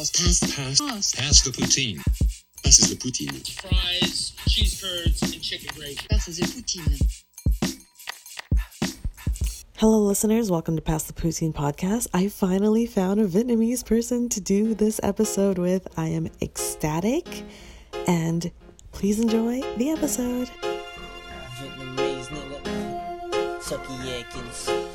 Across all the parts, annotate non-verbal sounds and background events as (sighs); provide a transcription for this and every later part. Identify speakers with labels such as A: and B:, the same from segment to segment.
A: pass, pass, pass, pass, pass the poutine. Passes the poutine.
B: fries, cheese curds, and chicken gravy.
C: Passe the poutine.
D: Hello, listeners. Welcome to Pass the Poutine podcast. I finally found a Vietnamese person to do this episode with. I am ecstatic, and please enjoy the episode.
E: Vietnamese nigga Sucky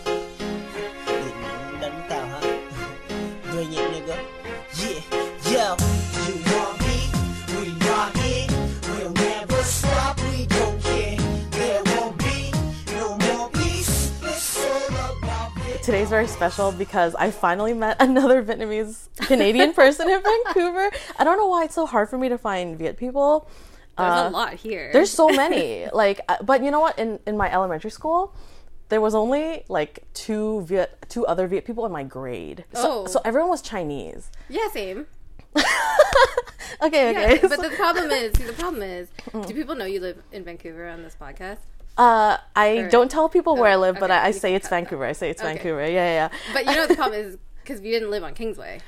D: Today's very special because I finally met (laughs) another Vietnamese Canadian person in Vancouver. I don't know why it's so hard for me to find Viet people.
F: There's
D: Uh,
F: a lot here.
D: There's so (laughs) many. like, uh, but you know what? In in my elementary school, there was only like two Viet, two other Viet people in my grade. So,
F: Oh.
D: so everyone was Chinese.
F: yeah, same. (laughs)
D: Okay,
F: Yeah,
D: okay.
F: but the problem is, see, the problem is, do people know you live in Vancouver on this podcast?
D: Uh, I don't tell people where I
F: Oh,
D: live, but I, I say it's
F: cut that.
D: Vancouver. I say it's
F: Okay.
D: Vancouver. Yeah, yeah, yeah.
F: But you know what the problem (laughs) is because we didn't live on Kingsway.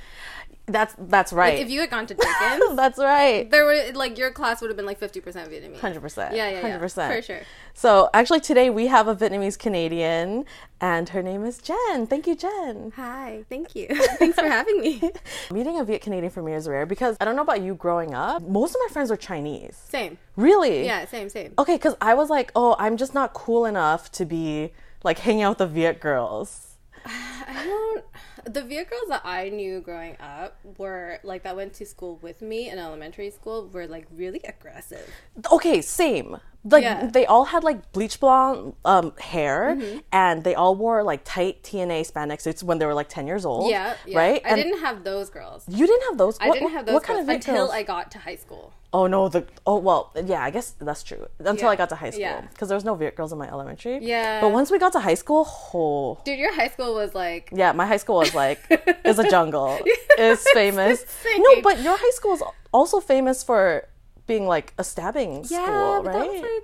D: That's that's right.
F: If you had gone to (laughs) Dickens,
D: that's right.
F: there would like your class would have been like fifty percent Vietnamese.
D: Hundred percent.
F: Yeah, yeah, yeah.
D: Hundred percent
F: For sure.
D: So actually, today we have a Vietnamese Canadian, and her name is Jen. Thank you, Jen.
F: Hi, thank you. (laughs) Thanks for having me. (laughs)
D: Meeting a Viet Canadian for me is rare because I don't know about you growing up. Most of my friends were Chinese.
F: Same.
D: Really?
F: Yeah, same, same.
D: Okay, because I was like, oh, I'm just not cool enough to be like hanging out with the Viet girls. (sighs)
F: I don't. The Viet girls that I knew growing up were like that went to school with me in elementary school were like really aggressive.
D: Okay, same. Like
F: Yeah.
D: they all had like bleach blonde um, hair,
F: Mm-hmm.
D: and they all wore like tight TNA spandex suits when they were like ten years old.
F: Yeah, yeah.
D: right.
F: I
D: And
F: didn't have those girls.
D: You didn't have those.
F: I
D: What-
F: didn't have those
D: What
F: girls
D: kind of
F: until
D: girls?
F: I got to high school.
D: Oh no, the oh well, yeah, I guess that's true. Until
F: Yeah.
D: I got to high school,
F: Yeah.
D: because there was no Viet girls in my elementary.
F: Yeah.
D: But once we got to high school, oh
F: Dude, your high school was like
D: yeah, my high school was like (laughs) is a jungle. It's famous.
F: insane.
D: No, but your high school is also famous for being like a stabbing
F: yeah,
D: school, right?
F: like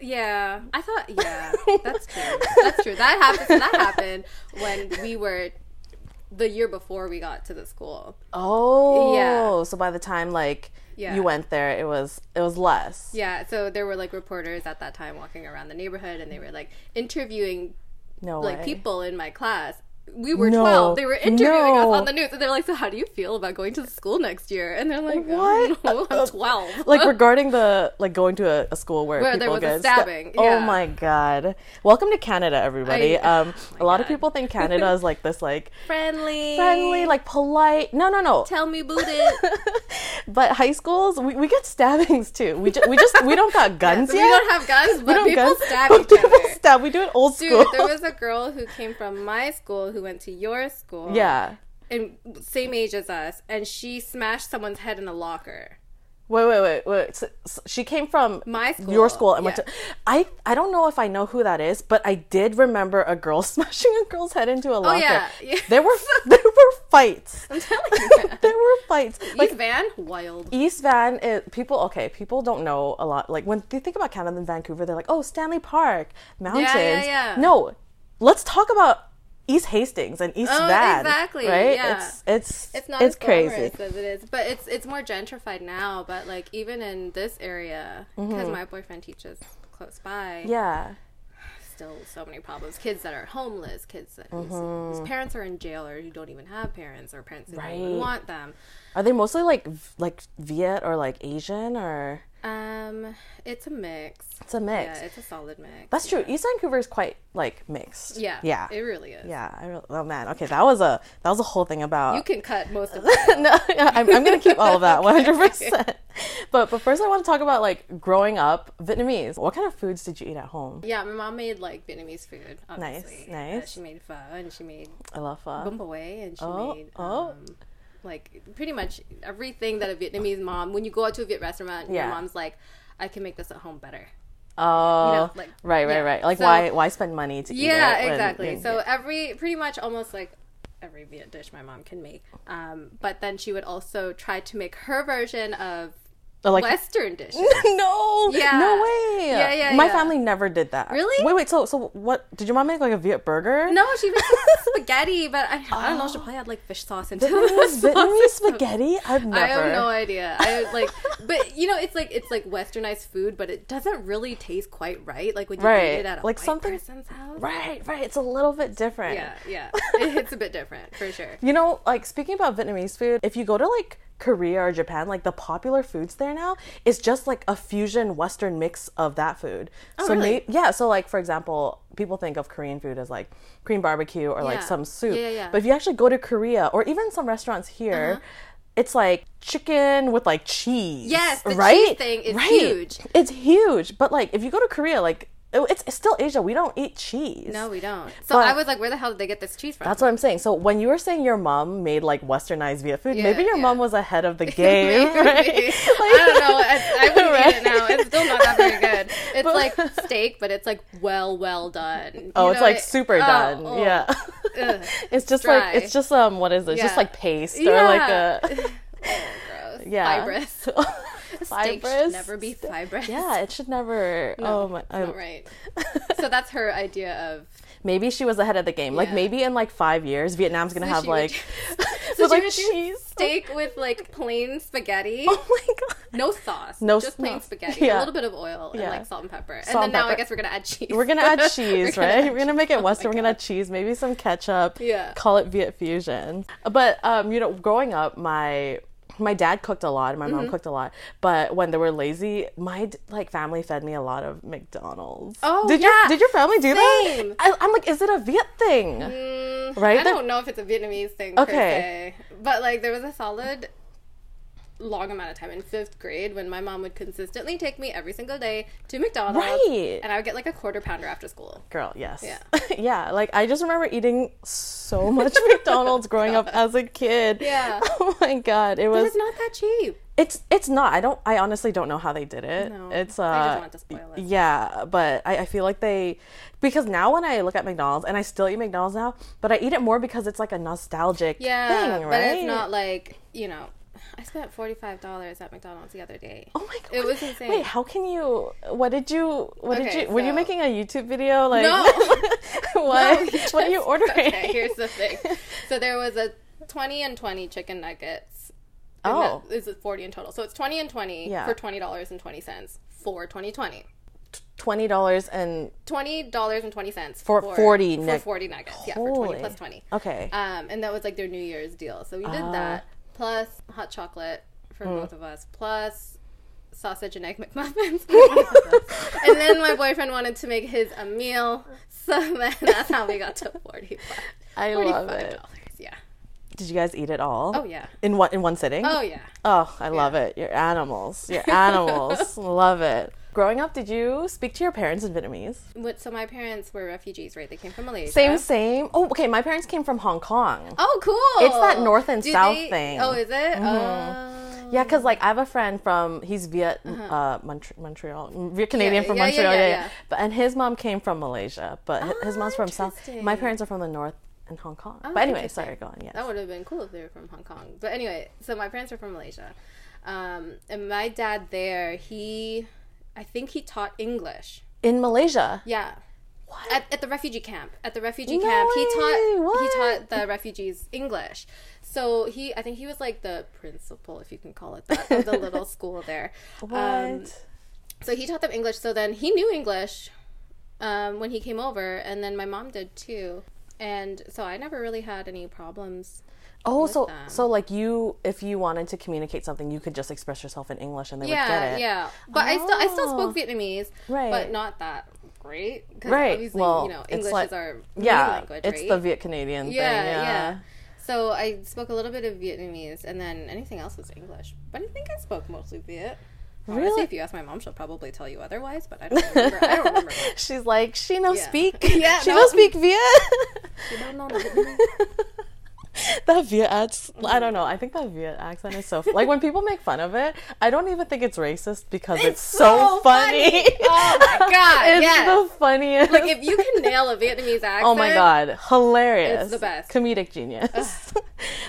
F: yeah. I thought yeah, (laughs) that's true. That's true. That happened. That happened when we were the year before we got to the school.
D: oh,
F: Yeah.
D: So by the time like
F: Yeah.
D: you went there, it was it was less.
F: Yeah, so there were like reporters at that time walking around the neighborhood and they were like interviewing
D: No
F: like
D: way.
F: people in my class. We were
D: No.
F: 12. They were interviewing
D: No.
F: us on the news and they're like, "So how do you feel about going to school next year?" And they're like,
D: What?
F: "I don't I'm 12." (laughs)
D: like regarding the like going to a, a school where,
F: Where
D: people
F: there was a
D: get sta-
F: stabbing,
D: Oh
F: yeah.
D: my god! Welcome to Canada, everybody.
F: I-
D: um, (laughs)
F: oh
D: a lot of people think Canada is like this, like (laughs)
F: friendly.
D: friendly, like polite. No, no, no.
F: tell me boot it.
D: but high schools, we, we get stabbings too. We just we just we don't got guns
F: So we don't have guns,
D: We
F: but
D: don't
F: people
D: guns,
F: stab
D: but people stab. We do it old
F: Dude,
D: school.
F: there was a girl who came from my school who went to your school.
D: yeah.
F: And same age as us, and she smashed someone's head in a locker.
D: Wait, wait, wait, wait. So, so she came from
F: My school,
D: your school, and went to. I I don't know if I know who that is, but I did remember a girl (laughs) smashing a girl's head into a oh, locker.
F: Oh, yeah, yeah.
D: There were (laughs) (laughs) there were fights.
F: I'm telling you.
D: there were fights. Like
F: East Van, wild.
D: East Van, is, people okay. People don't know a lot. Like when they think about Canada and Vancouver, they're like, oh, Stanley Park, mountains.
F: Yeah, yeah, yeah.
D: No, let's talk about East Hastings and East
F: Oh,
D: Van.
F: exactly,
D: Right?
F: yeah.
D: It's it's
F: It's not
D: it's
F: as
D: crazy.
F: as it is, but it's it's more gentrified now. But like even in this area, because my boyfriend teaches close by,
D: Mm-hmm. Yeah.
F: still so many problems. Kids that are homeless, kids that whose,
D: Mm-hmm.
F: whose parents are in jail or who don't even have parents or parents who don't even want them.
D: Are they mostly like like Viet or like Asian or?
F: Um, it's a mix.
D: It's a mix.
F: Yeah, it's a solid mix.
D: That's true. East Vancouver is quite like mixed.
F: Yeah,
D: Yeah.
F: it really is.
D: yeah. I re- oh man. Okay, that was a that was a whole thing about.
F: You can cut most of (laughs) that.
D: no, I'm, I'm gonna keep all of that (laughs) 100. percent But but first, I want to talk about like growing up Vietnamese. What kind of foods did you eat at home?
F: Yeah, my mom made like Vietnamese food. Obviously. Uh,
D: nice.
F: she made pho and she made
D: I love pho.
F: away and she
D: Oh,
F: made
D: oh.
F: um, like pretty much everything that a Vietnamese mom when you go out to a Viet restaurant
D: Yeah.
F: your mom's like I can make this at home better.
D: Oh, you
F: know, like-
D: right, right,
F: yeah.
D: right. Like
F: So-
D: why why spend money to eat
F: Yeah,
D: it? when-
F: exactly.
D: when-
F: So every pretty much almost like every Viet dish my mom can make. Um, but then she would also try to make her version of
D: Uh, like
F: Western (laughs) dishes.
D: no,
F: Yeah.
D: no way.
F: Yeah, yeah,
D: My
F: yeah.
D: family never did that.
F: Really?
D: Wait, wait. So, so what? Did your mom make like a Viet burger?
F: No, she made (laughs) spaghetti, but I, I don't know. She (gasps) probably had like fish sauce into
D: Vietnamese, (laughs) Vietnamese spaghetti. I've never.
F: I have no idea. I like, but you know, it's like it's like westernized food, but it doesn't really taste quite right. Like when you
D: Right.
F: eat it at a
D: Like
F: white
D: something-
F: person's house.
D: Right, right. It's a little bit different.
F: Yeah, yeah. It, it's a bit different for sure.
D: You know, like speaking about Vietnamese food, if you go to like Korea or Japan, like the popular foods there now is just like a fusion Western mix of that food. Oh, so
F: Oh, really?
D: may- yeah, so like for example, people think of Korean food as like Korean barbecue or like some soup.
F: Yeah, yeah, yeah.
D: But if you actually go to Korea or even some restaurants here, uh-huh. it's like chicken with like cheese.
F: Yes, the
D: right?
F: cheese thing is huge.
D: It's huge. But like if you go to Korea, like it's, it's still Asia. We don't eat cheese.
F: No, we don't. So
D: But-
F: I was like, where the hell did they get this cheese from?
D: That's what I'm saying. So when you were saying your mom made like westernized Viet food,
F: Yeah,
D: maybe your
F: yeah.
D: mom was ahead of the (laughs) game, (laughs) right?
F: I don't know. I, I wouldn't eat it now. It's (laughs) still not that very good. It's
D: But-
F: like steak, but it's like well, well done. You
D: Oh, it's like
F: it-
D: super
F: oh,
D: done.
F: oh.
D: Yeah.
F: Ugh.
D: it's just
F: Dry.
D: like it's just um what is it? It's just like paste or like
F: Yeah.
D: a
F: Gross.
D: yeah.
F: Fibrous. Steak should never be fibrous.
D: Yeah, it should never. oh my. I-
F: Not right. (laughs) so that's her idea of.
D: maybe she was ahead of the game. Like maybe in like five years, Vietnam's gonna
F: So
D: have
F: she would
D: like (laughs) (laughs)
F: So
D: like cheese.
F: steak with like plain spaghetti.
D: Oh my god.
F: No sauce.
D: No
F: just plain
D: sauce.
F: spaghetti.
D: Yeah.
F: A little bit of oil and
D: Yeah.
F: like salt and pepper. And
D: Salt
F: then now I guess we're gonna add cheese.
D: We're gonna add cheese,
F: gonna
D: right?
F: add
D: We're gonna make it
F: cheese. Oh
D: Western. We're gonna add cheese, maybe some ketchup.
F: Yeah.
D: Call it Viet fusion. But um, you know, growing up, my my dad cooked a lot and my
F: Mm-hmm.
D: mom cooked a lot. But when they were lazy, my like family fed me a lot of McDonald's.
F: Oh,
D: did
F: yeah.
D: your did your family do that?
F: Same.
D: I, I'm like, is it a Viet thing?
F: Mm,
D: Right?
F: I don't know if it's a Vietnamese thing
D: Okay.
F: but like there was a solid long amount of time in fifth grade when my mom would consistently take me every single day to McDonald's,
D: Right.
F: and I would get like a quarter pounder after school.
D: Girl, yes.
F: Yeah. (laughs)
D: yeah, like I just remember eating so much (laughs) McDonald's growing up as a kid.
F: Yeah. (laughs)
D: Oh my god, it was
F: it's not that cheap.
D: It's it's not. I don't. I honestly don't know how they did it.
F: No,
D: it's uh.
F: just wanted to spoil it.
D: Yeah, but I, I feel like they because now when I look at McDonald's and I still eat McDonald's now, but I eat it more because it's like a nostalgic
F: Yeah,
D: thing, right?
F: but it's not like you know. I spent forty five dollars at McDonald's the other day.
D: Oh my god!
F: It was insane.
D: Wait, how can you? What did you? What did
F: Okay,
D: you? Were you making a YouTube video? Like
F: No. (laughs)
D: what?
F: No, (laughs)
D: what are you
F: just-
D: ordering?
F: Okay, here's the thing. (laughs) So there was a 20 and 20 chicken nuggets. and
D: Oh.
F: that is 40 in total. So it's 20 and 20
D: Yeah.
F: for $20.20 for 2020.
D: Twenty dollars and
F: $20.20
D: For 40
F: for
D: nug-
F: 40 nuggets. Yeah, for
D: Holy.
F: 20 plus 20.
D: okay.
F: Um, and that was like their New Year's deal. So we did
D: Ah.
F: that plus hot chocolate for
D: Hmm.
F: both of us plus sausage and egg (laughs) McMuffins. for both of us. and then my boyfriend wanted to make his a meal. So (laughs) then that's how we got to 45
D: I love it.
F: Yeah.
D: Did you guys eat it all?
F: Oh yeah.
D: In one in one sitting?
F: Oh yeah.
D: Oh, I love it. You're animals. You're animals. (laughs) love it. Growing up, did you speak to your parents in Vietnamese?
F: What, so my parents were refugees, right? They came from Malaysia.
D: Same, same. Oh, okay. My parents came from Hong Kong.
F: Oh, cool.
D: It's that north and
F: Do
D: south
F: they-
D: thing.
F: Oh, is it?
D: Mhm.
F: Oh.
D: Yeah, because like I have a friend from he's Viet uh Mont- Montreal, Viet Canadian
F: Yeah,
D: from
F: yeah,
D: Montreal,
F: yeah,
D: yeah. But and his mom came from Malaysia, but hi- his
F: Oh,
D: mom's from South. My parents are from the north and Hong Kong.
F: Oh,
D: but anyway, sorry, go on. Yes.
F: That would have been cool if they were from Hong Kong. But anyway, so my parents are from Malaysia. Um, and my dad there, he, I think he taught English.
D: In Malaysia.
F: Yeah.
D: What?
F: At, at the refugee camp. At the refugee
D: No
F: camp, he taught
D: what?
F: he taught the refugees English. So he, I think he was like the principal, if you can call it that, of the (laughs) little school there.
D: what?
F: Um, so he taught them English. So then he knew English um, when he came over, and then my mom did too. And so I never really had any problems.
D: Oh, so
F: them.
D: so like you, if you wanted to communicate something, you could just express yourself in English and they would get
F: Yeah,
D: it.
F: yeah. But I still I still
D: Oh.
F: spoke Vietnamese,
D: Right.
F: but not that great.
D: Right.
F: Obviously,
D: Well,
F: you know, English
D: like-
F: is our main
D: Yeah,
F: language,
D: it's the Viet Canadian
F: yeah,
D: thing. Yeah.
F: yeah. So I spoke a little bit of Vietnamese, and then anything else was English. But I think I spoke mostly Viet. Honestly,
D: Really?
F: if you ask my mom, she'll probably tell you otherwise. But I don't remember. I don't (laughs) remember.
D: She's like, she no
F: Yeah.
D: speak. (laughs)
F: Yeah,
D: she
F: no.
D: no speak Viet.
F: You don't know Vietnamese? (laughs) (laughs)
D: that Viet accent, I don't know. I think that Viet accent is so like when people make fun of it. I don't even think it's racist because it's, so,
F: so
D: funny.
F: funny. Oh my (laughs) God,
D: it's
F: yes.
D: the funniest.
F: like if you can nail a Vietnamese accent, (laughs)
D: oh my god, hilarious!
F: It's the best.
D: comedic genius.
F: Who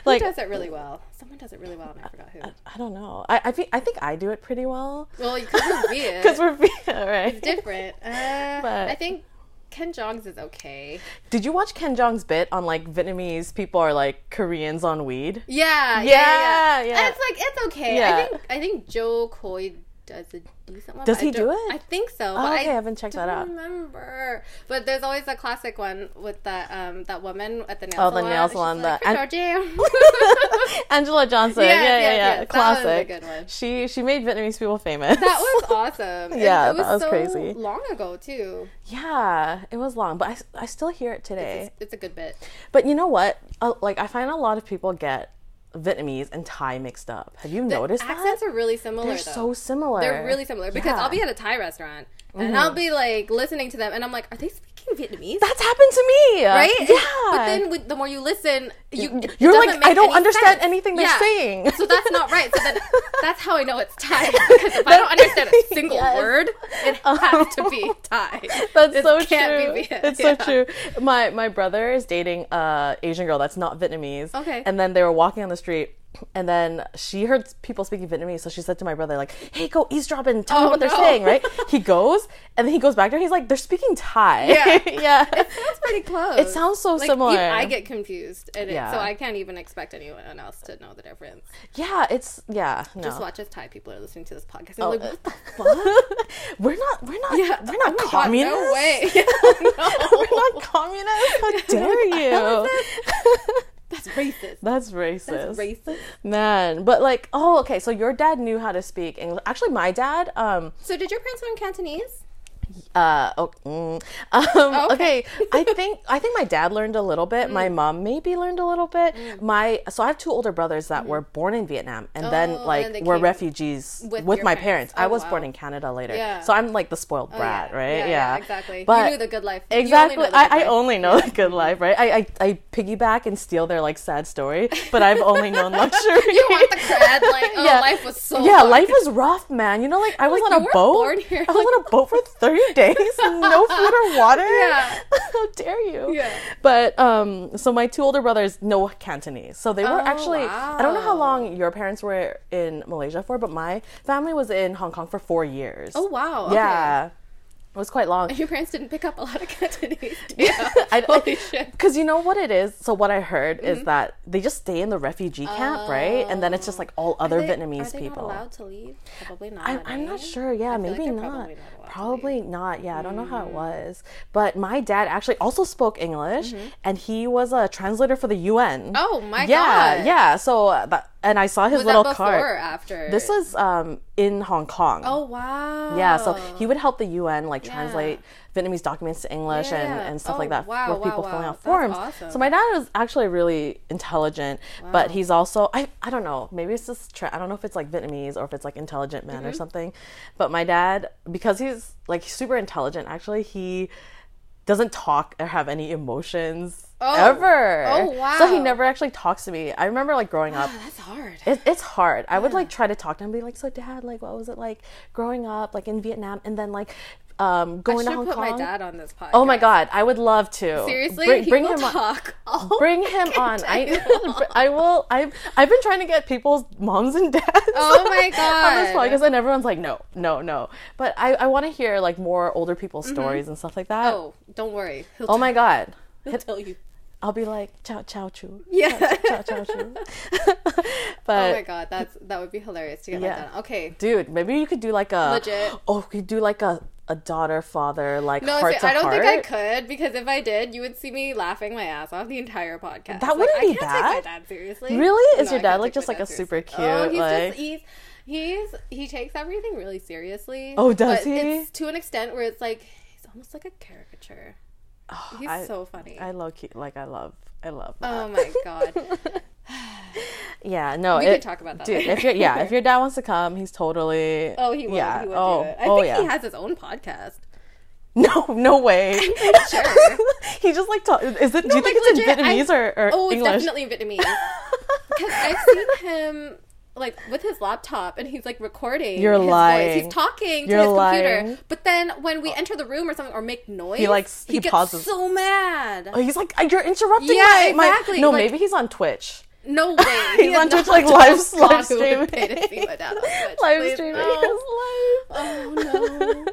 D: like
F: does it really well? Someone does it really well, and I forgot who.
D: I don't know. I I think I think I do it pretty well
F: Well, because we're Viet.
D: because we're Viet, right?
F: it's different. Uh,
D: But-
F: I think Ken Jeong's is okay.
D: Did you watch Ken Jeong's bit on like Vietnamese people are like Koreans on weed?
F: Yeah, yeah,
D: Yeah,
F: yeah.
D: yeah.
F: It's like it's okay. I think I think Jo Koy does a decent one.
D: Does he do it?
F: I think so.
D: Oh, okay, I
F: I
D: haven't checked that
F: don't
D: out.
F: Remember, but there's always a classic one with that um that woman at the nail
D: Oh, the
F: salon.
D: nail salon,
F: like,
D: the-
F: "Crypto. (laughs)
D: Angela Johnson.
F: Yes,
D: yeah, yeah,
F: yes,
D: yeah.
F: yes. That
D: Classic.
F: was a good one.
D: She she made Vietnamese people famous.
F: That was (laughs) awesome. And
D: Yeah,
F: it was,
D: that was
F: so
D: crazy.
F: Long ago too.
D: yeah, it was long, but I, I still hear it today.
F: It's, it's a good bit.
D: But you know what? Uh, like I find a lot of people get Vietnamese and Thai mixed up. Have you noticed
F: Accents
D: that?
F: are really similar.
D: They're
F: though.
D: so similar.
F: They're really similar because
D: Yeah. Mm-hmm.
F: I'll be at a Thai restaurant and I'll be like listening to them and I'm like, are they speaking Vietnamese?
D: That's happened to me.
F: right?
D: Yeah.
F: But then with, the more you listen, you,
D: you're like, I don't
F: any
D: understand
F: sense.
D: anything they're
F: Yeah.
D: saying.
F: So that's not right. So then (laughs) that's how I know it's Thai because if I don't understand a (laughs) single
D: Yes.
F: word, it (laughs) has to be Thai.
D: That's
F: It
D: so true.
F: be
D: It's
F: Yeah.
D: so true. My my brother is dating a Asian girl that's not Vietnamese.
F: Okay.
D: And then they were walking on the street. And then she heard people speaking Vietnamese, so she said to my brother, like, "Hey, go eavesdrop and tell me
F: Oh,
D: what they're saying." Right? (laughs) He goes, and then he goes back there. He's like, "They're speaking Thai."
F: Yeah. (laughs)
D: yeah.
F: It sounds pretty close.
D: It sounds so
F: Like,
D: similar.
F: I get confused, and it, so I can't even expect anyone else to know the difference.
D: yeah, it's yeah. No.
F: Just watch as Thai people are listening to this podcast.
D: Oh,
F: like,
D: uh,
F: what the (laughs) fuck?
D: we're not. We're not.
F: Yeah,
D: we're not
F: oh my God,
D: communists.
F: no way. no.
D: we're not communists. How dare you?
F: That's racist.
D: That's racist.
F: That's racist.
D: Man, but like, oh, okay. So your dad knew how to speak English. Actually, my dad, um,
F: So did your parents learn Cantonese?
D: Uh, oh, mm, um,
F: Oh,
D: okay.
F: okay.
D: I (laughs) think I think my dad learned a little bit. My
F: Mm.
D: mom maybe learned a little bit. My so I have two older brothers that were born in Vietnam and.
F: Oh,
D: then like
F: they
D: were refugees
F: with
D: with, my
F: parents.
D: parents. I
F: Oh,
D: was born in Canada later,
F: Yeah.
D: so I'm like the spoiled
F: Oh,
D: brat,
F: yeah.
D: right?
F: Yeah, yeah, exactly.
D: But
F: you knew the good life. You only
D: Exactly.
F: know
D: I,
F: good
D: I only know the good life, right? I, I I piggyback and steal their like sad story, but I've only known (laughs) luxury.
F: You want the cred? (laughs) Like, oh,
D: Yeah.
F: life was so.
D: yeah,
F: hard.
D: life was rough, man. You know, like I was
F: Like,
D: on a boat.
F: born here,
D: I was on a boat for thirty (laughs) days, no food or water.
F: Yeah. (laughs)
D: How dare you?
F: Yeah.
D: But um, so my two older brothers know Cantonese, so they were
F: Oh,
D: actually. I don't know how long your parents were in Malaysia for, but my family was in Hong Kong for four years.
F: Oh wow. Okay.
D: Yeah. It was quite long.
F: Your parents didn't pick up a lot of (laughs) Cantonese. Yeah.
D: I,
F: Holy shit.
D: Because you know what it is? So, what I heard
F: Mm-hmm.
D: is that they just stay in the refugee camp, right? And then it's just like all other
F: Are they-
D: Vietnamese
F: are they
D: people.
F: Allowed to leave? Probably not.
D: I, I'm not
F: eh?
D: sure. Yeah,
F: feel like
D: maybe not.
F: not
D: Probably not. Yeah, I don't know how it was. But my dad actually also spoke English, and he was a translator for the UN.
F: Mm-hmm. Oh my
D: yeah,
F: god.
D: yeah. Yeah. So uh, that, and I saw his
F: Was
D: little
F: that before
D: card.
F: or after?
D: This was um in Hong Kong.
F: Oh wow.
D: Yeah, so he would help the UN like translate Vietnamese documents to English
F: Yeah.
D: and, and stuff
F: Oh,
D: like that
F: wow,
D: for
F: wow,
D: people
F: wow.
D: filling out forms.
F: awesome.
D: So my dad was actually really intelligent, but he's also I, I don't know, maybe it's just tra- I don't know if it's like Vietnamese or if it's like intelligent man
F: Mm-hmm.
D: or something. But my dad because he's like super intelligent actually, he doesn't talk or have any emotions
F: Oh.
D: ever.
F: Oh, wow!
D: So he never actually talks to me. I remember like growing up
F: Oh, that's hard.
D: it, it's hard. I would like try to talk to him, and be like, "So, Dad, like, what was it like growing up, like in Vietnam, and then like um, going to Hong
F: put
D: Kong?"
F: my dad on this podcast.
D: Oh my God, I would love to.
F: Seriously,
D: bring, bring him on.
F: talk. all
D: Bring (laughs) him on. (laughs) I. I will. I've I've been trying to get people's moms and dads.
F: Oh my god, (laughs)
D: on this podcast, and everyone's like, no, no, no. But I I want to hear like more older people's stories and stuff like that.
F: Mm-hmm. Oh, don't worry. He'll
D: Oh my God.
F: He'll tell you.
D: I'll be like, chow chow chu.
F: Yeah.
D: Chow chow chu.
F: Oh my god, that's that would be hilarious to get
D: Yeah.
F: like that. Okay.
D: Dude, maybe you could do like a
F: Legit.
D: Oh, we could do like a a daughter father like
F: No,
D: heart
F: see,
D: to
F: I don't
D: heart.
F: think I could because if I did, you would see me laughing my ass off the entire podcast.
D: That
F: Like,
D: wouldn't
F: I
D: be
F: can't take my
D: bad.
F: dad seriously.
D: Really? Is
F: No,
D: your dad like
F: oh,
D: just like a super
F: seriously. Oh,
D: cute,
F: he's
D: like-
F: just he's he's he takes everything really seriously.
D: Oh, does he?
F: It's to an extent where it's like he's almost like a caricature. Oh, he's
D: I-
F: so funny.
D: I low key like I love I love oh that.
F: oh my god. (laughs)
D: yeah, no.
F: We
D: it-
F: can talk about that
D: Dude,
F: later.
D: if your yeah, if your dad wants to come, he's totally
F: Oh, he will.
D: Yeah.
F: He would
D: oh,
F: do it. I
D: oh
F: think
D: yeah.
F: he has his own podcast. (laughs)
D: No, no way. (laughs)
F: Sure.
D: he just like talk, is it do you
F: like,
D: think it's
F: legit,
D: in Vietnamese
F: I-
D: or, or
F: oh, it's
D: English?
F: definitely in Vietnamese. Because I've seen him like with his laptop and he's like recording.
D: You're
F: his Voice.
D: lying.
F: He's talking to
D: You're
F: his
D: lying.
F: computer. But then when we enter the room or something or make noise,
D: He, like,
F: he,
D: he
F: gets
D: pauses.
F: so mad.
D: Oh, he's like uh, you're interrupting
F: Yeah,
D: my, my
F: exactly,
D: No,
F: like-
D: maybe he's on Twitch.
F: No (laughs) way.
D: He's
F: He
D: on Twitch, like, live- (laughs) (laughs) live streaming.
F: To my
D: live streaming his.
F: Oh no.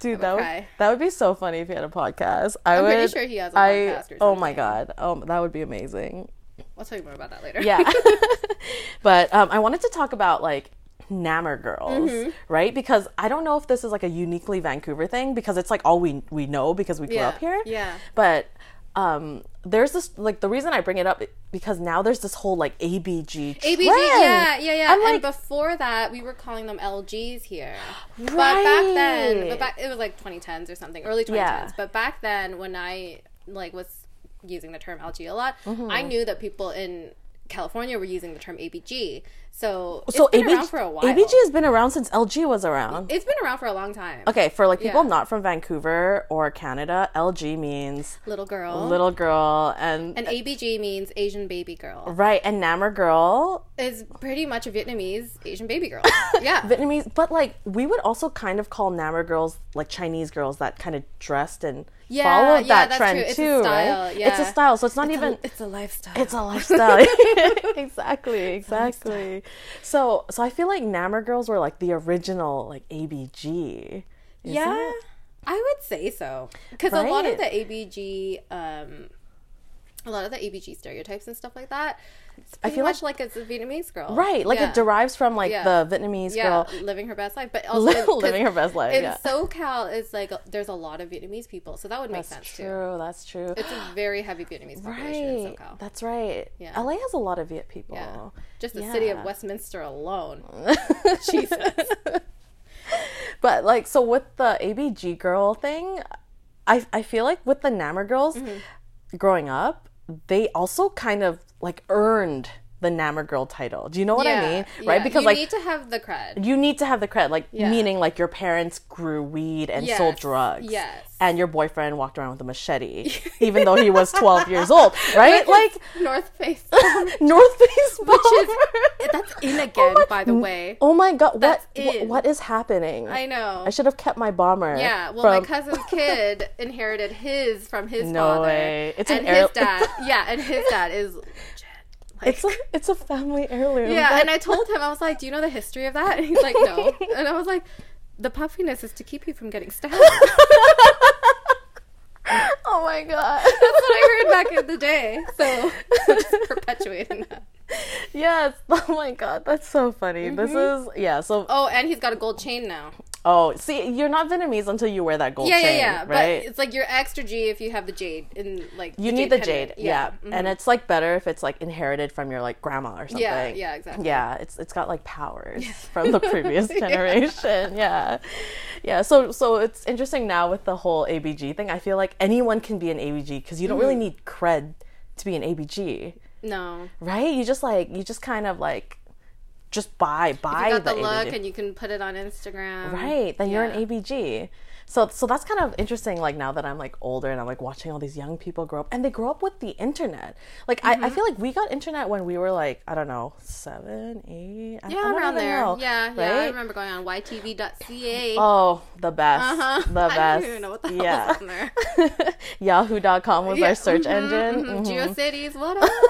D: Dude, that would,
F: cry.
D: that would be so funny if he had a podcast. I
F: I'm
D: would.
F: pretty sure he has a
D: I,
F: podcast or
D: Oh my god. Oh, that would be amazing.
F: I'll tell you more about that later.
D: Yeah. (laughs) (laughs) but um, I wanted to talk about like Nammer girls,
F: Mm-hmm.
D: right? Because I don't know if this is like a uniquely Vancouver thing because it's like all we we know because we grew
F: Yeah,
D: up here.
F: yeah.
D: But um there's this like the reason I bring it up because now there's this whole like ABG
F: ABG,
D: trend.
F: yeah, yeah, yeah.
D: I'm
F: and
D: like,
F: before that, we were calling them LGs here. Right. But back then, but back, it was like 2010s or something, early 2010s.
D: Yeah.
F: But back then, when I like was using the term LG a lot,
D: Mm-hmm.
F: I knew that people in California were using the term ABG. So it's
D: so
F: been
D: ABG,
F: around for a while.
D: ABG has been around since LG was around.
F: it's been around for a long time.
D: Okay, for like people
F: Yeah.
D: not from Vancouver or Canada, LG means
F: Little girl.
D: little girl and,
F: and ABG means Asian baby girl.
D: right and Nammer girl
F: Is pretty much a Vietnamese Asian baby girl. (laughs) Yeah.
D: Vietnamese, but like we would also kind of call Nammer girls like Chinese girls that kind of dressed and
F: Yeah,
D: followed
F: yeah,
D: that trend
F: true. It's a
D: too,
F: style,
D: right? It's a style, so it's not
F: It's a-
D: even.
F: it's a lifestyle.
D: It's a lifestyle. (laughs) (laughs) exactly, exactly. So, so I feel like Nammer girls were like the original like ABG.
F: Yeah,
D: it?
F: I would say so. Because a lot of the ABG, um, a lot of the ABG stereotypes and stuff like that,
D: I feel
F: much like, it's a Vietnamese girl,
D: Right, like
F: Yeah.
D: it derives from like
F: Yeah.
D: the Vietnamese
F: yeah,
D: girl
F: living her best life, but (laughs) also
D: living her best life.
F: In
D: Yeah,
F: SoCal, it's like there's a lot of Vietnamese people, so that would make
D: that's
F: sense too.
D: true. That's true.
F: It's a very heavy Vietnamese population in SoCal.
D: that's right.
F: Yeah.
D: LA has a lot of Viet people.
F: yeah, just the city of Westminster alone. (laughs) Jesus.
D: But like, so with the ABG girl thing, I I feel like with the Nammer girls,
F: Mm-hmm.
D: growing up, they also kind of like earned the Nammer girl title. Do you know what I mean? Right?
F: yeah.
D: Because
F: you
D: like
F: need to have the cred.
D: you need to have the credit, like
F: Yeah.
D: meaning like your parents grew weed and sold
F: Yes,
D: drugs.
F: yes.
D: And your boyfriend walked around with a machete, (laughs) even though he was 12 years old, right? Like
F: North Face. (laughs)
D: North Face
F: Which is that's in (laughs) oh again, oh my, by the way.
D: Oh my god,
F: That's
D: what
F: in.
D: what is happening?
F: I know.
D: I should have kept my bomber.
F: Yeah, well,
D: from-
F: my cousin's kid inherited his from his
D: No
F: father.
D: way. It's an
F: and
D: heir-
F: his dad. Yeah, and his dad is. Like,
D: It's a it's a family heirloom.
F: yeah,
D: That-
F: and I told him I was like, "Do you know the history of that?" And he's like, "No," (laughs) and I was like, "The puffiness is to keep you from getting stabbed." (laughs)
D: Oh my god.
F: That's what I heard back in the day. So (laughs) just perpetuating that.
D: yes. Oh my god, that's so funny. This mm-hmm. is yeah. So
F: Oh, and he's got a gold chain now.
D: Oh, see, you're not Vietnamese until you wear that gold
F: Yeah,
D: chain,
F: yeah, yeah.
D: right?
F: But it's like you're extra G if you have the jade in like
D: you need the jade, yeah, and it's like better if it's like inherited from your like grandma or something.
F: Yeah, yeah, exactly.
D: Yeah, it's it's got like powers (laughs) from the previous (laughs) generation. yeah, yeah. So so it's interesting now with the whole ABG thing. I feel like anyone can be an ABG because you don't really
F: Mm-hmm.
D: need cred to be an ABG,
F: no.
D: right? You just like you just kind of like just buy buy
F: You got the,
D: the
F: look,
D: ABG.
F: and you can put it on Instagram.
D: Right, then you're an ABG. So so that's kind of interesting like now that I'm like older and I'm like watching all these young people grow up and they grow up with the internet. Like I, I
F: Mm-hmm.
D: feel like we got internet when we were like, I don't know, seven, eight. I- I
F: Yeah,
D: don't
F: around there.
D: know,
F: yeah, yeah. I remember going on ytv.ca.
D: Oh, the best.
F: Uh-huh.
D: The (laughs) best.
F: I don't even know what the
D: yeah.
F: was on there. (laughs)
D: Yahoo.com was
F: Yeah,
D: our search
F: mhm,
D: engine.
F: mhm.
D: Mhm.
F: GeoCities, what up? (laughs)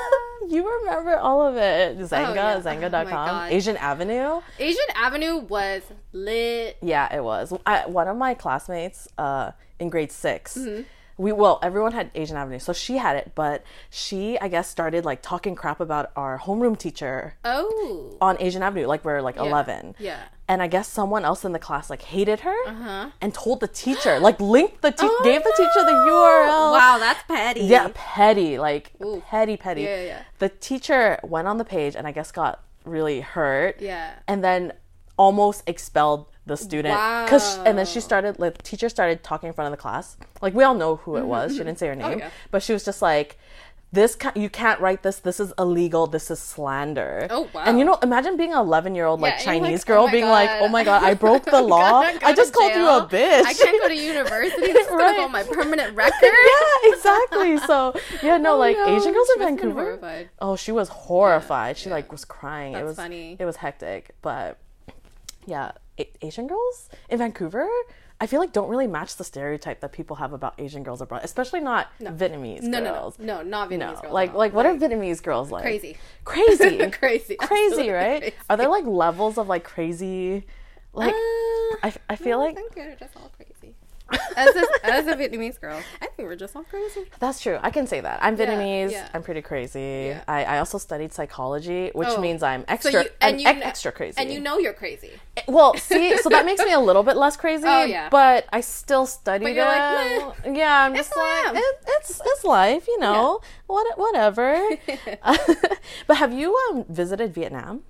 D: You remember all of it. Xanga,
F: Oh, yeah. Oh,
D: Xanga.com,
F: God.
D: Asian Avenue.
F: Asian Avenue was lit.
D: Yeah, it was. I, one of my classmates uh, in grade 6
F: Mm-hmm.
D: we well, everyone had Asian Avenue, so she had it, but she, I guess, started like talking crap about our homeroom teacher
F: Oh.
D: on Asian Avenue, like we're like eleven.
F: Yeah.
D: And I guess someone else in the class like hated her
F: Uh-huh.
D: and told the teacher, like linked the te-
F: Oh, (gasps)
D: gave the teacher the. URL.
F: Wow, that's petty.
D: Yeah, petty, like
F: Ooh.
D: petty, petty.
F: Yeah, yeah.
D: The teacher went on the page and I guess got really hurt.
F: Yeah.
D: And then almost expelled the student because and then she started like the teacher started talking in front of the class. Like we all know who it was. She didn't say her name,
F: Mm-hmm. yeah.
D: but she was just like. This ca- you can't write this. This is illegal. This is slander.
F: Oh, wow.
D: And you know, imagine being an eleven-year-old like
F: Yeah, you're like,
D: Chinese
F: "Oh
D: girl
F: my
D: being like, "Oh my god, I broke the (laughs) law. I just called you a bitch.
F: I can't go to university. This is gonna (laughs)
D: Right.
F: go on my permanent (laughs) record.
D: yeah, exactly. So yeah, no,
F: Oh,
D: like
F: no.
D: Asian girls
F: She
D: in Vancouver.
F: horrified.
D: Oh, she was horrified. She like was crying. it was
F: funny.
D: It was hectic, but yeah, A- Asian girls in Vancouver, I feel like don't really match the stereotype that people have about Asian girls abroad, especially not Vietnamese
F: No, no, no, no, not Vietnamese
D: No,
F: girls.
D: like like what are Vietnamese girls like?
F: crazy,
D: Crazy. (laughs)
F: crazy,
D: crazy, right?
F: crazy.
D: Are there like levels of like crazy? Like
F: Uh,
D: I, I feel
F: I
D: like
F: As a, as a Vietnamese girl, I think we're just all crazy.
D: that's true. I can say that. I'm Vietnamese.
F: yeah.
D: I'm pretty crazy.
F: Yeah.
D: I, I also studied psychology, which
F: Oh.
D: means I'm
F: So
D: extra
F: you
D: I'm
F: and you
D: ex- extra crazy.
F: and you know you're crazy.
D: Well, see, so that makes me a (laughs) little bit less crazy.
F: Oh, yeah.
D: But I still studied it.
F: like,
D: yeah, I'm
F: It's
D: just
F: who
D: like it, it's it's life, you know. What whatever. (laughs) (laughs) but have you um visited Vietnam?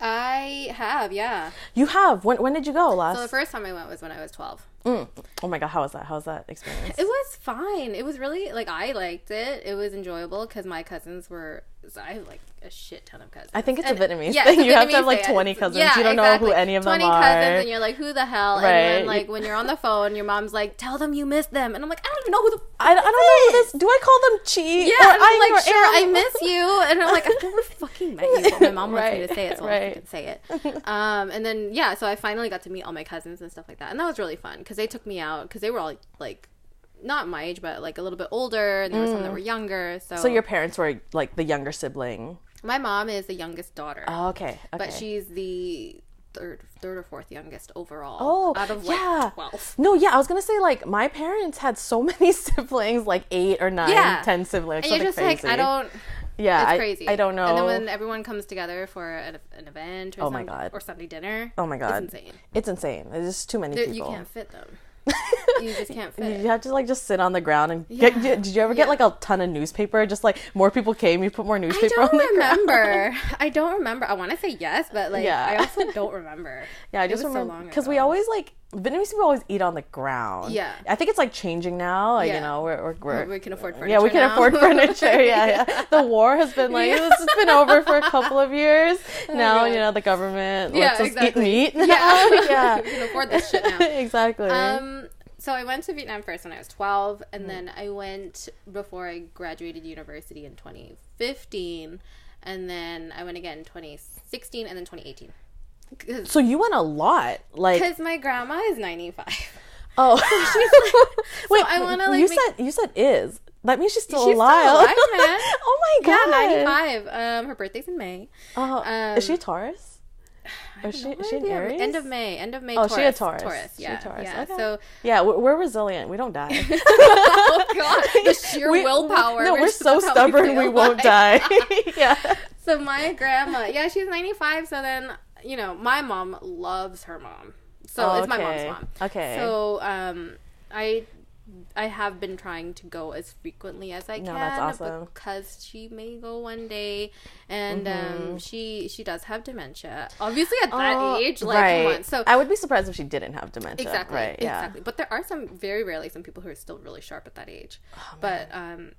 F: I have, yeah.
D: You have. When when did you go last?
F: So the first time I went was when I was 12.
D: Mm. Oh my god, how was that? How was that experience?
F: It was fine. It was really like I liked it. It was enjoyable because my cousins were. So I have like a shit ton of cousins.
D: I think it's a Vietnamese
F: yeah,
D: thing.
F: a
D: You have to have, like, 20
F: It's-
D: cousins. You don't know who any of them
F: 20
D: are.
F: cousins, and you're like, who the hell? And
D: Right.
F: then like when you're on the phone, your mom's like, tell them you miss them, and I'm like, I don't even know who the.
D: I, I don't know who this. Do I call them Chi?
F: Yeah,
D: or
F: and I'm like, sure, I miss you, and I'm like, I've never (laughs) fucking met you, but my mom wants me to say it, so
D: right.
F: I can say it. (laughs) Um, and then yeah, so I finally got to meet all my cousins and stuff like that, and that was really fun because they took me out because they were all like, not my age, but like a little bit older, and there were some that were younger. So,
D: Mm. So your parents were like the younger sibling.
F: my mom is the youngest daughter,
D: Oh, okay. okay.
F: but she's the third, third or fourth youngest overall.
D: Oh,
F: out of like
D: yeah.
F: twelve.
D: No, yeah, I was gonna say like my parents had so (laughs) many siblings, like eight or nine,
F: Yeah.
D: ten siblings.
F: And you're
D: something
F: just like, I don't.
D: Yeah,
F: It's
D: I,
F: crazy.
D: I don't know.
F: And then when everyone comes together for an, an event or,
D: Oh my
F: some-
D: God.
F: or Sunday dinner,
D: oh my god,
F: it's insane.
D: It's insane. There's just too many
F: There-
D: people.
F: You can't fit them. (laughs) you just can't fit.
D: You have to like just sit on the ground and get. Did you ever get
F: Yeah.
D: like a ton of newspaper? Just like more people came, you put more newspaper on
F: don't
D: ground.
F: remember. (laughs) I don't remember. I want to say yes, but like
D: Yeah.
F: I also don't remember. (laughs)
D: Yeah, I just remember because we always like Vietnamese people always eat on the ground.
F: Yeah.
D: I think it's like changing now. Like you know, we're we're, we're
F: we can afford furniture.
D: yeah, we can
F: now.
D: afford furniture. (laughs) Yeah, yeah. The war has been like it's just been over for a couple of years. (laughs) now
F: God.
D: you know the government
F: Yeah,
D: lets us
F: exactly.
D: eat meat.
F: Yeah, (laughs)
D: yeah,
F: we can afford this shit now.
D: exactly.
F: Um, so I went to Vietnam first when I was 12, and
D: Mm.
F: then I went before I graduated university in 2015, and then I went again 2016, and then 2018.
D: So you went a lot. Like because
F: my grandma is 95.
D: oh, (laughs) (laughs) wait.
F: I wanna, like,
D: you
F: make-
D: said you said is. That means she's still
F: She's still
D: alive.
F: alive, (laughs) man.
D: oh my god.
F: Yeah, 95. Um, her birthday's in May.
D: Oh,
F: Um,
D: is she a Taurus? Or is she, is she an Aries?
F: End of May. End of May.
D: Oh,
F: Taurus.
D: she a Taurus.
F: Taurus. Yeah.
D: Taurus.
F: Yeah.
D: Okay.
F: So,
D: Yeah, we're, we're resilient. We don't die.
F: oh god, the sheer
D: We-
F: willpower.
D: No, we're
F: just-
D: so
F: how we
D: stubborn. We won't die. yeah.
F: So my grandma, yeah, she's 95. So then, you know, my mom loves her mom. So
D: Oh,
F: it's my mom's mom.
D: Okay.
F: So um, I I have been trying to go as frequently as I
D: No,
F: can
D: that's awesome.
F: because she may go one day, and
D: Mm-hmm.
F: um, she she does have dementia. Obviously, at that
D: Oh,
F: age, like
D: right.
F: So
D: I would be surprised if she didn't have dementia.
F: exactly,
D: Right. Yeah.
F: exactly. But there are some very rarely some people who are still really sharp at that age.
D: Oh,
F: but um,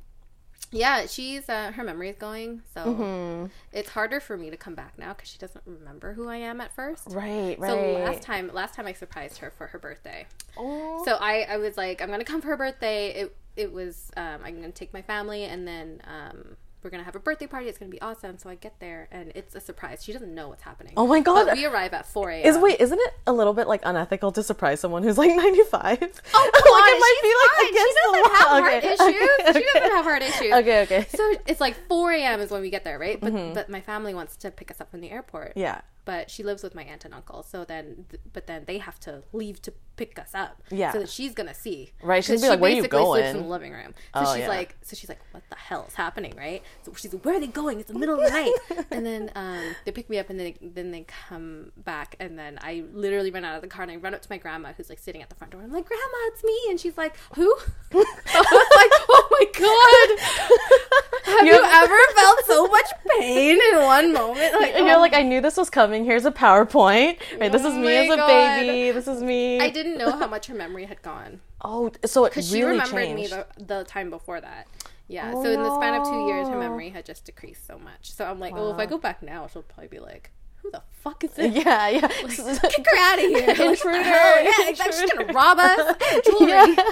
F: yeah, she's uh, her memory is going, so
D: Mm-hmm.
F: it's harder for me to come back now because she doesn't remember who I am at first.
D: Right. Right.
F: So last time, last time I surprised her for her birthday.
D: Oh.
F: So I, I was like, I'm gonna come for her birthday. It, it was, um, I'm gonna take my family, and then um, we're gonna have a birthday party. It's gonna be awesome. So I get there, and it's a surprise. She doesn't know what's happening.
D: Oh my God.
F: But we arrive at 4 a.m.
D: Is wait, isn't it a little bit like unethical to surprise someone who's like (laughs) ninety five?
F: Oh, (laughs) come on, she's fine. She doesn't have heart issues. (laughs) She doesn't have heart issues.
D: Okay, okay.
F: So it's like 4 a.m. is when we get there, right? But but my family wants to pick us up from the airport.
D: Mm-hmm. Yeah.
F: But she lives with my aunt and uncle, so then but then they have to leave to pick us up.
D: Yeah.
F: So that she's gonna see.
D: Right, She's gonna be like, "Where you
F: basically sleeps
D: going?"
F: in the living room. So
D: Oh,
F: she's
D: yeah.
F: like, so she's like, what the hell is happening, right? So she's like, where are they going? It's the middle of the night. (laughs) and then um, they pick me up, and then they, then they come back, and then I literally run out of the car and I run up to my grandma who's like sitting at the front door. I'm like, Grandma, it's me, and she's like, Who? (laughs) I was like, Oh my god. (laughs) Have you ever felt so much pain in one moment? Like,
D: And you're
F: oh
D: like, I knew this was coming. Here's a PowerPoint. Right, this is
F: Oh
D: me as a
F: God.
D: baby. This is me.
F: I didn't know how much her memory had gone.
D: Oh, so it
F: Because
D: really
F: she remembered
D: changed.
F: me the, the time before that. Yeah.
D: Oh,
F: so in the span of two years, her memory had just decreased so much. So I'm like, oh, if I go back now, she'll probably be like, who the fuck is this? (laughs)
D: yeah, yeah.
F: Kick (laughs) her out of here. Like,
D: Intruder.
F: yeah, exactly. She's gonna rob us. (laughs) Jewelry.
D: Yeah.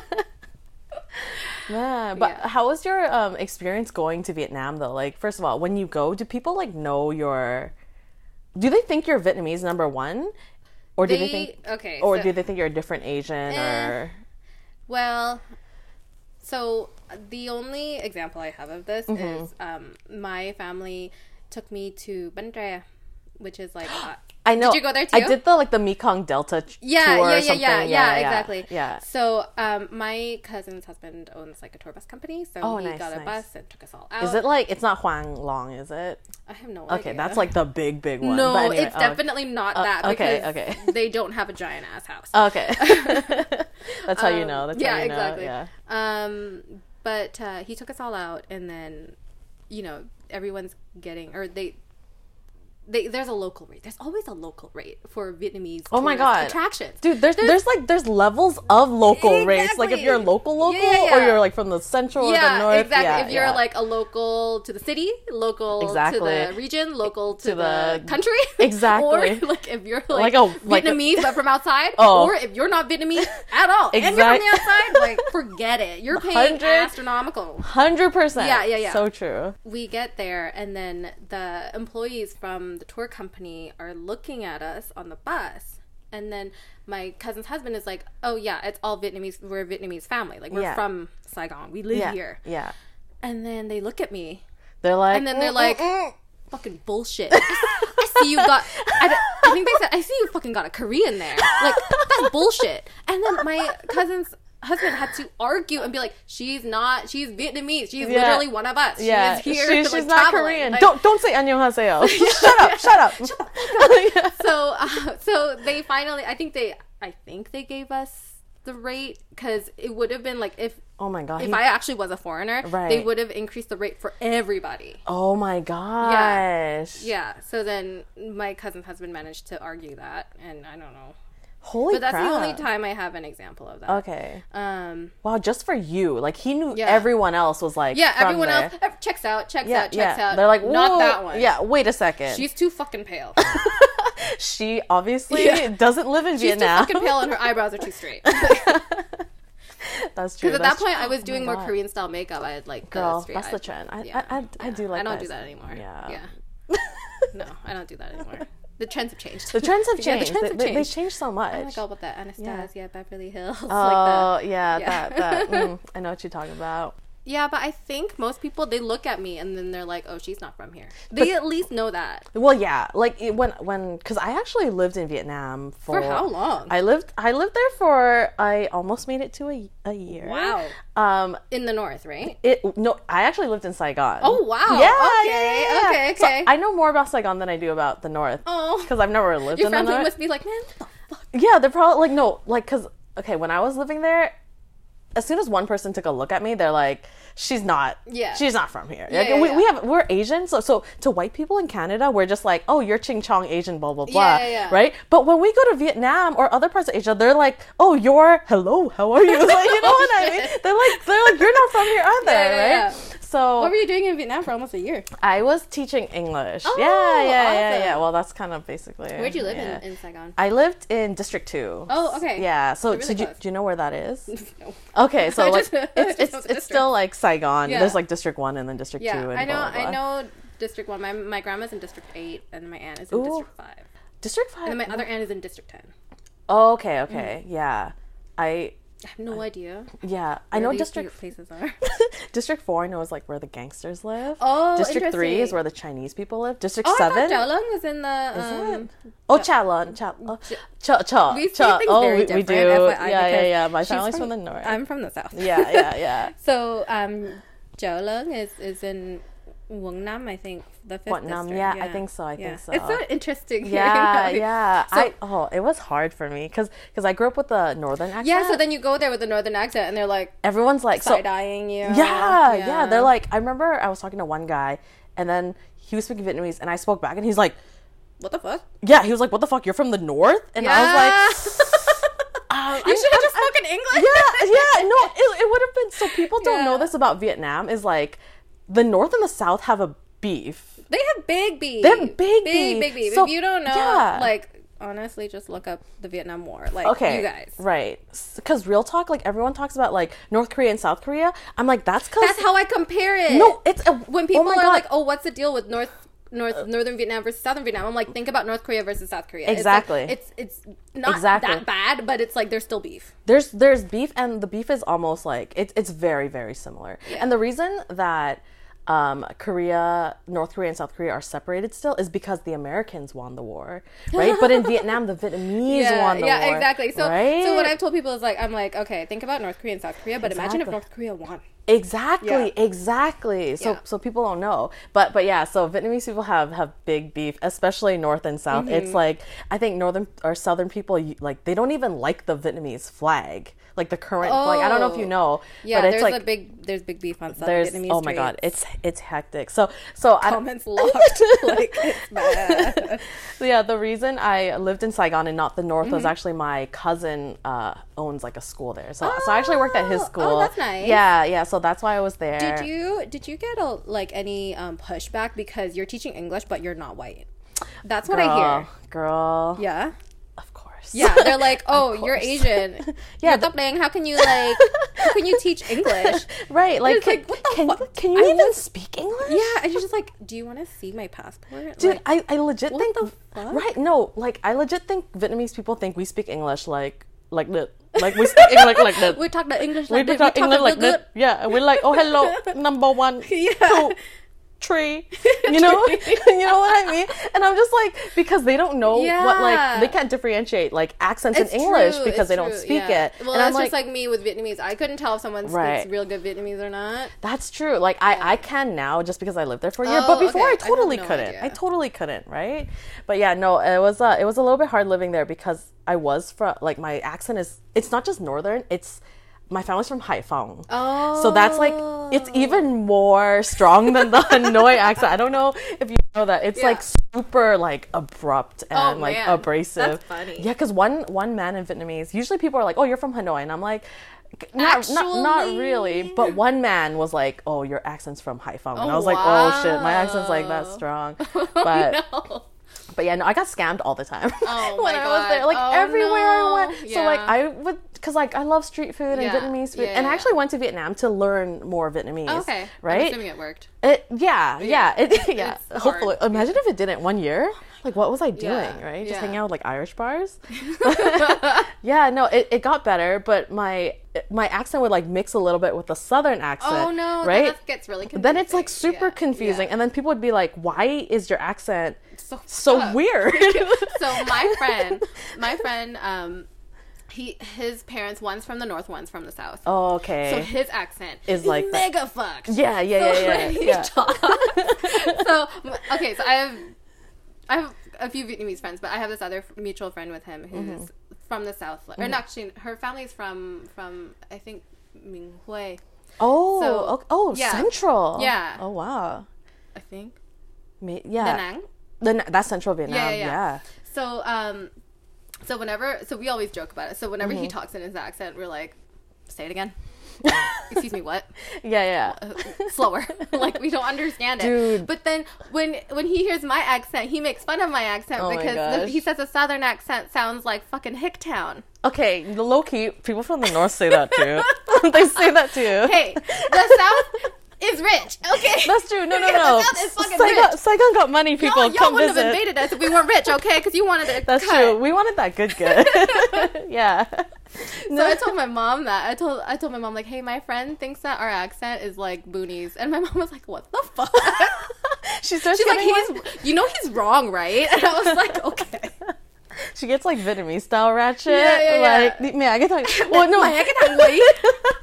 D: Yeah, but
F: Yeah.
D: how was your um, experience going to Vietnam though? Like, first of all, when you go, do people like know your? Do they think you're Vietnamese number one? Or do they,
F: They
D: think
F: okay.
D: or
F: so-
D: do they think you're a different Asian
F: Eh.
D: or
F: Well, so the only example I have of this
D: Mm-hmm.
F: is um, my family took me to Ben Tre, which is like. (gasps) Uh,
D: I know.
F: Did you go there too?
D: I did the like the Mekong Delta ch-
F: yeah,
D: tour or
F: yeah, yeah,
D: something.
F: yeah, yeah, exactly.
D: Yeah.
F: So, um, my cousin's husband owns like a tour bus company, so
D: Oh,
F: he
D: nice,
F: got a
D: nice.
F: bus and took us all out.
D: Is it like it's not Huang Long, is it?
F: I have no
D: Okay,
F: idea.
D: Okay, that's like the big big one.
F: No,
D: anyway,
F: it's
D: oh,
F: definitely not that.
D: okay,
F: because
D: okay. (laughs)
F: They don't have a giant ass house.
D: Okay. (laughs) (laughs) That's how you know. That's
F: yeah,
D: how you know.
F: exactly.
D: Yeah.
F: Um, but uh, he took us all out, and then, you know, everyone's getting or they. They, there's a local rate. There's always a local rate for Vietnamese.
D: Oh my God.
F: attractions,
D: Dude, there's, there's like there's levels of local rates. Like if you're local local
F: Yeah, yeah,
D: or you're like from the central or the
F: yeah,
D: north.
F: exactly.
D: Yeah,
F: if you're
D: yeah.
F: like a local to the city, local
D: Exactly.
F: to the region, local to,
D: To
F: the,
D: the-
F: country, (laughs)
D: Exactly.
F: or like if you're
D: Like
F: like,
D: a- like a-
F: Vietnamese but from outside, (laughs)
D: Oh.
F: or if you're not Vietnamese (laughs) at all and you're from the outside, like forget it. You're paying
D: Hundred-
F: astronomical.
D: hundred percent.
F: Yeah, yeah, yeah.
D: So true.
F: we get there and then the employees from the tour company are looking at us on the bus and then my cousin's husband is like oh yeah it's all vietnamese we're a vietnamese family like we're
D: Yeah.
F: from saigon we live
D: Yeah.
F: here
D: Yeah.
F: and then they look at me
D: They're like
F: and then they're
D: "Mm,
F: like
D: mm, mm."
F: fucking bullshit I, I see you got I, I think they said i see you fucking got a korean there like that's bullshit and then my cousin's husband had to argue and be like she's not she's vietnamese she's
D: Yeah.
F: literally one of us
D: yeah,
F: she is here
D: She- (laughs)
F: like,
D: she's not
F: traveling.
D: Korean.
F: Like,
D: don't don't say 안녕하세요. shut (laughs) up, shut up. Yeah. (laughs)
F: so uh, so they finally i think they i think they gave us the rate because it would have been like if
D: Oh my god.
F: if
D: he-
F: i actually was a foreigner they
D: Right.
F: would have increased the rate for everybody
D: oh my gosh.
F: yeah so then my cousin's husband managed to argue that and i don't know
D: Holy
F: but that's
D: crap.
F: the only time i have an example of that
D: Okay.
F: um
D: Wow, just for you. Like he knew
F: Yeah.
D: everyone else was like
F: yeah everyone
D: there.
F: else checks out checks
D: Yeah,
F: out checks
D: yeah.
F: out
D: They're like,
F: not that one
D: Yeah, wait a second.
F: she's too fucking pale (laughs)
D: she obviously doesn't live in
F: she's too fucking pale and her eyebrows are too straight (laughs)
D: That's true.
F: Because at that point, I was
D: Oh
F: doing
D: my
F: more
D: God.
F: Korean style makeup. I had like
D: Girl,
F: the
D: that's the trend. I,
F: Yeah,
D: I, I, I do like
F: I don't
D: that.
F: do that anymore.
D: Yeah.
F: Yeah. (laughs) no, I don't do that anymore. The trends have changed.
D: The trends have (laughs)
F: Yeah, the trends
D: they,
F: have
D: they, they
F: changed.
D: changed so much.
F: I like all about that Anastasia, Beverly Hills. (laughs)
D: oh,
F: like that.
D: yeah,
F: Yeah.
D: that, that. (laughs) mm, I know what you're talking about.
F: Yeah, but I think most people they look at me and then they're like, "Oh, she's not from here." They at least know that.
D: Well, yeah, like it, when when because I actually lived in Vietnam for,
F: For how long?
D: I lived I lived there for I almost made it to a, a year.
F: Wow.
D: Um.
F: In the north, right?
D: It no, I actually lived in Saigon.
F: Oh wow.
D: Yeah.
F: Okay.
D: yeah, yeah.
F: Okay.
D: So I know more about Saigon than I do about the north.
F: oh.
D: Because I've never lived
F: Your
D: in the north.
F: must be like, man, the fuck?
D: Yeah, they're probably like no, like because okay, when I was living there, as soon as one person took a look at me, they're like, "She's not,
F: Yeah.
D: she's not from here."
F: Yeah,
D: Like,
F: yeah,
D: we,
F: yeah.
D: we have we're Asian, so so to white people in Canada, we're just like, "Oh, you're Ching Chong Asian, blah blah blah," right? But when we go to Vietnam or other parts of Asia, they're like, "Oh, you're hello, how are you?" (laughs) Like, you know what I mean? (laughs) They're like, they're like, "You're not from here (laughs) either," right?
F: Yeah.
D: So
F: What were you doing in Vietnam for almost a year?
D: I was teaching English.
F: Oh,
D: yeah, yeah, yeah,
F: awesome.
D: yeah. Well, that's kind of basically.
F: Where'd you live
D: yeah.
F: in, in Saigon?
D: I lived in District Two.
F: Oh, okay.
D: Yeah. So,
F: So really
D: so do, you, do you know where that is? (laughs)
F: no.
D: Okay, so (laughs)
F: I
D: like
F: just- (laughs)
D: it's it's, it's still like Saigon.
F: Yeah.
D: There's like District One and then District
F: Yeah,
D: Two. And
F: I know.
D: blah, blah,
F: I know District One. My my grandma's in District Eight, and my aunt is in
D: Ooh.
F: District Five,
D: District Five.
F: and then my other aunt is in District Ten.
D: Oh, okay, okay,
F: Mm.
D: yeah. I
F: I have no idea.
D: yeah. I know District
F: places are. (laughs)
D: District Four. I know is like where the gangsters live.
F: Oh,
D: District Three is where the Chinese people live. District
F: oh,
D: Seven.
F: I Jiaolong was in the.
D: Is
F: Um,
D: it? Oh, Chalon, Chal, oh, Cha, Cha,
F: we
D: Cha.
F: things
D: Oh,
F: very
D: we, we do.
F: FYI,
D: yeah, yeah, yeah. My family's from, the north.
F: I'm from the south.
D: yeah, yeah, yeah. (laughs)
F: So um, Jiaolong is is in Wongnam, I think the fifth
D: Whatnam,
F: district.
D: yeah, I think so, I
F: Yeah.
D: think so.
F: It's so interesting.
D: Yeah, (laughs) yeah.
F: So-
D: I oh, it was hard for me because because I grew up with the northern accent.
F: Yeah. So then you go there with the northern accent, and they're like
D: everyone's like so
F: side eyeing you.
D: yeah, yeah, They're like, I remember I was talking to one guy, and then he was speaking Vietnamese, and I spoke back, and he's like,
F: what the fuck?
D: Yeah, he was like, What the fuck? You're from the north? And I was like, um, (laughs) (laughs)
F: you should have just spoken English.
D: yeah, yeah, no, it, it would have been. So people don't know this about Vietnam is like, the north and the south have a beef.
F: They have big beef.
D: They have big
F: big,
D: beef.
F: big beef.
D: So,
F: if you don't know,
D: yeah.
F: like honestly, just look up the Vietnam War. Like
D: Okay,
F: you guys.
D: right? Because real talk, like everyone talks about like North Korea and South Korea. I'm like, that's because
F: That's how I compare it.
D: no, it's a,
F: when oh people
D: oh
F: are
D: God.
F: like, "Oh, what's the deal with North North uh, Northern Vietnam versus Southern Vietnam. I'm like, think about North Korea versus South Korea.
D: Exactly.
F: It's like, it's, it's not
D: Exactly.
F: that bad, but it's like there's still beef.
D: there's there's beef and the beef is almost like it's it's very very similar and the reason that um, Korea, North Korea, and South Korea are separated still is because the Americans won the war, right? but in (laughs) Vietnam, the Vietnamese won the
F: yeah,
D: war.
F: Yeah, exactly. So,
D: right?
F: so what I've told people is like, I'm like, okay, think about North Korea and South Korea, but imagine if North Korea won.
D: Exactly,
F: Yeah.
D: exactly. So
F: Yeah.
D: so people don't know. But but yeah, so Vietnamese people have have big beef, especially north and south. It's
F: Mm-hmm.
D: like I think northern or southern people like they don't even like the Vietnamese flag. Like the current like I don't know if you
F: Oh.
D: know.
F: Yeah,
D: but it's
F: there's
D: like
F: a big there's big beef on Southern
D: there's
F: Vietnamese
D: oh my god, it's it's hectic. So so I
F: comments (laughs) locked. (laughs) like it's bad.
D: So yeah, the reason I lived in Saigon and not the north
F: Mm-hmm.
D: was actually my cousin uh, owns like a school there. So so I actually worked at his
F: Oh,
D: school.
F: oh, that's nice.
D: Yeah, yeah. So that's why I was there.
F: Did you did you get a like any um, pushback because you're teaching English but you're not white? That's what I hear.
D: girl?
F: Yeah.
D: Course.
F: Yeah, they're like, (laughs) "Oh, you're Asian. (laughs)
D: Yeah,
F: yeah, stop playing. How can you like? How can you teach (laughs) English?"
D: Right, like, can,
F: like, what the
D: can, can you
F: I
D: even
F: was-
D: speak English?
F: Yeah, and you're just like, "Do you want to see my passport?"
D: Dude,
F: Like,
D: I, I legit think
F: the fuck?
D: right no like I legit think Vietnamese people think we speak English like like that like we speak English like that.
F: we talk the English
D: we
F: like this.
D: talk
F: We
D: English like that. Yeah, we're like, oh hello, number one,
F: Yeah.
D: two, three. (laughs) You know, (laughs) you know what I mean? And I'm just like because they don't know what like they can't differentiate like accents
F: It's
D: in English
F: true,
D: because they don't speak
F: yeah.
D: it.
F: Well,
D: and
F: that's
D: I'm like,
F: just like me with Vietnamese. I couldn't tell if someone speaks real good Vietnamese or not.
D: That's true. Like I, I can now just because I lived there for a year.
F: Oh,
D: but before
F: okay.
D: I
F: I
D: totally
F: no
D: couldn't.
F: idea.
D: I totally couldn't, right? But yeah, no, it was uh, it was a little bit hard living there because I was from like my accent is it's not just northern, it's my family's from Haiphong.
F: Oh,
D: So that's like it's oh. even more strong than the (laughs) Hanoi accent. I don't know if you know that. It's
F: Yeah.
D: like super like abrupt oh, and
F: Oh,
D: like
F: man.
D: abrasive.
F: That's funny.
D: Yeah, because one one man in Vietnamese. Usually people are like, "Oh, you're from Hanoi," and I'm like. Not, not, not really, but one man was like, "Oh, your accent's from Haiphong," and I was like, "Oh shit, my accent's like that
F: oh,
D: strong." (laughs) But
F: no.
D: but yeah, no, I got scammed all the time
F: Oh (laughs)
D: when I was there. Like
F: Oh,
D: everywhere I
F: no.
D: went. So like I would, cause like I love street food and
F: Yeah.
D: Vietnamese food,
F: Yeah,
D: and I actually went to Vietnam to learn more Vietnamese.
F: Okay, I'm
D: right?
F: assuming it worked.
D: It, yeah, yeah, it, (laughs) yeah.
F: It's
D: Hopefully,
F: hard.
D: imagine if it didn't one year. Like, what was I doing? Right, just hanging out with like Irish bars. (laughs) (laughs) yeah, no, it, it got better, but my my accent would like mix a little bit with the southern accent.
F: Oh no,
D: right?
F: that gets really confusing.
D: then it's like super
F: Yeah,
D: confusing,
F: yeah.
D: and then people would be like, "Why is your accent
F: so
D: so weird?"
F: so my friend, my friend, um, he his parents one's from the north, one's from the south.
D: oh, okay.
F: So his accent
D: Is like that.
F: mega fucked.
D: Yeah, yeah,
F: So
D: yeah, (laughs) yeah, yeah.
F: so okay, so I have I have a few Vietnamese friends, but I have this other mutual friend with him who's
D: Mm-hmm.
F: from the south. Or no, actually, her family's from from I think Minh Hue.
D: oh,
F: So,
D: okay. oh,
F: yeah.
D: central.
F: Yeah.
D: Oh wow.
F: I think
D: yeah.
F: Da Nang.
D: Then that's central Vietnam.
F: Yeah,
D: Yeah,
F: yeah, yeah. So um, so whenever so we always joke about it. So whenever
D: Mm-hmm.
F: he talks in his accent, we're like, say it again. (laughs) Excuse me, what?
D: yeah, yeah.
F: Uh, slower. (laughs) like we don't understand it.
D: Dude.
F: But then when when he hears my accent, he makes fun of my accent
D: Oh my
F: because the, he says a southern accent sounds like fucking Hicktown.
D: Okay, the low key people from the north say that too. (laughs) they say that too.
F: Hey, the south is rich. Okay.
D: That's true. No, no, no.
F: South is fucking
D: Saigon. Saigon got money. People
F: Y'all, y'all
D: come
F: wouldn't
D: visit.
F: have invaded us if we weren't rich, okay? Because you wanted to
D: That's
F: cut.
D: true. We wanted that good, good. (laughs) yeah.
F: So I told my mom that. I told I told my mom like, hey, my friend thinks that our accent is like boonies, and my (laughs) mom was like, what the fuck? (laughs)
D: She starts
F: She's like, he's, you know, he's wrong, right? And I was like, okay. (laughs)
D: She gets like Vietnamese style ratchet.
F: Yeah, yeah, yeah.
D: Like, "Di mẹ cái thằng... Well, no.
F: Mẹ cái thằng.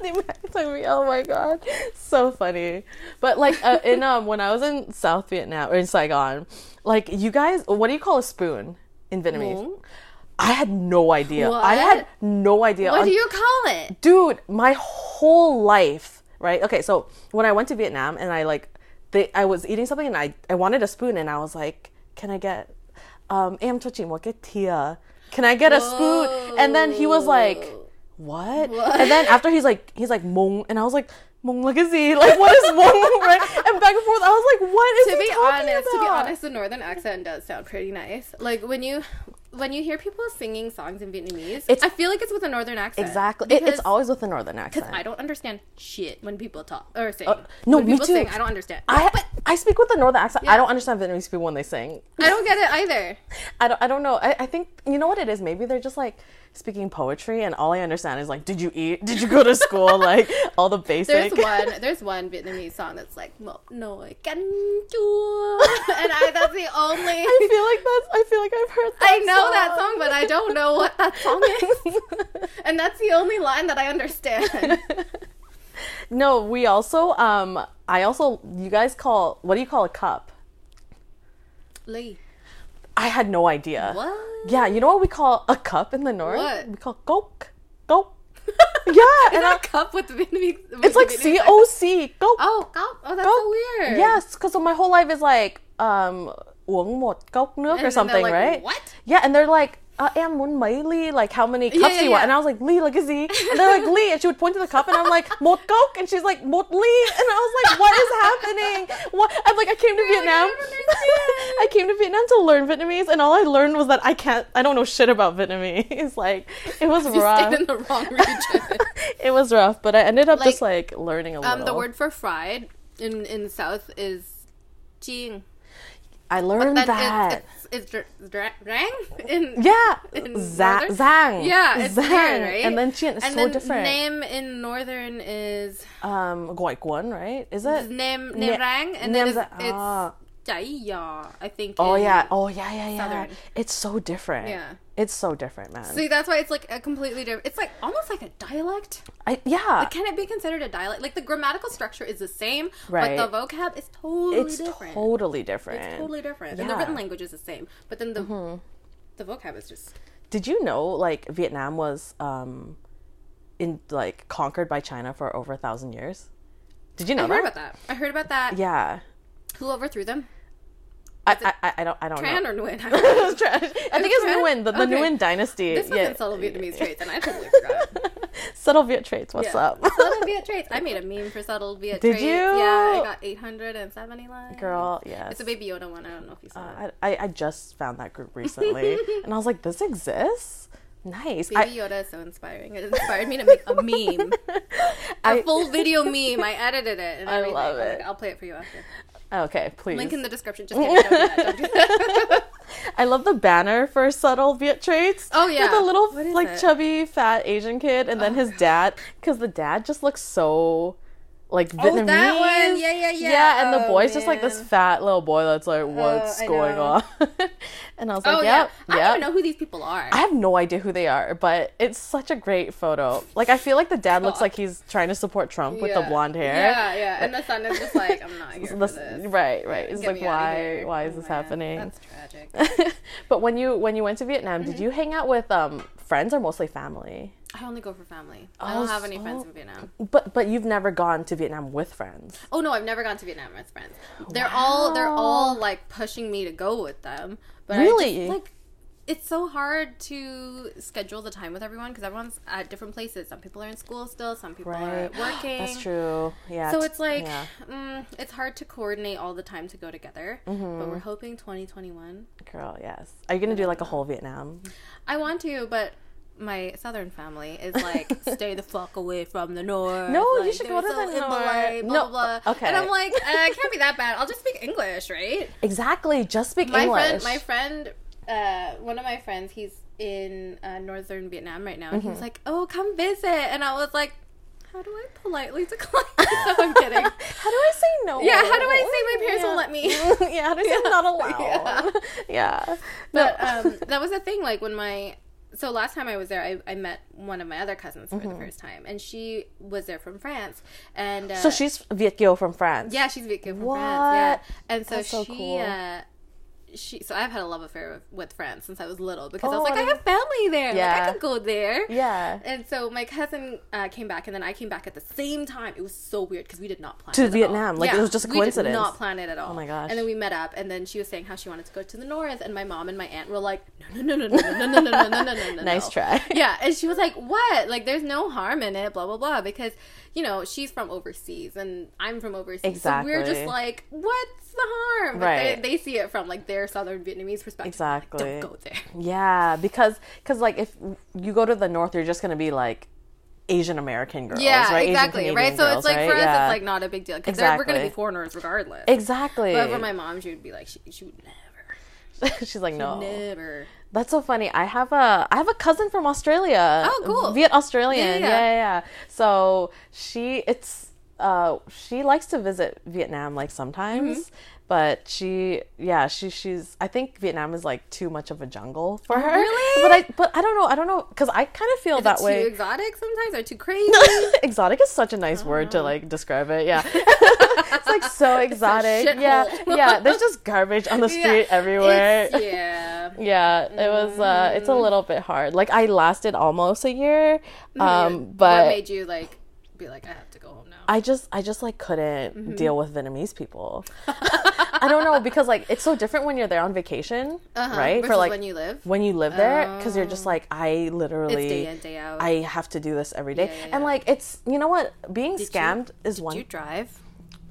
D: Di mẹ cái thằng Mỹ. Oh my god. So funny. But like uh, in (laughs) um when I was in South Vietnam or in Saigon, like you guys, what do you call a spoon in Vietnamese?
F: Muỗng.
D: I had no idea. I had no idea.
F: What do you call it?
D: dude my whole life right okay so when i went to vietnam and i like they i was eating something and i i wanted a spoon and i was like can i get um cho chị một cái thìa can i get a spoon and then he was like what, and then after he's like he's like mung and i was like is (laughs) he like what is mung (laughs) right? And back and forth i was like what is
F: to
D: he
F: be
D: talking
F: honest, to be honest, the northern accent does sound pretty nice. Like when you, when you hear people singing songs in Vietnamese,
D: It's-
F: I feel like it's with a northern accent.
D: Exactly. It, it's always with a northern accent. Because.
F: I don't understand shit when people talk or sing.
D: Uh, no,
F: when
D: me
F: people
D: too.
F: Sing, I don't understand.
D: I I speak with a northern accent. I don't understand Vietnamese people when they sing.
F: I don't get it either. (laughs)
D: I don't I don't know. I, I think you know what it is. Maybe they're just like speaking poetry, and all I understand is like, did you eat? Did you go to school? (laughs) like all the basic.
F: There's one. There's one Vietnamese song that's like "Một nồi canh chua," (laughs) and I that's the only.
D: I feel like that's. I feel like I've heard. That
F: I know that song, but I don't know what that (laughs) song is. and that's the only line that I understand.
D: No, we also. Um, I also. You guys call. What do you call a cup?
F: Ly.
D: I had no idea.
F: What?
D: Yeah, you know what we call a cup in the north?
F: What?
D: We call gok. Gok. (laughs) yeah,
F: Is
D: and
F: that
D: I,
F: a cup with the Vietnamese? with
D: it's like C
F: accent?
D: Gok.
F: Oh, cup. Oh, that's
D: Gok.
F: so weird.
D: Yes, because my whole life is like um uống một cốc nước
F: And
D: or something,
F: like,
D: right?
F: "What?"
D: Yeah, and they're like, uh, em muốn mấy ly? Like, how many cups
F: yeah,
D: do you want?
F: yeah.
D: And I was like, ly like cái gì? And they're like, ly. And she would point to the cup, and I'm like, một cốc. And she's like, một ly. And I was like, what is happening? What? I'm like, I came to Vietnam.
F: understand. (laughs)
D: I came to Vietnam to learn Vietnamese, and all I learned was that I can't, I don't know shit about Vietnamese. (laughs) like, it was
F: You
D: rough.
F: stayed in the wrong region. (laughs)
D: it was rough, but I ended up just
F: Like,
D: like learning a little.
F: um, the word for fried in in the south is chiang.
D: I learned that.
F: It, it's dr- dra- in
D: Yeah,
F: in
D: Zhang.
F: Yeah, it's
D: Zhang.
F: weird, right?
D: And then Chien is
F: and
D: so
F: then
D: different.
F: Name in northern is
D: um, Goi Guan, right? Is it?
F: name name rang, and then it's,
D: ah.
F: it's Chai Ya, I think.
D: Oh yeah, oh yeah, yeah, yeah.
F: Southern.
D: It's so different.
F: Yeah.
D: it's so different, man.
F: See, that's why it's like a completely different. It's like almost like a dialect.
D: I, yeah,
F: Can it be considered a dialect? Like the grammatical structure is the same,
D: Right.
F: but the vocab is totally different.
D: it's
F: different.
D: totally different.
F: It's totally different. And the
D: Mm-hmm.
F: written language is the same, but then the the vocab is just
D: Did you know like Vietnam was um, in like conquered by China for over a thousand years? Did you know
F: I heard
D: that?
F: about that. I heard about that.
D: Yeah,
F: Who overthrew them?
D: I, I, I, I don't, I don't
F: Tran
D: know.
F: or Nguyen? (laughs)
D: Was trash. I think it's? Nguyen, the, the
F: Okay.
D: Nguyen dynasty.
F: This wasn't
D: yeah.
F: subtle Vietnamese traits, and I totally (laughs) forgot.
D: Subtle Viet traits. What's
F: Yeah.
D: up?
F: subtle Viet (laughs) traits. I made a meme for subtle Viet
D: Did
F: traits.
D: you?
F: Yeah, I got 870 likes.
D: Girl, yes.
F: It's a Baby Yoda one. I don't know if you saw uh, it.
D: I, I, I just found that group recently, and I was like, this exists. Nice.
F: Baby
D: I,
F: Yoda is so inspiring. It inspired me to make a meme, a
D: I-
F: full video meme. I edited it. And
D: I
F: everything.
D: love it.
F: I'll play it for you after.
D: Okay, please.
F: Link in the description. Just kidding. Don't do that. Don't do that. (laughs)
D: I love the banner for subtle Viet traits.
F: Oh,
D: with
F: yeah.
D: the little like
F: it?
D: chubby fat Asian kid, and then his oh. dad, because the dad just looks so like Vietnamese.
F: Oh, that one. Yeah, yeah, yeah.
D: Yeah, and the
F: Oh,
D: boy's just like this fat little boy that's like, what's
F: I
D: going on? (laughs) and I was like,
F: Oh
D: yeah,
F: yeah. I
D: yeah.
F: don't know who these people are.
D: I have no idea who they are, but it's such a great photo. Like I feel like the dad looks like he's trying to support Trump with the blonde hair.
F: Yeah, yeah. And the son is just like, I'm not (laughs) here
D: This-
F: this.
D: right, right. It's
F: Get
D: like why why is
F: Oh,
D: this
F: man,
D: happening?
F: That's tragic. (laughs)
D: but when you when you went to Vietnam,
F: Mm-hmm.
D: did you hang out with um friends or mostly family?
F: I only go for family. I
D: Oh,
F: don't have any
D: so-
F: friends in Vietnam.
D: But but you've never gone to Vietnam with friends.
F: Oh no, I've never gone to Vietnam with friends. They're all they're all like pushing me to go with them. But
D: Really?
F: just, like it's so hard to schedule the time with everyone because everyone's at different places. Some people are in school still. Some people are working.
D: That's true. Yeah.
F: So it's like
D: yeah.
F: mm, it's hard to coordinate all the time to go together.
D: Mm-hmm.
F: But we're hoping 2021.
D: girl, yes. Are you gonna do like a whole Vietnam?
F: I want to, but my southern family is like, (laughs) stay the fuck away from the north.
D: No, you should go to the north.
F: Blah,
D: No,
F: blah, blah.
D: okay.
F: And I'm like, uh, it can't be that bad. I'll just speak English, right?
D: Exactly. Just speak
F: My
D: English.
F: friend, my friend, uh, one of my friends, he's in uh, northern Vietnam right now, and
D: Mm-hmm.
F: he's like, "Oh, come visit," and I was like. How do I politely decline? (laughs) no, I'm kidding. (laughs)
D: how do I say no?
F: Yeah, how do I say my parents won't let me?
D: yeah, how do I say I'm not allowed? Yeah.
F: But um, that was the thing. Like when my so last time I was there, I, I met one of my other cousins for the first time, and she was there from France. And uh,
D: Mm-hmm. So she's Viet Kieu from France.
F: yeah, she's Viet Kieu from
D: What?
F: France. Yeah, and so
D: That's so
F: she.
D: cool.
F: Uh, she so I've had a love affair with, with France since I was little because I
D: Oh,
F: was like
D: I
F: I have family there like I could go there
D: Yeah.
F: and so my cousin uh, came back and then I came back at the same time it was so weird because we did not plan
D: To
F: it at all.
D: Vietnam, like, it was just a coincidence
F: we did not plan it at all
D: Oh my gosh.
F: and then we met up and then she was saying how she wanted to go to the north and my mom and my aunt were like no no no no no no no no no no no no no
D: Nice try.
F: yeah and she was like what like there's no harm in it blah blah blah because you know she's from overseas and I'm from overseas so we're just like what's the harm but
D: Right.
F: they, they see it from like their southern Vietnamese perspective.
D: Exactly.
F: Don't go there.
D: Yeah, because because like if you go to the north, you're just gonna be like Asian American girls,
F: Yeah,
D: right?
F: Exactly. Right. So
D: girls,
F: it's like
D: right?
F: for us,
D: Yeah.
F: it's like not a big deal because we're gonna be foreigners regardless.
D: exactly.
F: But for my mom, she would be like, she, she would never, (laughs)
D: She's like, no.
F: never.
D: That's so funny. I have a I have a cousin from Australia.
F: Oh, cool.
D: Viet Australian.
F: Yeah,
D: Yeah
F: yeah,
D: yeah. So she it's uh she likes to visit Vietnam like sometimes.
F: Mm-hmm.
D: But she, yeah, she, she's. I think Vietnam is like too much of a jungle for her.
F: Oh, really?
D: But I, but I don't know. I don't know because I kind of feel
F: Is
D: that
F: it
D: way.
F: too exotic sometimes or too crazy? (laughs)
D: exotic is such a nice word
F: Uh-huh.
D: to like describe it. Yeah, (laughs) it's like so exotic. yeah, yeah. There's just (laughs) garbage on the street everywhere.
F: It's- yeah.
D: Yeah, it was. uh It's a little bit hard. Like I lasted almost a year, um,
F: Mm-hmm. what made you like be like, I have
D: I just, I just like couldn't
F: Mm-hmm.
D: deal with Vietnamese people. I don't know because like it's so different when you're there on vacation,
F: Uh-huh.
D: right?
F: Versus when you live.
D: when you live there, because you're just like I literally
F: day in, day out.
D: I have to do this every day,
F: Yeah, yeah,
D: and
F: yeah.
D: like it's you know what being
F: you-
D: scammed is
F: Did
D: one.
F: you drive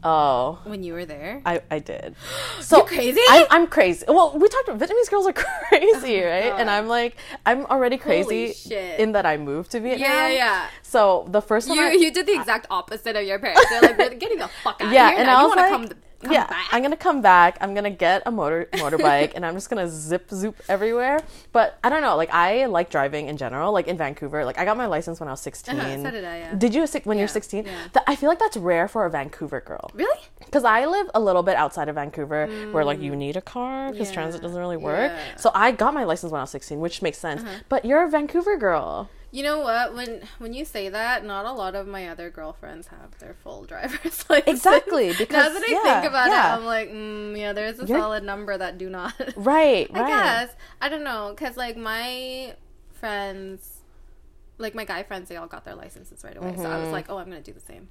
D: oh,
F: when you were there?
D: I, I did. (gasps) So
F: crazy?
D: I, I'm crazy. Well, we talked about Vietnamese girls are (laughs) crazy, oh right? And I'm like, I'm already crazy in that I moved to Vietnam.
F: yeah, yeah.
D: So the first
F: You
D: I,
F: you did the exact opposite of your parents. They're like, we're getting the fuck out
D: yeah,
F: of here.
D: and
F: now.
D: I
F: you
D: was
F: wanna
D: like,
F: come, come
D: yeah,
F: back.
D: I'm gonna come back. I'm gonna get a motor motorbike, and I'm just gonna zip zoop everywhere. But I don't know. Like I like driving in general. Like in Vancouver, like I got my license when I was 16.
F: Uh-huh, so did I, yeah.
D: Did you when you're 16?
F: yeah.
D: Th- I feel like that's rare for a Vancouver girl.
F: really?
D: Because I live a little bit outside of Vancouver where like you need a car because
F: Mm. Yeah,
D: transit doesn't really work.
F: yeah.
D: So I got my license when I was 16, which makes sense. But you're a Vancouver girl.
F: You know what? When when you say that, not a lot of my other girlfriends have their full (laughs) driver's license.
D: Exactly, Because now
F: that I
D: yeah,
F: think about
D: yeah.
F: it, I'm like, mm, yeah, there's a
D: You're-
F: solid number that do not. (laughs)
D: Right,
F: I
D: right.
F: guess I don't know, cause like my friends, like my guy friends, they all got their licenses right away. So I was
D: Mm-hmm.
F: like, oh, I'm gonna do the same.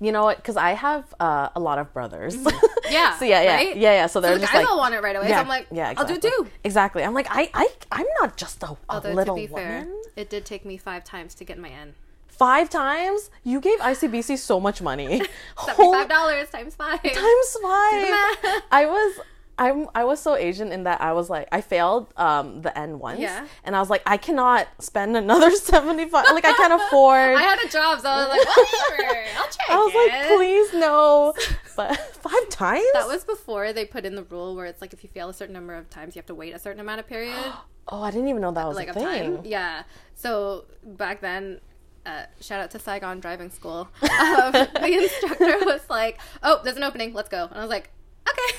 D: You know what? Because I have uh, a lot of brothers. (laughs)
F: Yeah.
D: so yeah, yeah,
F: right?
D: yeah, yeah. So
F: So
D: they're
F: the
D: just
F: guys
D: like,
F: all want it right away.
D: yeah,
F: so I'm like,
D: yeah,
F: I'll do
D: exactly.
F: two.
D: Exactly. I'm like, I, I, I'm not just a, a little
F: to be fair,
D: woman.
F: it did take me five times to get my N.
D: Five times, you gave ICBC so much money. (laughs)
F: Seventy-five dollars times five.
D: times (laughs) five. I was. I'm I was so Asian in that I was like I failed um the N once
F: Yeah.
D: and I was like I cannot spend another (laughs) 75 like I can't (laughs) afford
F: I had a job, so I was like, whatever, I'll try (laughs)
D: I was like please no but five times
F: That was before they put in the rule where it's like if you fail a certain number of times, you have to wait a certain amount of period, (gasps)
D: oh I didn't even know that was
F: like
D: a thing
F: time. Yeah. So back then, uh, shout out to Saigon Driving School. Um, the instructor was like, "Oh, there's an opening. Let's go." And I was like, "Okay."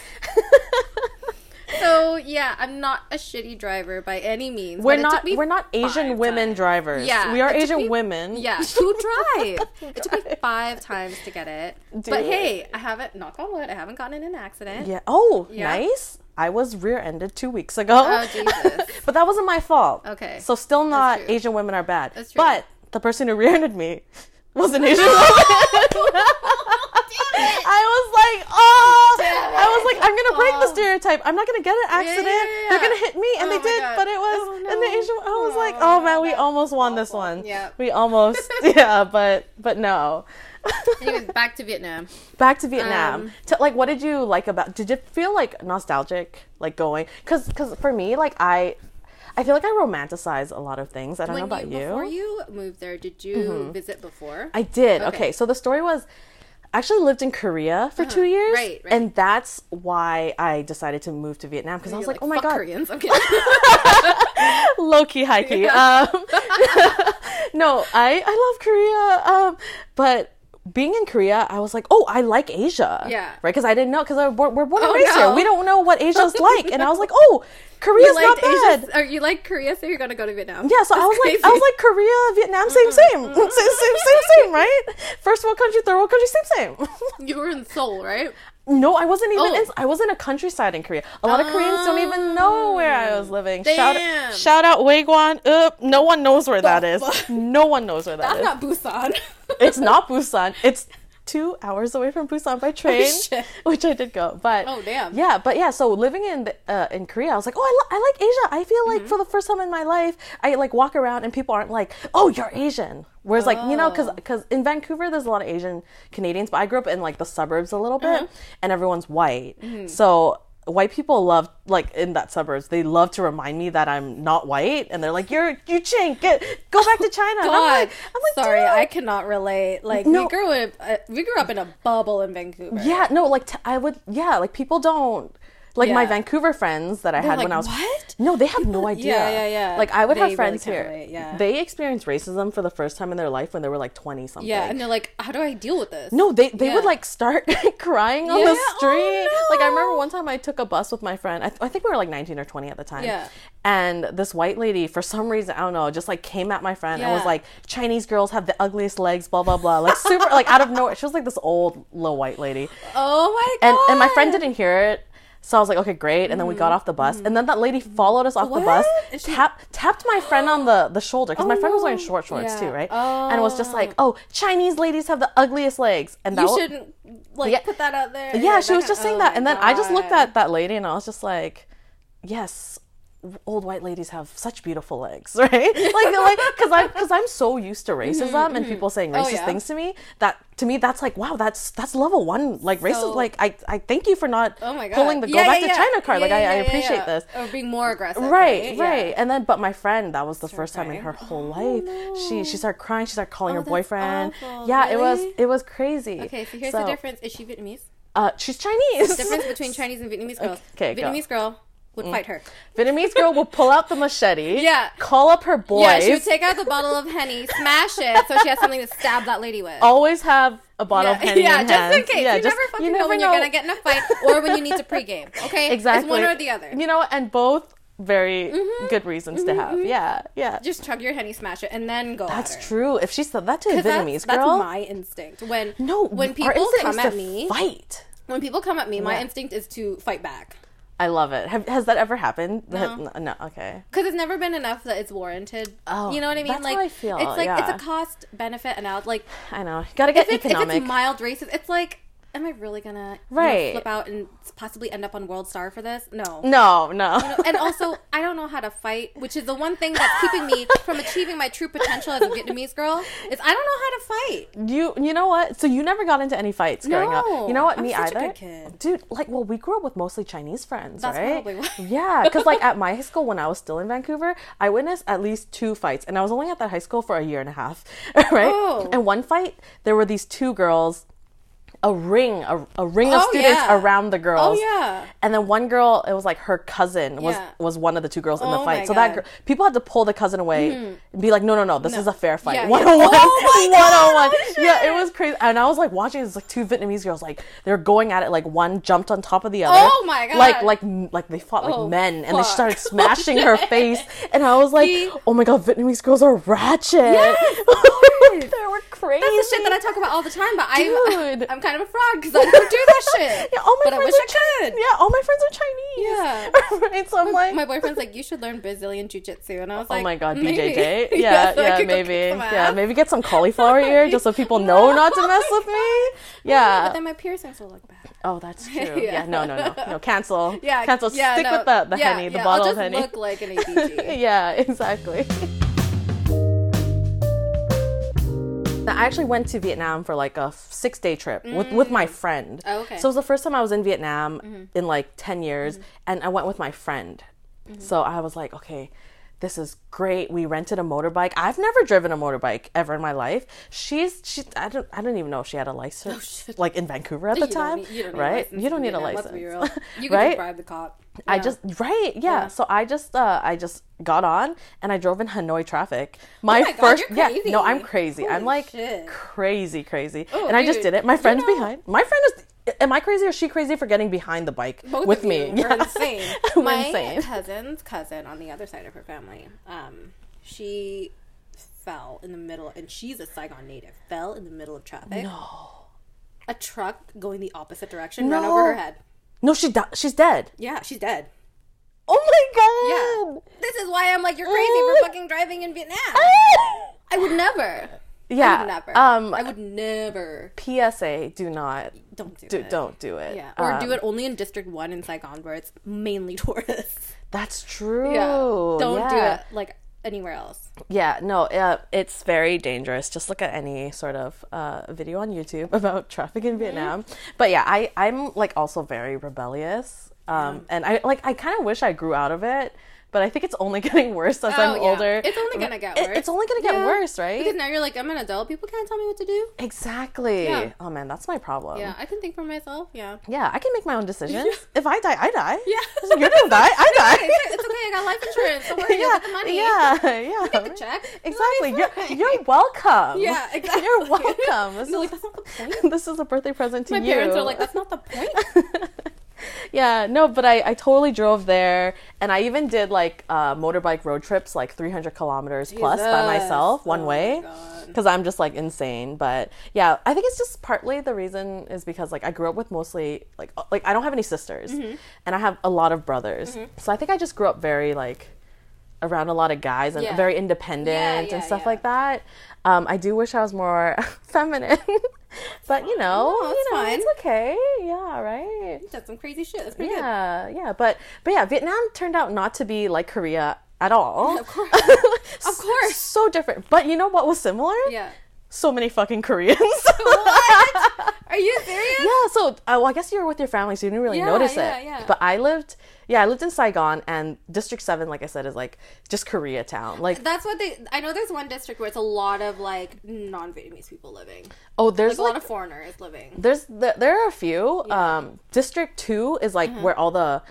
F: (laughs) so yeah, I'm not a shitty driver by any means.
D: we're not we're not Asian women
F: times.
D: drivers
F: Yeah,
D: we are Asian
F: me-
D: women
F: Yeah, (laughs) to drive. it took me (laughs) five times to get it. But hey, I haven't, knock on wood, I haven't gotten in an accident.
D: yeah oh
F: Yeah.
D: nice I was rear-ended two weeks ago
F: Oh, Jesus.
D: but that wasn't my fault
F: Okay.
D: so still not. Asian women are bad
F: That's true.
D: but the person who rear-ended me was an Asian woman (laughs) I was like, oh, I was like, I'm gonna break the
F: Oh.
D: stereotype. I'm not gonna get an accident.
F: yeah,
D: They're gonna hit me, and
F: Oh
D: they did,
F: God.
D: but it was
F: Oh,
D: in the. Asian. I was like,
F: Oh,
D: man, we almost won this one.
F: Yeah.
D: we almost, (laughs) yeah, but but no. (laughs)
F: Anyways, back to Vietnam.
D: Back to Vietnam.
F: Um,
D: to, like, what did you like about? Did you feel like nostalgic, like going? Because because for me, like I. I feel like I romanticize a lot of things. I don't know about
F: you,
D: you.
F: Before you moved there, did you visit before?
D: I did.
F: Okay.
D: Okay. so the story was actually lived in Korea for two years.
F: Uh-huh. Right, right.
D: And that's why I decided to move to Vietnam because I was
F: You're
D: like, oh my
F: fuck
D: god,
F: Koreans. I'm (laughs) kidding. (laughs)
D: low key, high key. Um, (laughs) no, I I love Korea. Um, but being in Korea, I was like, oh, I like Asia.
F: Yeah.
D: Right, because I didn't know because we're, we're born and
F: Oh,
D: raised here. We don't know what Asia's (laughs) like, and I was like, oh, Korea's not bad.
F: Asia, or you like Korea, so you're gonna go to Vietnam.
D: Yeah, so I
F: That's
D: was like, I was like, Korea, Vietnam, same, same, (laughs) same, same, same, same, right? First world country, third world country, same, same. (laughs)
F: you were in Seoul, right?
D: no, I wasn't even.
F: Oh.
D: In, I was in a countryside in Korea. A lot of Koreans don't even know where I was living. Shout,
F: Damn.
D: shout out Waegwan. Uh, no one knows where that is. No one knows where that
F: That's
D: is.
F: not Busan.
D: It's not Busan. It's two hours away from Busan by train,
F: shit.
D: which I did go. But
F: Oh, damn.
D: yeah, but yeah. So living in the, uh, in Korea, I was like, oh, I, li- I like Asia. I feel
F: Mm-hmm.
D: like for the first time in my life, I like walk around and people aren't like, oh, you're Asian. Whereas like you know, because
F: Oh.
D: because in Vancouver there's a lot of Asian Canadians, but I grew up in like the suburbs a little bit,
F: Mm-hmm.
D: and everyone's white. So white people love like in that suburbs they love to remind me that I'm not white and they're like you're you chink get go back to China and I'm like I'm like
F: sorry,
D: "Dude."
F: I cannot relate. Like
D: No.
F: we grew up, uh, we grew up in a bubble in Vancouver.
D: yeah no like t- I would yeah like people don't like my Vancouver friends that I had when I was
F: "What?"
D: no they have no idea
F: Yeah, yeah, yeah.
D: like I would
F: They
D: have friends
F: can't
D: here
F: relate, yeah.
D: they experienced racism for the first time in their life when they were like 20 something
F: yeah, and they're like, how do I deal with this?
D: No, they they would like start (laughs) crying on
F: Yeah?
D: the street.
F: Oh,
D: Like I remember one time I took a bus with my friend. I, th- I think we were like 19 or 20 at the time.
F: Yeah.
D: And this white lady, for some reason, I don't know, just like came at my friend and was like, "Chinese girls have the ugliest legs." Blah blah blah. Like super, like out of nowhere. She was like this old little white lady,
F: Oh my
D: and
F: god!
D: and my friend didn't hear it. So I was like, okay, great. And then we got off the bus, and then that lady mm. followed us off the bus.
F: What? She-
D: tap, tapped my friend on the the shoulder because my
F: Oh,
D: friend was wearing short shorts
F: Yeah.
D: too, right? And was just like, oh, Chinese ladies have the ugliest legs, and that
F: You shouldn't like
D: Yeah.
F: put that out there.
D: yeah, she was just saying
F: oh
D: that, and then I just looked at that lady, and I was just like, yes. Old white ladies have such beautiful legs, (laughs) right? Like, like, because I'm because I'm so used to racism and people saying racist
F: Oh, yeah.
D: things to me that to me that's like wow that's that's level one like
F: So-
D: like I I thank you for not
F: Oh my god!
D: pulling the go
F: Yeah,
D: back
F: yeah,
D: to. China card like I, I appreciate this
F: Or being more aggressive.
D: right
F: Yeah.
D: right and then but my friend that was the first time in her whole life she she started crying she started calling
F: Oh,
D: her boyfriend
F: awful.
D: yeah it was it was crazy
F: Okay, so here's the difference. Is she Vietnamese?
D: uh she's chinese The
F: difference between (laughs) Chinese and Vietnamese girls.
D: Okay, go.
F: Vietnamese girl would mm. fight her.
D: Vietnamese girl will pull out the machete (laughs)
F: Yeah.
D: call up her boys
F: Yeah, she would take out the bottle of Henny, smash it, so she has something to stab that lady with.
D: always have a bottle
F: yeah,
D: of (laughs) Henny
F: yeah
D: in
F: just
D: hand.
F: in case.
D: Yeah,
F: you
D: just-
F: never fucking
D: you
F: know
D: never
F: when you're gonna get in a fight or when you need to pregame. (laughs) Okay,
D: exactly
F: It's one or the other.
D: you know and both very mm-hmm. good reasons to mm-hmm. have mm-hmm. yeah yeah
F: Just chug your Henny, smash it, and then go.
D: that's true if she said that to a Vietnamese
F: that's,
D: girl
F: That's my instinct. When
D: no
F: when people come at me,
D: fight
F: when people come at me, my instinct is to fight back.
D: I love it. Have, has that ever happened?
F: No.
D: no. Okay.
F: Because it's never been enough that it's warranted.
D: Oh,
F: you know what I mean?
D: that's
F: like
D: how I feel,
F: it's like
D: yeah.
F: it's a cost benefit analysis. Like
D: I know. You gotta get
F: if it's, if
D: economic.
F: it's mild racist, it's like, am I really gonna you know, flip out and possibly end up on WorldStar for this? No.
D: no, no.
F: and also, I don't know how to fight, which is the one thing that's keeping me (laughs) from achieving my true potential as a Vietnamese girl. Is I don't know how to fight.
D: you you know what? So you never got into any fights growing up.
F: No,
D: You know what?
F: I'm
D: Me either. Dude, like, well, we grew up with mostly Chinese friends,
F: That's
D: right? Yeah, because like (laughs) at my high school when I was still in Vancouver, I witnessed at least two fights, and I was only at that high school for a year and a half, (laughs) right?
F: Oh.
D: And one fight, there were these two girls. A ring, a, a ring of
F: Oh,
D: students
F: yeah.
D: around the oh, girls.
F: Oh yeah.
D: And then one girl, it was like her cousin was
F: Yeah.
D: was one of the two girls in the
F: Oh
D: fight. So that girl, people had to pull the cousin away hmm. and be like, no, no, no, this is a fair fight.
F: Yeah.
D: One on one,
F: Oh
D: one oh, on (laughs) one.
F: Oh god,
D: Yeah, it was crazy. And I was like watching this like two Vietnamese girls like they're going at it like one jumped on top of the other.
F: Oh my God.
D: Like like like they fought like
F: Oh,
D: men and they started (laughs) smashing her face. And I was like,
F: See?
D: oh my god, Vietnamese girls are ratchet.
F: Yes, (laughs)
D: they were crazy.
F: That's the shit that I talk about all the time, but I'm I'm kind of a fraud because I don't do that (laughs) shit.
D: Yeah, all my
F: but I
D: friends
F: wish
D: are
F: I could.
D: Chi- Yeah, all my friends are Chinese.
F: Yeah. (laughs)
D: right. So I'm like,
F: My boyfriend's like, you should learn Brazilian jiu jitsu, and I was
D: Oh
F: like, oh
D: my god,
F: maybe.
D: BJJ. (laughs) Yeah,
F: so
D: yeah, maybe. Yeah, maybe get some cauliflower ear just so people know not to mess with me. Yeah.
F: But then my piercings will look bad.
D: Oh, that's true.
F: Yeah.
D: Yeah, no, no, no. No, cancel.
F: Yeah,
D: Cancel.
F: yeah,
D: Stick
F: no,
D: with the, the
F: yeah,
D: henny, the
F: yeah,
D: bottle
F: I'll
D: of
F: just
D: henny.
F: look like an ABG.
D: yeah, exactly. I actually went to Vietnam for like a six day trip with, with my mm. friend.
F: Oh, okay.
D: So it was the first time I was in Vietnam mm-hmm. in like 10 years, mm-hmm. and I went with my friend. Mm-hmm. So I was like, okay, this is great. We rented a motorbike. I've never driven a motorbike ever in my life. She's she I don't I don't even know if she had a license like in Vancouver at the
F: Oh, You
D: time.
F: need- you don't need a
D: right? you don't need a license.
F: Let's be real. You can
D: right?
F: bribe the cop.
D: I just right, yeah. So I just uh I just got on and I drove in Hanoi traffic. My,
F: Oh my God,
D: first
F: you're
D: yeah, no, I'm crazy. I'm like
F: shit.
D: crazy, crazy.
F: Oh,
D: and I just did it. My
F: You
D: friend's
F: know-
D: behind. My friend is am I crazy or is she crazy for getting behind the bike
F: Both
D: with me?
F: you are insane. (laughs) My
D: insane.
F: cousin's cousin on the other side of her family, um, she fell in the middle, and she's a Saigon native. Fell in the middle of traffic.
D: No.
F: A truck going the opposite direction ran over her head.
D: No, she di- she's dead.
F: Yeah, she's dead.
D: Oh my god!
F: Yeah.
D: god.
F: This is why I'm like, you're crazy for fucking driving in Vietnam. (laughs) I would never.
D: Yeah.
F: I would never.
D: Um
F: I would never.
D: PSA do not
F: Don't do,
D: do,
F: it.
D: don't do it.
F: Yeah. Or do
D: Um,
F: it only in District 1 in Saigon where it's mainly (laughs) tourists.
D: That's true.
F: Yeah. Don't do it like anywhere else.
D: Yeah, no, uh, it's very dangerous. Just look at any sort of uh, video on YouTube (laughs) about traffic in Vietnam. But yeah, I I'm like also very rebellious, Um, and I like I kind of wish I grew out of it, but I think it's only (laughs) getting worse as I'm
F: Oh, yeah.
D: older.
F: It's only gonna get
D: It-
F: worse.
D: it's only gonna get
F: Yeah.
D: worse, right?
F: Because now you're like, I'm an adult. People can't tell me what to do.
D: exactly.
F: Yeah.
D: Oh man, that's my problem.
F: Yeah, I can think for myself. Yeah.
D: Yeah, I can make my own decisions. (laughs) if I die, I die.
F: Yeah. (laughs)
D: you don't die, I die.
F: It's, it's okay. I got life insurance. Don't worry.
D: Yeah,
F: get the money.
D: yeah, yeah.
F: The check.
D: Exactly. You're, you're welcome.
F: Yeah, exactly.
D: You're welcome. This
F: They're
D: is,
F: like, that's not the point.
D: this is a birthday present to
F: My
D: you.
F: My parents are like, that's not the point.
D: Yeah, no, but I, I totally drove there, and I even did like uh, motorbike road trips, like 300 kilometers plus by myself one
F: Oh
D: way, because I'm just like insane. But yeah, I think it's just partly the reason is because like I grew up with mostly like like I don't have any sisters,
F: Mm-hmm.
D: and I have a lot of brothers, so I think I just grew up very like around a lot of guys and
F: Yeah.
D: very independent
F: Yeah,
D: and stuff like that. Um, I do wish I was more (laughs) feminine, (laughs) but you know,
F: No,
D: you
F: it's
D: know,
F: fine.
D: it's okay. Yeah, right.
F: That's some crazy shit. That's pretty good.
D: Yeah, yeah, but but yeah, Vietnam turned out not to be like Korea at all. (laughs)
F: Of course.
D: of
F: course.
D: so different. But you know what was similar?
F: Yeah.
D: So many fucking Koreans.
F: What? Are you serious?
D: yeah, so uh, well, I guess you were with your family, so you didn't really
F: Yeah,
D: notice
F: yeah,
D: it.
F: yeah.
D: But I lived, yeah, I lived in Saigon, and District Seven, like I said, is like just Koreatown. Like,
F: That's what they. I know there's one district where it's a lot of like non-Vietnamese people living.
D: oh,
F: There's
D: there's
F: a lot of foreigners living.
D: there's the, there are a few. Um, District Two is like
F: Uh-huh.
D: where all the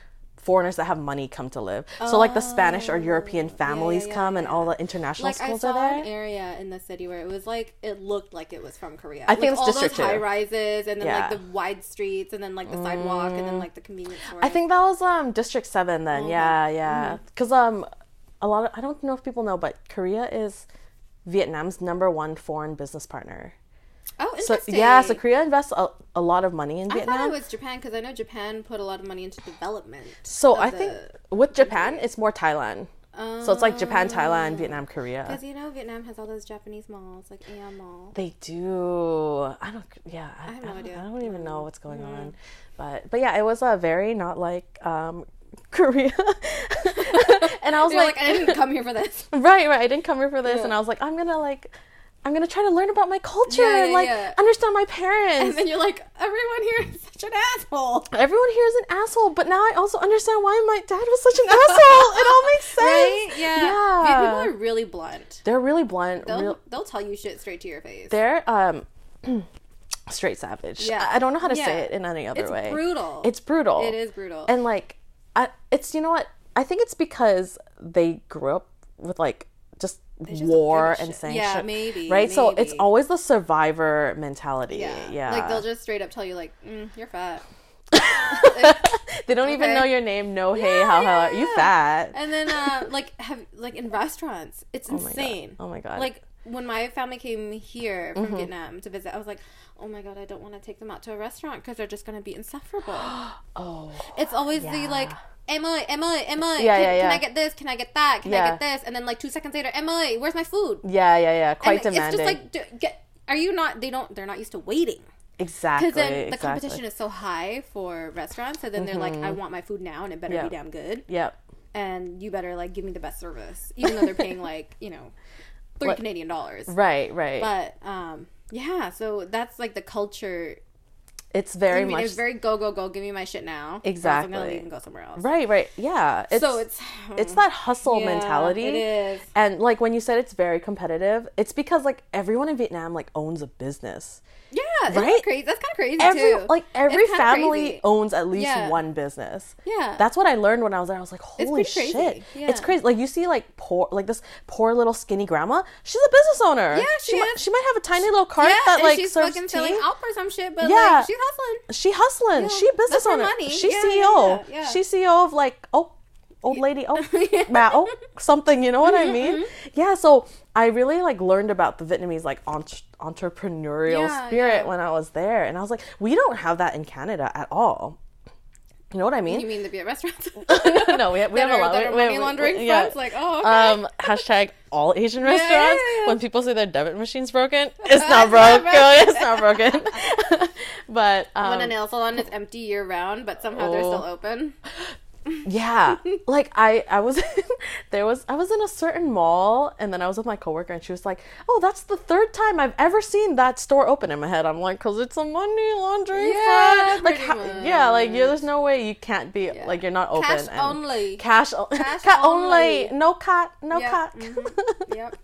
D: foreigners that have money come to live. So like the Spanish or European families
F: Oh. yeah,
D: come, and all the international
F: Like I saw
D: are there.
F: an area in the city where it was like it looked like it was from Korea.
D: I think
F: like,
D: it's
F: all
D: District
F: those high rises and then
D: Yeah.
F: like the wide streets and then like the sidewalk and then like the convenience store.
D: I think that was um District Seven then. Yeah, yeah.
F: Mm-hmm.
D: Because um, a lot of I don't know if people know, but Korea is Vietnam's number one foreign business partner.
F: Oh,
D: So yeah, so Korea invests a, a lot of money in
F: I
D: Vietnam.
F: thought it was Japan because I know Japan put a lot of money into development.
D: so
F: of
D: I think
F: the-
D: with Japan, it's more Thailand. so it's like Japan, Thailand, Vietnam, Korea.
F: Because you know Vietnam has all those Japanese malls like Aeon Mall.
D: They do. I don't. Yeah, I,
F: have no
D: don't-
F: idea.
D: I don't even know what's going on, but but yeah, it was a very not like um (laughs) Korea. (laughs) and I was
F: You're
D: like,
F: like, I didn't come here for this. (laughs)
D: right, right. I didn't come here for this, and I was like, I'm gonna like. I'm gonna try to learn about my culture
F: Yeah,
D: and like
F: yeah.
D: understand my parents.
F: And then you're like, everyone here is such an asshole.
D: Everyone here is an asshole, but now I also understand why my dad was such an asshole. It all makes (laughs) sense.
F: Right? Yeah.
D: Yeah.
F: People are really blunt.
D: They're really blunt.
F: They'll,
D: real,
F: they'll tell you shit straight to your face.
D: they're um (clears throat) straight savage.
F: Yeah.
D: I don't know how to say it in any other
F: it's
D: way.
F: It's brutal.
D: It's brutal.
F: It is brutal.
D: And like, I, it's you know what? I think it's because they grew up with like just
F: just don't
D: war and sanction.
F: Yeah, maybe,
D: Right. So it's always the survivor mentality.
F: yeah.
D: Yeah.
F: Like they'll just straight up tell you like, mm, you're fat. (laughs)
D: they don't even know your name. No, hey, how how are you fat?
F: And then uh (laughs) like have like in restaurants, it's
D: God.
F: insane.
D: Oh my God. Mm-hmm.
F: Like when my family came here from Vietnam to visit, I was like, "Oh my god, I don't want to take them out to a restaurant because they're just gonna be insufferable." (gasps)
D: oh.
F: It's always the like, Emily, Emily, Emily.
D: Yeah,
F: can,
D: yeah,
F: can. I get this? Can I get that? Can I get this? And then like two seconds later, Emily, where's my food?
D: Yeah, yeah, yeah. Quite
F: and
D: demanding.
F: It's just like, get. Are you not? They don't. They're not used to waiting.
D: exactly.
F: Because then the
D: exactly.
F: competition is so high for restaurants, so then they're like, I want my food now, and it better
D: Yeah.
F: be damn good,
D: Yep.
F: and you better like give me the best service, even though they're paying (laughs) like you know, three
D: What-
F: Canadian dollars.
D: Right. Right.
F: But um, yeah, so that's like the culture.
D: It's very
F: I mean,
D: much
F: it's very go go go. Give me my shit now. else I'm
D: Exactly.
F: gonna leave and go somewhere else.
D: right. Right. Yeah. It's,
F: so it's hmm.
D: it's that hustle
F: Yeah,
D: mentality.
F: It is.
D: And like when you said it's very competitive, it's because like everyone in Vietnam like owns a business.
F: Yeah,
D: Right?
F: crazy. That's kind of crazy
D: Every
F: too.
D: like every family
F: crazy.
D: owns at least
F: Yeah.
D: one business.
F: Yeah.
D: That's what I learned when I was there. I was like, holy
F: crazy.
D: shit.
F: Yeah.
D: It's crazy. Like you see like poor like this poor little skinny grandma. She's a business owner.
F: Yeah, she
D: might,
F: is.
D: she might have a tiny little cart
F: yeah,
D: that like
F: she's
D: serves
F: fucking
D: tea.
F: selling Alp or some shit, but
D: Yeah.
F: like she's hustling.
D: She hustling.
F: Yeah,
D: She a business owner.
F: money.
D: She's
F: Yeah,
D: CEO.
F: yeah, yeah.
D: She's CEO of like oh old lady oh (laughs) ma oh something. You know what I mean?
F: Mm-hmm.
D: Yeah. So I really like learned about the Vietnamese like entre- entrepreneurial
F: Yeah,
D: spirit
F: yeah.
D: when I was there, and I was like, we don't have that in Canada at all. You know what I mean?
F: You mean the Viet restaurants? (laughs)
D: no, we have, we have a
F: are,
D: lot.
F: that are
D: we- we-
F: money
D: we-
F: laundering
D: yeah.
F: fronts? Like, oh, okay.
D: Um, hashtag all Asian
F: yeah,
D: restaurants.
F: yeah.
D: When people say their debit machine's broken, (laughs) it's not
F: not
D: broke.
F: broken.
D: it's not broken. (laughs) but um,
F: when a nail salon is empty year round, but somehow they're still
D: Oh.
F: open.
D: Yeah like i i was (laughs) there was i was in a certain mall and then i was with my coworker and she was like oh that's the third time i've ever seen that store open in my head i'm like because it's a money laundering
F: Yeah,
D: fraud." like how- yeah like yeah, there's no way you can't be like you're not open
F: Cash
D: and-
F: only.
D: cash, o- (laughs)
F: Cash
D: cat only.
F: only.
D: no cat no
F: Yep,
D: cat
F: mhm, (laughs) Yep.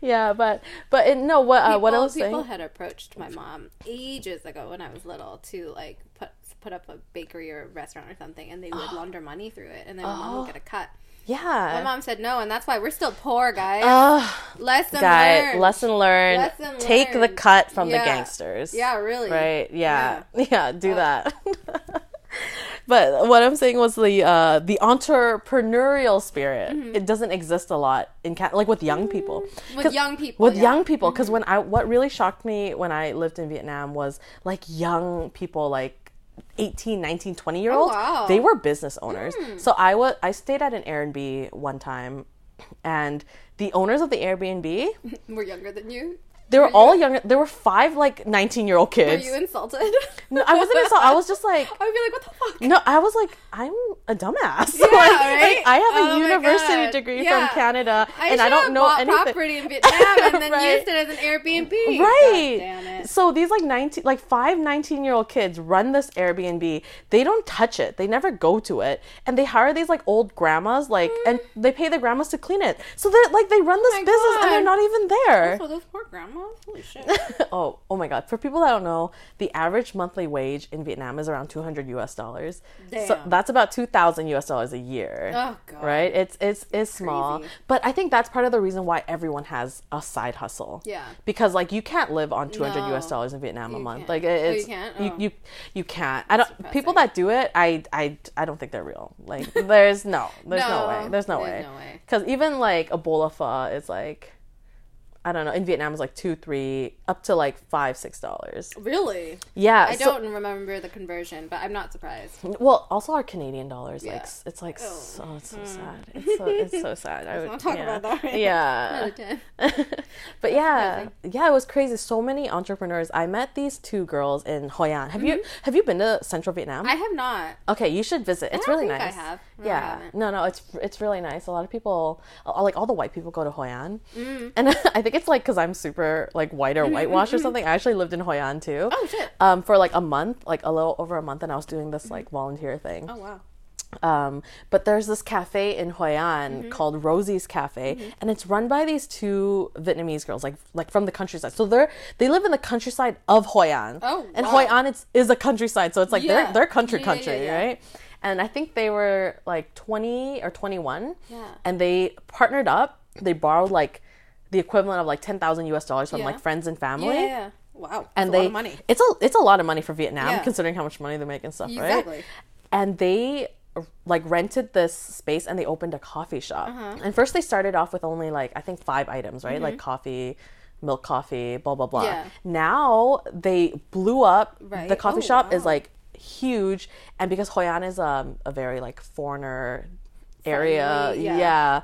D: yeah but but it, no what uh, what i
F: People-
D: was
F: people
D: saying
F: had approached my mom ages ago when I was little to like put put up a bakery or a restaurant or something, and they would (gasps) launder money through it, and then my mom would get a cut.
D: Yeah.
F: My mom said no, and that's why we're still poor, guys.
D: Ugh,
F: Lesson
D: guy
F: learned.
D: lesson learned
F: Lesson
D: take the cut from the gangsters
F: Yeah, really.
D: right yeah yeah, (laughs) do that (laughs) but what i'm saying was the uh the entrepreneurial spirit it doesn't exist a lot in Ca- like with young people
F: Mm-hmm. With young people,
D: with
F: yeah.
D: young people because when i what really shocked me when i lived in vietnam was like young people like 18 19 20 year oh, olds
F: Oh, wow.
D: They were business owners hmm. so i was i stayed at an airbnb one time and the owners of the airbnb (laughs)
F: We're younger than you.
D: They were all young there were five like 19 year old
F: Are
D: kids
F: you insulted?
D: no, I wasn't insulted. I was just like (laughs)
F: I would be like, what the fuck?
D: no, I was like, I'm a dumbass. (laughs)
F: Yeah,
D: like,
F: right?
D: like, I have a
F: Oh
D: university degree
F: Yeah.
D: from Canada
F: I
D: and I don't know anything.
F: property in Vietnam and then (laughs)
D: Right.
F: used it as an Airbnb.
D: Right.
F: God damn it.
D: So these like 19 like five 19 year old kids run this Airbnb. They don't touch it. They never go to it. And they hire these like old grandmas like and they pay the grandmas to clean it. So they're like they run this
F: Mm. my
D: business and they're not even there.
F: For those poor grandmas, holy shit. (laughs)
D: oh, oh my god. For people that don't know, the average monthly wage in Vietnam is around 200 US dollars. So that's about 2000 US dollars a year.
F: Oh, God.
D: Right? It's it's it's small.
F: Crazy.
D: But I think that's part of the reason why everyone has a side hustle.
F: Yeah.
D: Because like you can't live on 200
F: No.
D: US dollars in Vietnam a month.
F: can't.
D: Like
F: Oh, you
D: it's
F: can't?
D: you,
F: Oh.
D: you you can't. I don't people that do it, I I I don't think they're real. Like there's no there's no,
F: No,
D: way. There's no
F: there's
D: way.
F: no way.
D: Cuz even like a bowl of pho is like I don't know. In Vietnam, it's like two, three, up to like five, six dollars.
F: Really?
D: Yeah.
F: I
D: so-
F: don't remember the conversion, but I'm not surprised.
D: Well, also our Canadian dollars, like
F: Yeah.
D: s- it's like so, oh, it's so
F: Mm.
D: sad. It's so it's so (laughs) sad. I would
F: not talk
D: yeah.
F: about that right.
D: Yeah.
F: Out of 10.
D: but yeah, yeah, it was crazy. So many entrepreneurs. I met these two girls in Hoi An. Have you have you been to Central Vietnam?
F: Mm-hmm. I have not.
D: Okay, you should visit. It's really
F: think I
D: nice.
F: have. No,
D: yeah, no, no, it's it's really nice. A lot of people, like all the white people, go to Hoi An,
F: Mm.
D: and (laughs) I think it's like because I'm super like white or whitewashed or something. I actually lived in Hoi An too.
F: Oh, shit.
D: Um, for like a month, like a little over a month, and I was doing this like volunteer thing.
F: Oh wow.
D: Um, but there's this cafe in Hoi An
F: Mm-hmm.
D: called Rosie's Cafe, and it's run by these two Vietnamese girls, like like from the countryside. So they're they live in the countryside of Hoi An.
F: Oh,
D: and
F: wow.
D: Hoi An it's, is a countryside, so it's like
F: Yeah.
D: they're they're country
F: yeah,
D: country,
F: yeah.
D: right? And I think they were like 20 or 21,
F: Yeah.
D: and they partnered up. They borrowed like the equivalent of like 10,000 US dollars from
F: Yeah.
D: like friends and family.
F: yeah, yeah. Wow.
D: And they
F: lot of money.
D: It's a it's a lot of money for Vietnam considering how much money they make and stuff, right?
F: Exactly.
D: right? And they like rented this space and they opened a coffee shop.
F: Uh-huh.
D: And first they started off with only like I think five items, right? Like coffee, milk coffee, blah blah blah.
F: Mm-hmm. Yeah.
D: Now they blew up.
F: Right.
D: The coffee
F: Oh,
D: shop is like huge and because Hoi An is um, a very like foreigner area,
F: yeah.
D: yeah.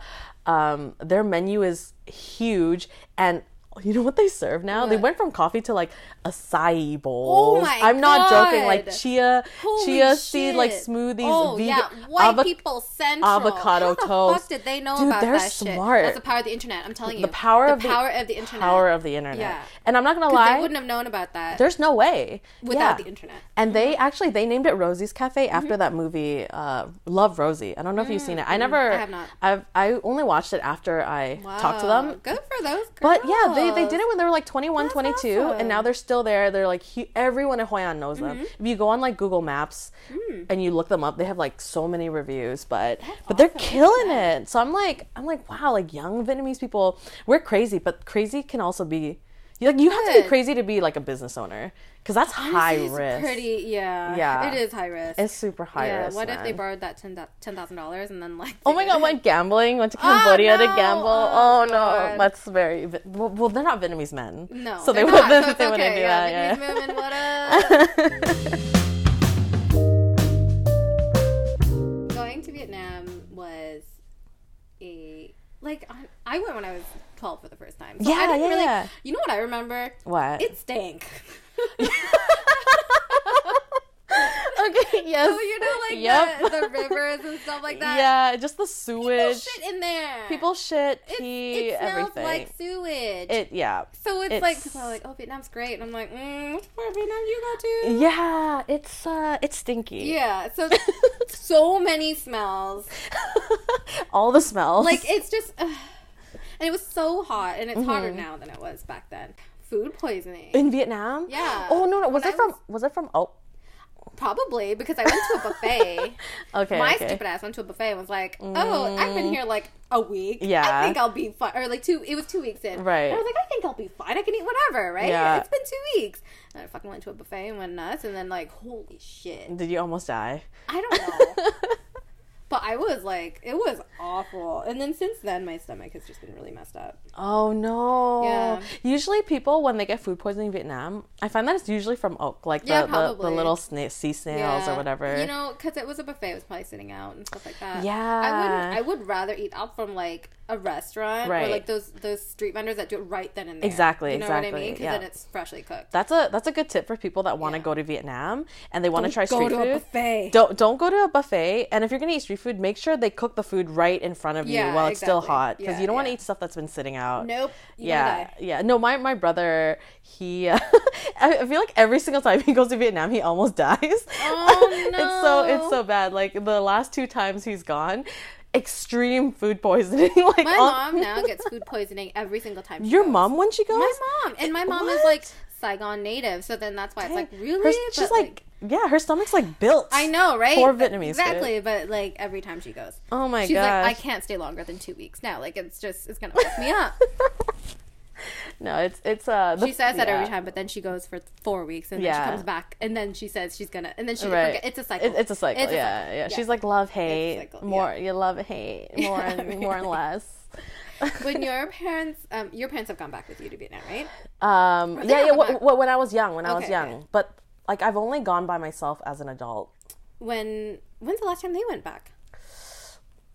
D: Um, their menu is huge and you know what they serve now? They went from coffee to like acai bowls.
F: Oh my
D: I'm not joking. Like chia,
F: Holy
D: chia seed like
F: shit.
D: smoothies.
F: Oh
D: vegan,
F: yeah, white
D: avo-
F: people central.
D: avocado
F: How the
D: toast.
F: fuck did they know
D: Dude,
F: about
D: they're
F: that shit?
D: smart.
F: That's the power of the internet. I'm telling you.
D: The power
F: the
D: of the
F: power of the internet.
D: Power of the internet.
F: Yeah.
D: And I'm not gonna lie.
F: They wouldn't have known about that
D: there's no way
F: without
D: Yeah.
F: the internet.
D: And they actually they named it Rosie's Cafe after that movie uh, Love Rosie. I don't know if you've seen it. I never
F: Mm-hmm. I have not.
D: I've I only watched it after I talked to them.
F: Good for those. Girls.
D: But yeah, they, they did it when they were like 21,
F: That's
D: 22, and now they're still there. They're like, hu- everyone in Hoi An knows them.
F: Mm-hmm.
D: If you go on like Google Maps
F: Mm.
D: and you look them up, they have like so many reviews, but but they're killing it. So I'm like, I'm like, wow, like young Vietnamese people, we're crazy, but crazy can also be, like you have to be crazy to be like a business owner because that's high risk.
F: Pretty, yeah.
D: Yeah.
F: It is high risk.
D: It's super high
F: yeah.
D: risk.
F: What if they borrowed that ten thousand dollars and then like?
D: Oh my god, went (laughs) gambling, went to oh, Cambodia to
F: no.
D: gamble.
F: Oh,
D: Oh, no, that's very. Well, well, they're not Vietnamese men.
F: No,
D: so they wouldn't.
F: so
D: they wouldn't do
F: yeah,
D: that.
F: Vietnamese
D: Yeah.
F: women, what up? (laughs) Going to Vietnam was a like I, I went when I was twelve for the first time. So I
D: Yeah,
F: didn't
D: yeah,
F: really,
D: yeah.
F: You know what I remember?
D: What?
F: It stank. (laughs)
D: Okay, yes.
F: Oh, you know, like
D: Yep.
F: the, the rivers and stuff like that.
D: yeah, just the sewage.
F: People shit in there.
D: People shit,
F: It,
D: pee,
F: it smells
D: everything.
F: like sewage.
D: it yeah.
F: so it's, like
D: it's-
F: people are like, "Oh, Vietnam's great," and I'm like, mm, "Which part of Vietnam you go to?"
D: Yeah, it's uh it's stinky.
F: Yeah. So (laughs) so many smells. (laughs)
D: All the smells.
F: Like it's just, ugh. And it was so hot, and it's hotter
D: Mm-hmm.
F: now than it was back then. Food poisoning.
D: in Vietnam?
F: Yeah.
D: Oh no no, was
F: When
D: it
F: I
D: from
F: was-
D: was it from oh
F: Probably because I went to a buffet. (laughs)
D: okay.
F: My
D: okay.
F: stupid ass went to a buffet and was like, "Oh, I've been here like a week.
D: Yeah.
F: I think I'll be fine." Or like two. It was two weeks in.
D: Right.
F: And I was like, "I think I'll be fine. I can eat whatever." Right.
D: Yeah.
F: It's been two weeks. And I fucking went to a buffet and went nuts, and then like, holy shit,
D: Did you almost die?
F: I don't know. (laughs) but I was like, it was awful. And then since then, my stomach has just been really messed up.
D: Oh no.
F: Yeah.
D: Usually people when they get food poisoning in Vietnam, I find that it's usually from ốc, like the,
F: Yeah,
D: the, the little sna- sea snails or whatever.
F: You know, because it was a buffet, it was probably sitting out and stuff like that.
D: Yeah.
F: I would I would rather eat out from like a restaurant or like those those street vendors that do it right then and there.
D: Exactly,
F: You know what I mean? Because
D: yeah.
F: then it's freshly cooked.
D: that's a that's a good tip for people that want to
F: Yeah.
D: go to Vietnam and they want to try
F: go
D: street
F: to a
D: food.
F: buffet.
D: Don't don't go to a buffet. And if you're gonna eat street food, make sure they cook the food right in front of you
F: Yeah,
D: while it's still hot because
F: Yeah,
D: you don't want to eat stuff that's been sitting out.
F: Nope.
D: Yeah, yeah. No, my my brother, he, (laughs) I I feel like every single time he goes to Vietnam, he almost (laughs) dies.
F: Oh, no. (laughs)
D: it's so it's so bad. Like the last two times he's gone, extreme food poisoning. like
F: My mom now gets food poisoning every single time. She
D: Your
F: goes.
D: mom when she goes.
F: My mom, and my mom is like Saigon native, so then that's why it's like really.
D: Her- she's
F: But,
D: like, yeah, her stomach's like built.
F: I know, right?
D: For Vietnamese
F: exactly. But like every time she goes,
D: Oh my god,
F: she's
D: gosh.
F: like, I can't stay longer than two weeks now. Like it's just, it's gonna mess me up. (laughs)
D: No, it's it's uh. the-
F: She says that
D: yeah.
F: every time, but then she goes for four weeks, and then
D: Yeah.
F: she comes back, and then she says she's gonna, and then she
D: Right.
F: it's a cycle.
D: It- it's a cycle.
F: It's a
D: yeah,
F: cycle.
D: yeah, She's like love hate more.
F: yeah.
D: You love hate more and (laughs) more and less. (laughs)
F: when your parents, um, your parents have gone back with you to Vietnam, right?
D: Um, yeah, yeah. wh- when I was young, when I was young,
F: okay.
D: but like I've only gone by myself as an adult.
F: When, when's the last time they went back?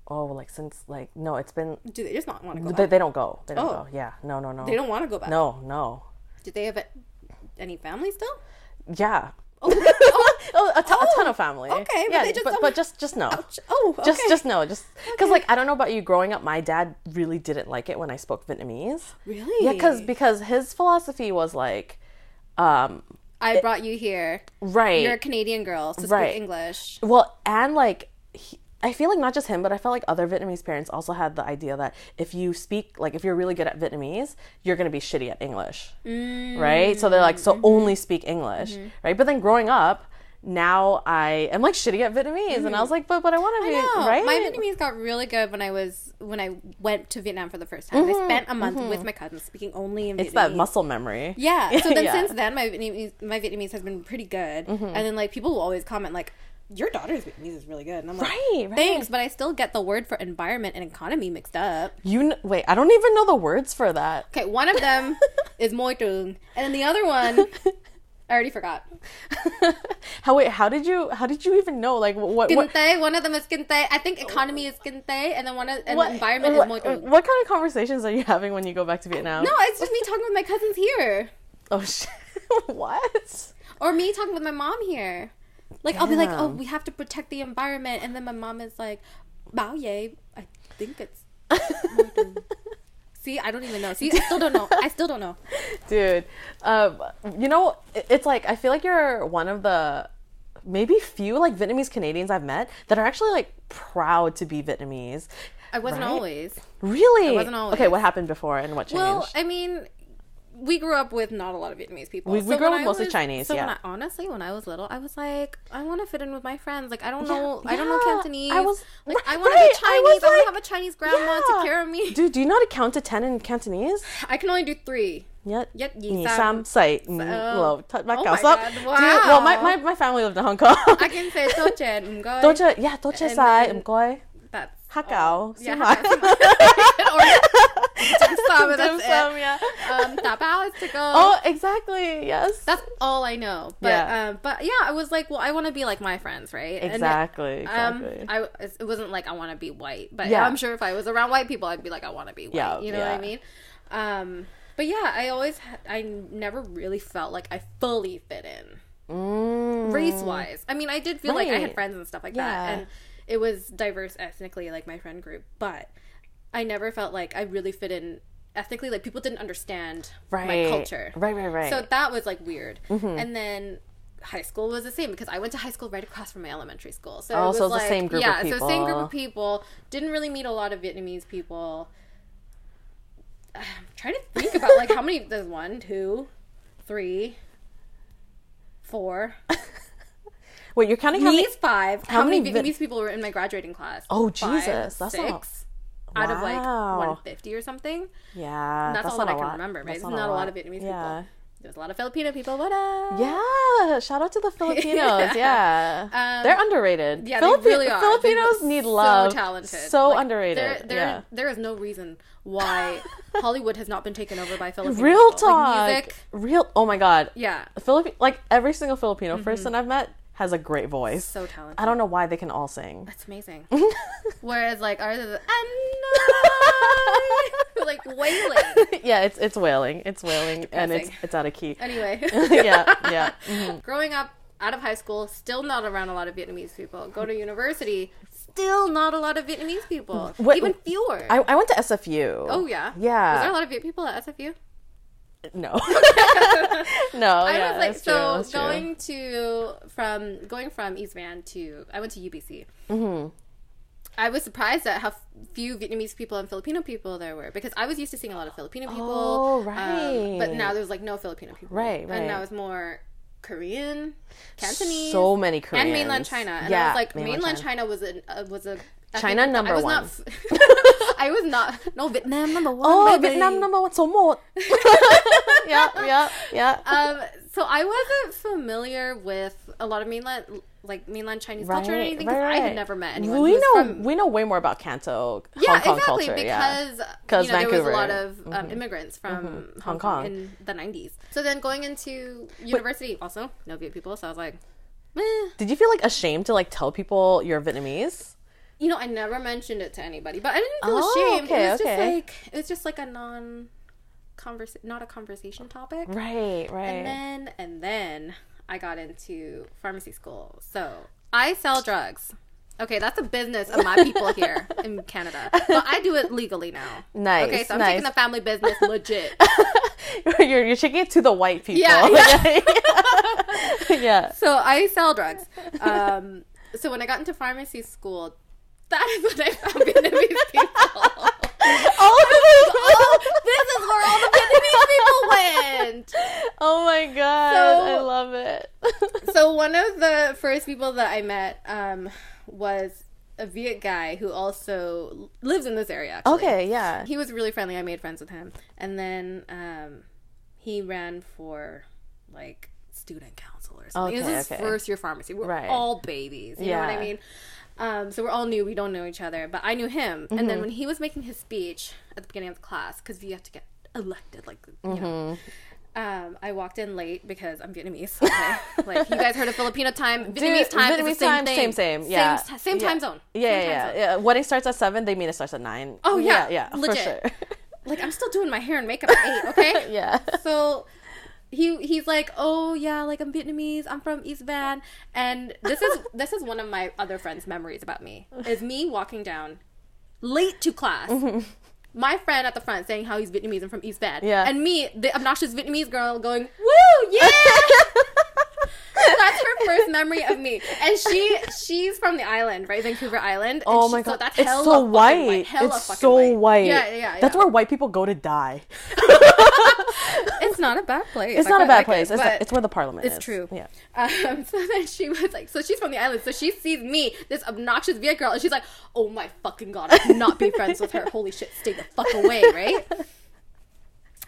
D: Oh, like since like no, it's been
F: Do they just not want to go
D: they,
F: back?
D: they don't go. They don't
F: Oh.
D: go. Yeah, no, no, no.
F: They don't want to go back.
D: No, no.
F: Do they have a, any family still?
D: Yeah.
F: Oh, (laughs)
D: Oh, a, ton- a ton of family.
F: okay, but
D: yeah,
F: they just
D: but, but just just no.
F: Ouch. Oh, okay.
D: Just just no. Just because like I don't know about you. Growing up, my dad really didn't like it when I spoke Vietnamese.
F: really?
D: Yeah, because because his philosophy was like, um,
F: I brought you here.
D: right.
F: You're a Canadian girl, so
D: Right.
F: speak English.
D: Well, and like, he, I feel like not just him, but I felt like other Vietnamese parents also had the idea that if you speak, like, if you're really good at Vietnamese, you're gonna be shitty at English, mm. right? So they're like, so mm-hmm. only speak English, mm-hmm. right? But then growing up, now I am like shitty at Vietnamese, and I was mm-hmm. like, but but I want to be right.
F: my Vietnamese got really good when I was when I went to Vietnam for the first time. I spent a month with my cousins speaking only in Vietnamese.
D: it's that muscle memory.
F: Yeah. (laughs) So then
D: Yeah.
F: since then, my Vietnamese my Vietnamese has been pretty good. And then like people will always comment like, "Your daughter's Vietnamese is really good," and I'm like,
D: Right, right.
F: thanks," but I still get the word for environment and economy mixed up.
D: You kn- wait, I don't even know the words for that.
F: Okay, one of them (laughs) is môi trường, and then the other one, I already forgot. (laughs)
D: How wait? How did you? How did you even know? Like what? what
F: Kinh tế, one of them is kinh tế. I think economy is kinh tế, and then one of, and
D: what,
F: environment
D: what,
F: is môi trường.
D: what kind of conversations are you having when you go back to Vietnam?
F: No, it's just me talking with my cousins here. (laughs)
D: Oh shit! what?
F: or me talking with my mom here. Like I'll be like, oh, we have to protect the environment, and then my mom is like, bao ye. I think it's. (laughs) See, I don't even know. See, I (laughs) still don't know. I still don't know.
D: Dude, um, you know, it's like I feel like you're one of the maybe few like Vietnamese Canadians I've met that are actually like proud to be Vietnamese.
F: I wasn't
D: Right?
F: always.
D: Really?
F: wasn't always.
D: Okay, what happened before and what changed?
F: Well, I mean, we grew up with not a lot of Vietnamese people.
D: We- we
F: So
D: grew up with mostly
F: was-
D: Chinese,
F: So when
D: yeah.
F: I, honestly, when I was little, I was like, I want to fit in with my friends. Like I don't know,
D: Yeah,
F: I don't know. Cantonese.
D: I was-
F: like I
D: right,
F: want to
D: right,
F: be
D: I
F: Chinese. I,
D: was
F: want to have a Chinese grandma to
D: Yeah.
F: take care of me.
D: Dude, do you know how to count to 10 in Cantonese?
F: I can only do three.
D: Yet,
F: Yet, yi,
D: Yi
F: sam,
D: sam sai
F: oh.
D: lo tat back
F: Oh my
D: up. Well, my, my, my family lived in Hong Kong.
F: I can say (laughs) so chen, um, goy.
D: Don't you, yeah, don't you
F: And
D: say,
F: then-
D: um, goy,
F: That's
D: ha gao,
F: yeah, (laughs) or dim sum,
D: Dim sum,
F: it.
D: yeah. (laughs)
F: Um, da bao to go.
D: Oh, exactly, yes.
F: That's all I know. But
D: Yeah.
F: um, but yeah, I was like, well, I want to be like my friends, right? And,
D: Exactly,
F: um,
D: exactly.
F: I it wasn't like I want to be white, but
D: Yeah.
F: I'm sure if I was around white people, I'd be like, I want to be white.
D: Yeah,
F: you know
D: yeah.
F: what I mean? Um, but yeah, I always had, I never really felt like I fully fit in. race wise. I mean, I did feel like I had
D: Mm.
F: Friends and stuff like
D: Yeah.
F: that, and it was diverse ethnically, like my friend group. But I never felt like I really fit in ethnically. Like people didn't understand my culture.
D: Right, right, right.
F: So that was like weird.
D: Mm-hmm.
F: And then high school was the same because I went to high school right across from my elementary school. So
D: Oh,
F: it was
D: so it's the same group of
F: yeah, so same group
D: people.
F: of people. Didn't really meet a lot of Vietnamese people. I'm trying to think about like how many. (laughs) There's one, two, three, four. (laughs)
D: Wait, you're counting how many?
F: Five. How,
D: how
F: many
D: many
F: Vietnamese people were in my graduating class?
D: Oh,
F: Five,
D: Jesus, that's
F: six
D: not-
F: out of like 150 or something.
D: Yeah,
F: That's,
D: that's,
F: all that
D: not
F: I can
D: lot.
F: remember. Right?
D: That's
F: There's not, a lot of Vietnamese
D: yeah.
F: people. There's a lot of Filipino people. What up?
D: Yeah, shout out to the (laughs) Filipinos. Yeah,
F: Um,
D: they're underrated.
F: Yeah,
D: Filipi-
F: they really are.
D: Filipinos need love.
F: so talented.
D: So
F: Like,
D: underrated.
F: There, there,
D: yeah.
F: there is no reason why (laughs) Hollywood has not been taken over by Filipinos.
D: Real
F: people. Like,
D: talk.
F: music,
D: Real. Oh my god.
F: yeah,
D: Philippi- like every single Filipino person I've met has a great voice.
F: so talented.
D: I don't know why they can all sing.
F: That's amazing. (laughs) Whereas like ours is "Annoy," (laughs) like wailing. (laughs)
D: yeah, it's it's wailing. It's wailing and it's it's out of key.
F: Anyway,
D: yeah, yeah. Mhm.
F: growing up out of high school, still not around a lot of Vietnamese people. Go to university, still not a lot of Vietnamese people.
D: What-
F: Even fewer.
D: I, I went to SFU.
F: oh yeah,
D: Yeah.
F: Was there a lot of Viet people at SFU?
D: No. (laughs) (laughs) no.
F: I
D: yeah,
F: was like,
D: true,
F: so
D: true.
F: going to from going from East Van to I went to UBC. Mm-hmm. I was surprised at how few Vietnamese people and Filipino people there were because I was used to seeing a lot of Filipino people.
D: Oh,
F: um, but now there's like no Filipino people.
D: Right, right.
F: And now it's more Korean, Cantonese,
D: So many Koreans.
F: and mainland China. And I
D: Yeah,
F: was like,
D: mainland
F: mainland,
D: China.
F: China. was a uh, was a I
D: China
F: think-
D: number
F: I was
D: one.
F: Not, (laughs) (laughs) I was not. No, Vietnam number one.
D: Oh,
F: baby.
D: Vietnam number one, so more. yeah, yeah, yeah.
F: um, so I wasn't familiar with a lot of mainland, like mainland Chinese culture or anything because
D: right,
F: I had never met anyone.
D: we know
F: from,
D: we know way more about Canto,
F: yeah,
D: Hong Kong
F: exactly
D: culture. yeah.
F: you know, there was a lot of um, immigrants from Hong,
D: Hong
F: Kong
D: Kong.
F: in the '90s. So then going into university, also no Viet people, so I was like, eh.
D: Did you feel like ashamed to like tell people you're Vietnamese?
F: You know, I never mentioned it to anybody, but I didn't feel
D: Oh,
F: ashamed.
D: okay,
F: it was
D: okay.
F: just like it was just like a non converse, not a conversation topic.
D: Right, right.
F: And then and then I got into pharmacy school. So I sell drugs. Okay, that's a business of my people (laughs) here in Canada. But I do it legally now.
D: Nice,
F: Okay, so I'm
D: nice.
F: taking the family business legit. (laughs)
D: you're you're taking it to the white people.
F: Yeah, (laughs)
D: yeah.
F: So I sell drugs. Um, so when I got into pharmacy school, that (laughs) is what I found Vietnamese people. oh, this is where all the Vietnamese people went.
D: Oh my god,
F: So-
D: I love it. (laughs)
F: so one of the first people that I met um, was a Viet guy who also lives in this area. Actually.
D: okay, yeah.
F: He was really friendly. I made friends with him, and then um, he ran for like student council or something. it
D: Okay,
F: was his
D: okay.
F: first year pharmacy. We're
D: Right.
F: all babies. You know what I mean? Um, so we're all new. We don't know each other, but I knew him. And
D: Mm-hmm.
F: then when he was making his speech at the beginning of the class, because you have to get elected, like you
D: Mm-hmm.
F: know. Um, I walked in late because I'm Vietnamese. Okay? (laughs) like you guys heard of Filipino time, Vietnamese time,
D: Vietnamese
F: is the same
D: time,
F: thing.
D: same, same. Yeah,
F: same, same
D: Yeah.
F: time zone.
D: Yeah,
F: Same
D: yeah,
F: time
D: yeah,
F: zone.
D: yeah. Wedding starts at seven. They mean it starts at nine.
F: Oh, yeah,
D: yeah,
F: legit.
D: for sure.
F: Like I'm still doing my hair and makeup at eight. Okay. (laughs)
D: yeah.
F: So he he's like, oh yeah, like I'm Vietnamese. I'm from East Van, and this is (laughs) this is one of my other friends' memories about me. (laughs) Is me walking down late to class. (laughs) My friend at the front saying how he's Vietnamese and from East Van.
D: Yeah.
F: And me, the obnoxious Vietnamese girl, going, "Woo, yeah!" that's her first memory of me, and she she's from the island, right, Vancouver Island. and
D: Oh
F: she-
D: my
F: so
D: god,
F: that's
D: it's
F: hella
D: so white.
F: Hella
D: It's so
F: white.
D: white.
F: Yeah, yeah, yeah.
D: That's where white people go to die. (laughs)
F: it's not a bad place.
D: It's
F: I
D: not a bad
F: like
D: place.
F: it,
D: it's, it's where the parliament
F: It's
D: is.
F: true.
D: Yeah.
F: Um, (laughs) so then she was like, so she's from the island, so she sees me, this obnoxious Viet girl, and she's like, oh my fucking god, I cannot be friends with her. (laughs) Holy shit, stay the fuck away, right?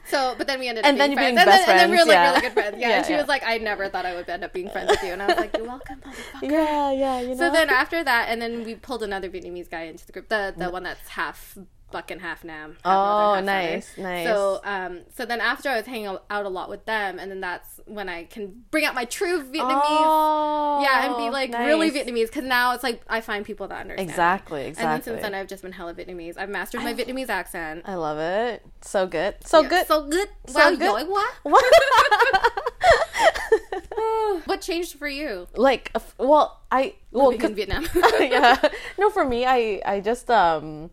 F: So, but then we ended up
D: And
F: being
D: being
F: friends,
D: best
F: and, then, and then we were like
D: friends,
F: really good friends. Yeah,
D: Yeah,
F: and she
D: yeah.
F: was like, I never thought I would end up being friends with you, and I was like, you're welcome, motherfucker.
D: Yeah, yeah, you know.
F: So then after that, and then we pulled another Vietnamese guy into the group, the the one that's half buck and half nam. half
D: Oh,
F: half
D: nice, nice.
F: So, um, so then after I was hanging out a lot with them, and then that's when I can bring out my true Vietnamese.
D: Oh,
F: yeah, and be like really. Vietnamese because now it's like I find people that understand.
D: Exactly,
F: And then since then, I've just been hella Vietnamese. I've mastered my Vietnamese accent.
D: I love it. So good. So
F: Yeah,
D: good.
F: So good.
D: So
F: wow,
D: good.
F: yo, what?
D: What?
F: What changed for you?
D: like, well, I well,
F: in Vietnam. (laughs)
D: yeah. (laughs) No, for me, I I just um.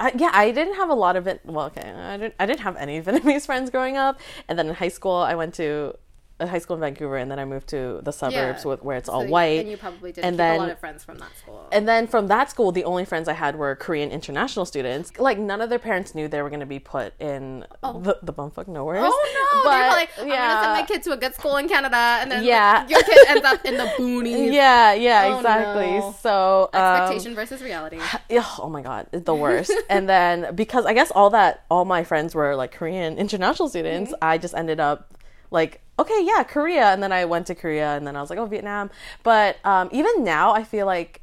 D: I, yeah, I didn't have a lot of it. Well, okay, I didn't. I didn't have any (laughs) Vietnamese friends growing up, and then in high school, I went to high school in Vancouver, and then I moved to the suburbs
F: Yeah.
D: with, where it's all white.
F: And you probably did
D: and
F: keep a
D: then-
F: lot of friends from that school.
D: And then from that school, the only friends I had were Korean international students. Like none of their parents knew they were going to be put in the, the bumfuck nowhere.
F: Oh no! They're like, I'm gonna send my kid to a good school in Canada, and then
D: Yeah.
F: like, your kid ends up in the (laughs) boonies.
D: Yeah, yeah,
F: Oh,
D: exactly.
F: no.
D: So um,
F: Expectation versus reality. (sighs)
D: oh my god, the (laughs) worst. and then because I guess all that all my friends were like Korean international students,
F: Mm-hmm.
D: I just ended up like okay, yeah, Korea, and then I went to Korea, and then I was like, oh, Vietnam. But um, even now, I feel like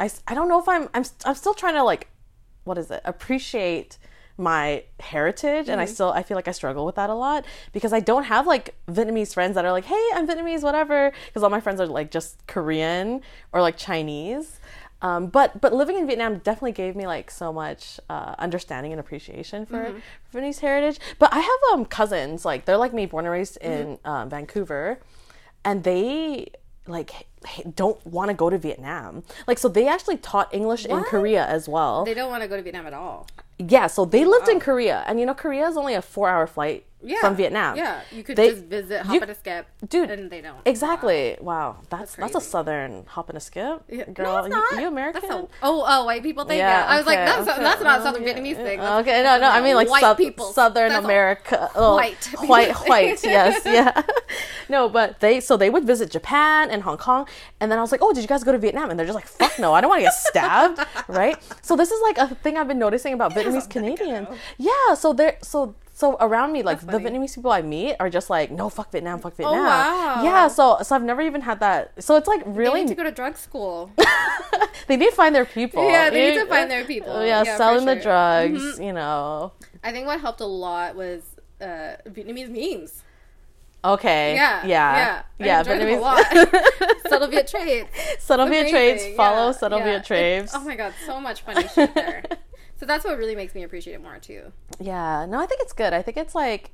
D: I, I don't know if I'm I'm I'm still trying to like what is it? Appreciate my heritage. And I still I feel like I struggle with that a lot because I don't have like Vietnamese friends that are like hey I'm Vietnamese whatever. Because all my friends are like just Korean or like Chinese um, but but living in Vietnam definitely gave me like so much uh, understanding and appreciation for Vietnamese heritage. But I have um cousins like they're like me born and raised in um, Vancouver. And they like don't want to go to Vietnam. Like so they actually taught English in Korea as well.
F: They don't want to go to Vietnam at all.
D: yeah, so they lived in Korea, and you know Korea is only a four-hour flight
F: Yeah.
D: from Vietnam.
F: Yeah, you could
D: They-
F: just visit, hop
D: you-
F: and a skip,
D: dude,
F: and they don't.
D: Exactly. Wow, that's that's, a southern hop and a skip,
F: Yeah.
D: girl.
F: no.
D: You, you American?
F: That's a, oh, oh, white people think.
D: Yeah,
F: Yeah, I was like, that's
D: okay.
F: that's not Southern
D: Okay,
F: Vietnamese thing.
D: yeah, Okay, no, no, I mean like
F: white
D: South,
F: people.
D: Southern
F: That's
D: America. Oh,
F: White.
D: white, white. (laughs) Yes, yeah. (laughs) No, but they so they would visit Japan and Hong Kong, and then I was like, oh, did you guys go to Vietnam? And they're just like, fuck no, I don't want to get stabbed, (laughs) right? So this is like a thing I've been noticing about Vietnamese Canadians. Yeah, so they're so. So around me, like the. Vietnamese people I meet are just like, no, fuck Vietnam, fuck Vietnam.
F: Oh, wow.
D: Yeah, so so I've never even had that. So it's like
F: They
D: really,
F: need to go to drug school. (laughs)
D: they need to find their people.
F: Yeah, they need to find their people.
D: Oh, (laughs) yeah,
F: Yeah,
D: selling the
F: sure. Mm-hmm.
D: drugs, you know.
F: I think what helped a lot was uh, Vietnamese memes.
D: Okay.
F: Yeah,
D: Yeah.
F: yeah,
D: Yeah.
F: Them a
D: Vietnamese-
F: lot. (laughs) Subtle Viet Traits.
D: Subtle Viet Traits. Follow
F: yeah,
D: Subtle
F: yeah.
D: Viet
F: Traits. Oh my god, so much funny shit there. So that's what really makes me appreciate it more too.
D: Yeah. No, I think it's good. I think it's like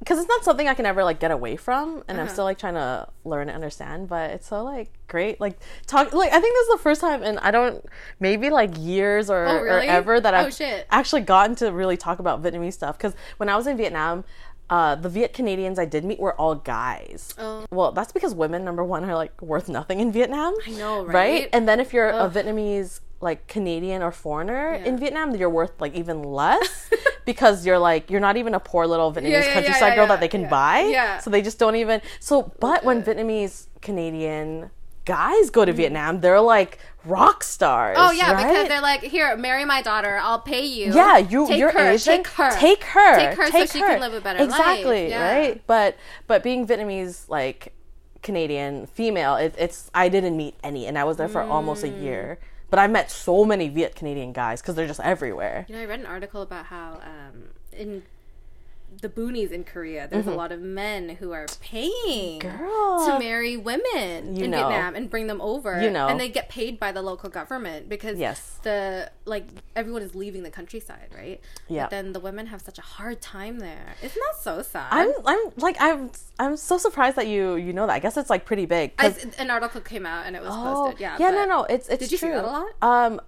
D: because it's not something I can ever like get away from, and I'm
F: Uh-huh.
D: still like trying to learn and understand. But it's so like great. Like talk. Like I think this is the first time, and I don't maybe like years or,
F: Oh,
D: or ever that
F: Oh,
D: I've
F: shit.
D: actually gotten to really talk about Vietnamese stuff. Because when I was in Vietnam. Uh, the Viet Canadians I did meet were all guys.
F: Oh.
D: Well, that's because women, number one, are like worth nothing in Vietnam. I
F: know, right?
D: And then if you're a Vietnamese like Canadian or foreigner in Vietnam, you're worth like even less (laughs) because you're like you're not even a poor little Vietnamese
F: Yeah, yeah, yeah,
D: countryside
F: yeah,
D: girl
F: yeah,
D: that they can
F: yeah.
D: buy.
F: Yeah.
D: So they just don't even. So, but when Vietnamese Canadian guys go to Vietnam, they're like rock stars.
F: Mm. Oh yeah,
D: right?
F: because they're like, here, marry my daughter. I'll pay you.
D: yeah, you
F: take
D: you're
F: her,
D: Asian.
F: Take her.
D: Take her.
F: Take her Take so she can live a better life.
D: exactly,
F: Yeah.
D: right? But but being Vietnamese like Canadian female, it, it's I didn't meet any, and I was there for almost a
F: Mm.
D: year. But I've met so many Viet Canadian guys because they're just everywhere.
F: You know, I read an article about how um, in the boonies in Korea, there's a lot of men who are paying
D: Mm-hmm. Girl.
F: to marry women
D: You
F: in
D: know.
F: Vietnam and bring them over.
D: You know.
F: and they get paid by the local government because
D: Yes.
F: the like everyone is leaving the countryside, right?
D: Yeah.
F: But then the women have such a hard time there. Isn't that so sad?
D: I'm I'm like I'm I'm so surprised that you you know that. I guess it's like pretty big.
F: I, an article came out and it was
D: Oh,
F: posted. Yeah.
D: yeah, no, no, it's it's
F: Did you see
D: true.
F: that a lot?
D: Um,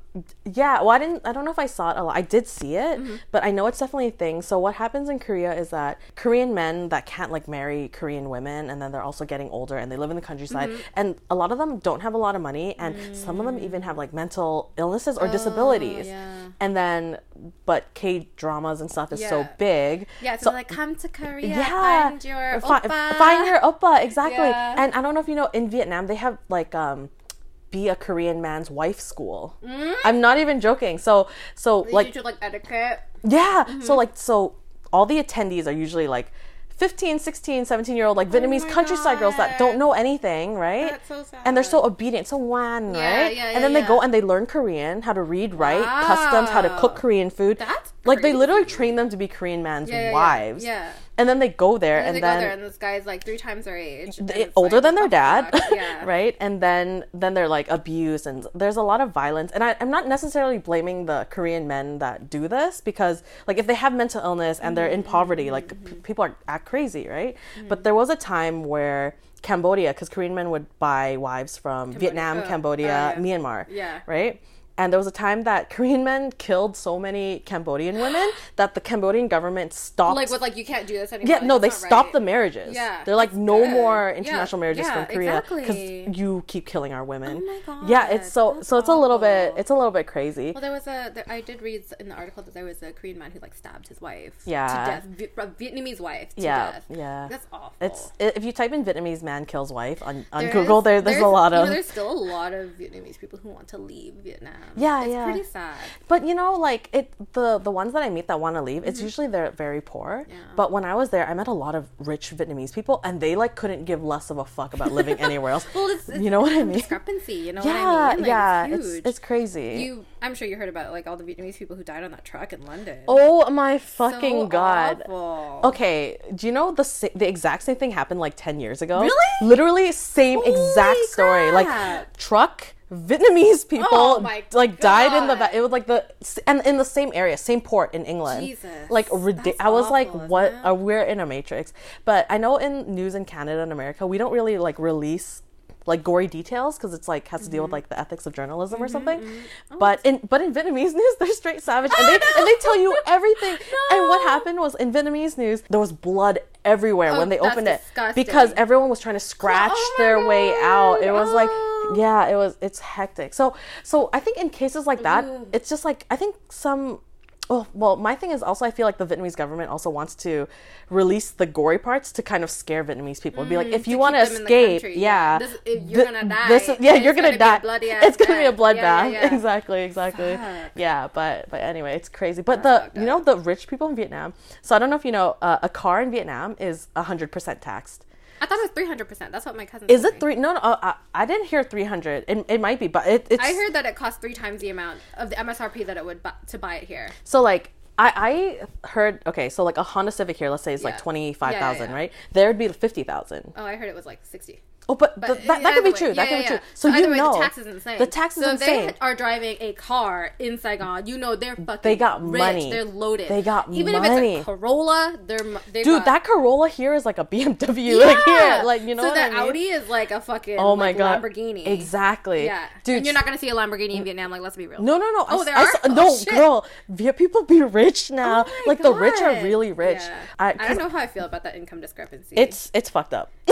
D: yeah. Well, I didn't. I don't know if I saw it a lot. I did see it,
F: Mm-hmm.
D: but I know it's definitely a thing. So what happens in Korea is that Korean men that can't like marry Korean women, and then they're also getting older and they live in the countryside,
F: Mm-hmm.
D: and a lot of them don't have a lot of money, and some of them even have like mental illnesses or disabilities.
F: Mm. Oh, yeah.
D: And then, but K dramas and stuff is so big.
F: Yeah, so, like come to Korea,
D: yeah,
F: find your
D: Fi-
F: oppa.
D: find your oppa exactly.
F: Yeah.
D: And I don't know if you know, in Vietnam they have like um, be a Korean man's wife school. I'm not even joking. So so
F: They
D: like
F: teach like etiquette.
D: yeah,
F: Mm-hmm.
D: so like so all the attendees are usually like 15, 16, 17 year old like Vietnamese
F: Oh
D: countryside girls that don't know anything, right?
F: That's so sad.
D: And they're so obedient, so wan,
F: Yeah,
D: right?
F: yeah, yeah,
D: and then they go and they learn Korean, how to read, write, customs, how to cook Korean food.
F: That's
D: like they literally train them to be Korean man's wives.
F: Yeah.
D: And then they go there
F: And,
D: and,
F: they
D: then
F: go there, and this guy's like three times their age,
D: they- older
F: like,
D: than their dad?
F: Yeah. (laughs)
D: right and then then they're like abused and there's a lot of violence and I, i'm not necessarily blaming the korean men that do this because like if they have mental illness and they're in
F: Mm-hmm.
D: poverty like p- people are act crazy right but there was a time where cambodia because korean men would buy wives from vietnam
F: oh,
D: cambodia
F: oh, yeah.
D: myanmar
F: Yeah.
D: right and there was a time that (laughs) Korean men killed so many Cambodian women that the Cambodian government stopped
F: Like with like you can't do this anymore.
D: yeah, no, they
F: that's
D: stopped
F: right.
D: the marriages.
F: Yeah,
D: they're like no
F: good.
D: more
F: Yeah,
D: international marriages
F: yeah,
D: from Korea
F: exactly.
D: you keep killing our women.
F: Oh my god.
D: Yeah, it's so
F: that's
D: so it's a little bit it's a little bit crazy.
F: Well, there was a. There, I did read in the article that there was a Korean man who like stabbed his wife.
D: Yeah.
F: To death. A Vietnamese wife. To
D: Yeah,
F: Death.
D: yeah.
F: That's awful.
D: It's if you type in Vietnamese man kills wife on, on
F: There
D: Google,
F: is-
D: there there's, a lot
F: you
D: of
F: know, there's still a lot of Vietnamese people who want to leave Vietnam.
D: Yeah,
F: it's
D: yeah.
F: pretty sad.
D: But you know, like it, the the ones that I meet that want to leave, it's usually they're very poor.
F: Mm-hmm. Yeah.
D: But when I was there, I met a lot of rich Vietnamese people, and they like couldn't give less of a fuck about living (laughs) anywhere else.
F: Well, it's, it's
D: you know what I mean?
F: Discrepancy. You know
D: Yeah,
F: what I mean? Like,
D: yeah,
F: it's,
D: it's,
F: huge.
D: it's crazy.
F: You, I'm sure you heard about like all the Vietnamese people who died on that truck in London.
D: oh my fucking
F: So
D: god!
F: awful.
D: Okay, do you know the the exact same thing happened like ten years ago?
F: Really?
D: Literally same exact
F: Holy
D: story. Like truck Vietnamese oh people
F: Oh
D: like died in the va- it was like the and in the same area, same port in England.
F: Jesus.
D: Like ridi- I was like,
F: awful,
D: what?
F: isn't it?
D: Are we're in a matrix? But I know in news in Canada and America, we don't really like release like gory details because it's like has to deal with
F: Mm-hmm.
D: like the ethics of journalism or mm-hmm, something. Mm-hmm. Oh, but in but in Vietnamese (laughs) news, they're straight savage and they
F: Oh,
D: and they tell you (laughs) everything. And what happened was in Vietnamese news, there was blood everywhere
F: Oh,
D: when they opened it because everyone was trying to oh scratch
F: Oh
D: their way out. It was like
F: God.
D: Yeah, it was it's hectic. So so I think in cases like that,
F: Ooh.
D: it's just like I think some Oh, well, my thing is also I feel like the Vietnamese government also wants to release the gory parts to kind of scare Vietnamese people. Be like, if you
F: Mm,
D: want to
F: keep them in the
D: escape,
F: country,
D: yeah.
F: This- if you're gonna die,
D: This is, yeah,
F: it's
D: you're gonna,
F: gonna be a
D: die. (laughs) it's gonna be a bloodbath.
F: Yeah, yeah, yeah. (laughs)
D: Exactly, exactly.
F: Fuck.
D: Yeah, but but anyway, it's crazy. But
F: That's
D: the you know the rich people in Vietnam. So I don't know if you know, uh, a car in Vietnam is hundred percent taxed.
F: I thought it was 300. percent That's what my cousin.
D: Is it
F: me.
D: three? No, no, uh, I, I didn't hear three hundred. It, it might be, but it, it's.
F: I heard that it costs three times the amount of the MSRP that it would bu- to buy it here.
D: So like I I heard okay, so like a Honda Civic here, let's say is like twenty five thousand,
F: Yeah, yeah, yeah.
D: right? There would be fifty thousand.
F: Oh, I heard it was like 60.
D: Oh, but,
F: But
D: th- that, that could be
F: way-
D: true.
F: yeah,
D: that could
F: yeah,
D: be
F: yeah.
D: true. So,
F: either
D: you
F: way,
D: know
F: the tax is insane.
D: The tax is
F: so
D: insane.
F: they are driving a car in Saigon, you know they're fucking.
D: They got
F: rich.
D: money.
F: They're loaded.
D: They got
F: even if it's a Corolla, they're they
D: Dude,
F: got,
D: that Corolla here is like a BMW. (laughs) Like here, like you know
F: so
D: what
F: the
D: I mean?
F: Audi is like a fucking
D: oh my
F: like,
D: god,
F: Lamborghini.
D: Exactly.
F: Yeah,
D: dude.
F: and you're not gonna see a Lamborghini in Vietnam. Like, let's be real.
D: No, no, no.
F: Oh,
D: I,
F: there
D: I
F: are?
D: saw-
F: Oh,
D: no, girl. Viet people be rich now.
F: Oh
D: like the rich are really rich.
F: Yeah.
D: I,
F: I, don't know how I feel about that income discrepancy.
D: It's it's fucked up. (laughs)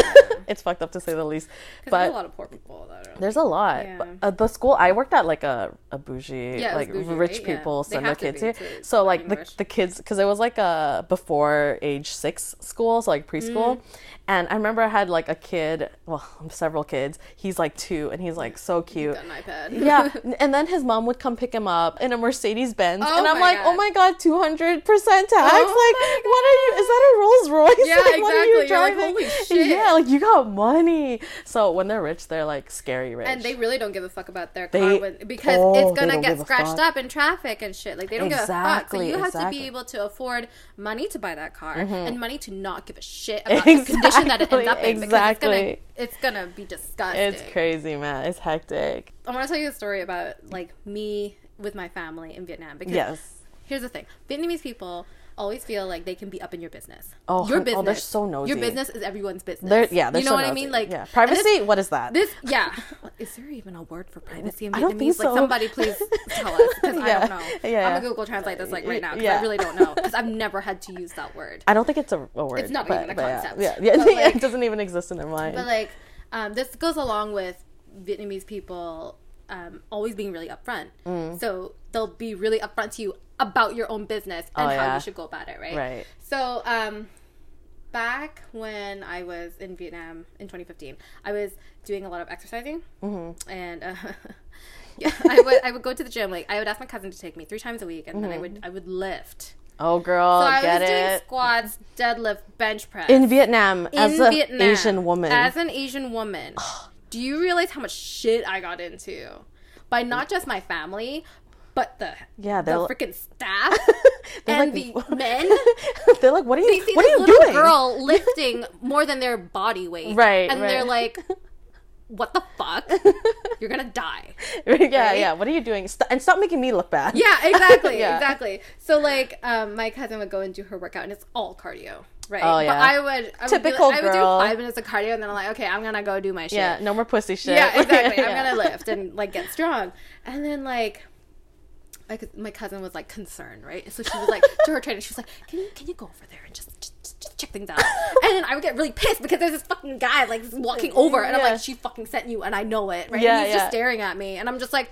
D: it's fucked up to say the least. But
F: there's a lot of poor people that are.
D: There's a lot.
F: Yeah.
D: But, uh, the school I worked at like a, a bougie,
F: Yeah,
D: like
F: bougie,
D: rich
F: right?
D: People
F: They
D: send their kids here.
F: to
D: So like the, the kids, because it was like a before age six school, so like preschool.
F: Mm.
D: And I remember I had like a kid, well, (laughs) several kids. He's like two, and he's like so cute.
F: Got an iPad.
D: yeah, (laughs) and then his mom would come pick him up in a Mercedes Benz,
F: Oh
D: and I'm like, oh my god, two hundred percent tax!
F: Oh
D: like, what are you? Is that a Rolls Royce?
F: Yeah, (laughs)
D: like, what are you
F: exactly. You're like,
D: driving?
F: holy shit.
D: Yeah, like you got money. So when they're rich, they're like scary rich.
F: And they really don't give a fuck about their
D: They-
F: car when, because
D: oh,
F: it's gonna get scratched up in traffic and shit. Like they don't
D: Exactly,
F: give a fuck. So you have to be able to afford money to buy that car mm-hmm. and money to not give a shit about the condition that it ends up in.
D: Exactly,
F: it's gonna, it's gonna be disgusting.
D: It's crazy, man. It's hectic.
F: I want to tell you a story about like me with my family in Vietnam. Because
D: Yes.
F: here's the thing: Vietnamese people always feel like they can be up in your business.
D: Oh,
F: your business.
D: oh, they're so nosy.
F: Your business is everyone's business.
D: They're yeah. They're
F: you know
D: so
F: what I mean? Like
D: yeah.
F: and this-
D: Privacy. what is that?
F: This, yeah. (laughs) Is there even a word for privacy in Vietnamese?
D: I don't think
F: Like, somebody (laughs) please tell us because I don't know.
D: yeah.
F: I'm gonna Google translate this like right now because
D: Yeah.
F: I really don't know because I've never had to use that word.
D: I don't think it's a, a word.
F: It's not
D: but-
F: even a
D: yeah.
F: concept.
D: Yeah, (laughs) yeah.
F: Like-
D: it doesn't even exist in their mind.
F: But like, um, this goes along with Vietnamese people um, always being really upfront.
D: Mm.
F: So they'll be really upfront to you about your own business and
D: Oh,
F: how you should go about it, right?
D: Right.
F: So um, back when I was in Vietnam in 2015, I was doing a lot of exercising,
D: Mm-hmm.
F: and uh, (laughs) yeah, I would I would go to the gym. Like I would ask my cousin to take me three times a week, and then I would I would lift.
D: Oh, girl,
F: So I
D: get
F: was doing
D: it.
F: squats, deadlift, bench press
D: In Vietnam, as an Asian woman.
F: As an Asian woman, (gasps) do you realize how much shit I got into by not just my family, but the
D: Yeah,
F: the freaking (laughs) staff and
D: like,
F: the (laughs) men? (laughs)
D: They're like, what are you, what are you doing?
F: girl lifting more than their body weight,
D: Right,
F: And they're like, "What the fuck? You're gonna die."
D: yeah,
F: right?
D: yeah. What are you doing? St- and stop making me look bad.
F: Yeah, exactly,
D: Yeah.
F: exactly. So like, um, my cousin would go and do her workout, and it's all cardio, right?
D: Oh,
F: But. I would, I
D: Typical
F: would, do, I would do
D: girl.
F: five minutes of cardio, and then I'm like, okay, I'm gonna go do my shit.
D: Yeah, no more pussy shit.
F: Yeah, exactly. I'm gonna lift and like get strong, and then like. My, my cousin was like concerned, right? So she was like to her trainer, she was like, "Can you can you go over there and just just, just check things out?" And then I would get really pissed because there's this fucking guy like walking over, and I'm like, "She fucking sent you, and I know it, right?"
D: Yeah,
F: and he's
D: yeah.
F: just staring at me, and I'm just like,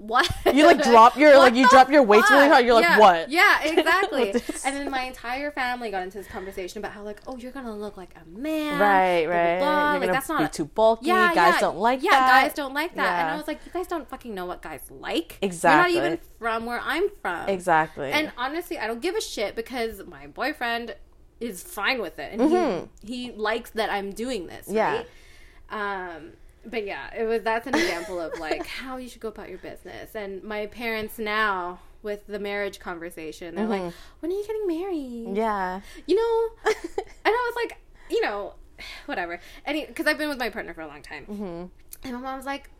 F: "What?"
D: You like drop your (laughs) like you drop your weights really hard. You're like,
F: Yeah,
D: what?
F: Yeah, (laughs) exactly. (laughs) And then my entire family got into this conversation about how like, oh, you're gonna look like a man,
D: Right,
F: blah,
D: right.
F: blah.
D: You're
F: Like that's not
D: be too bulky.
F: Yeah,
D: guys
F: yeah.
D: don't like
F: yeah,
D: that.
F: guys don't like that. And I was like, you guys don't fucking know what guys like.
D: Exactly.
F: You're not even from where I'm from.
D: Exactly.
F: And honestly, I don't give a shit because my boyfriend is fine with it, and he he likes that I'm doing this.
D: Mm-hmm. Yeah.
F: Right? Um. But yeah, it was that's an example of like (laughs) how you should go about your business. And my parents now with the marriage conversation, they're like, "When are you getting married?"
D: Mm-hmm. yeah.
F: you know (laughs) and i was like you know (sighs) whatever and because i've been with my partner for a long time
D: Mm-hmm.
F: and my mom's like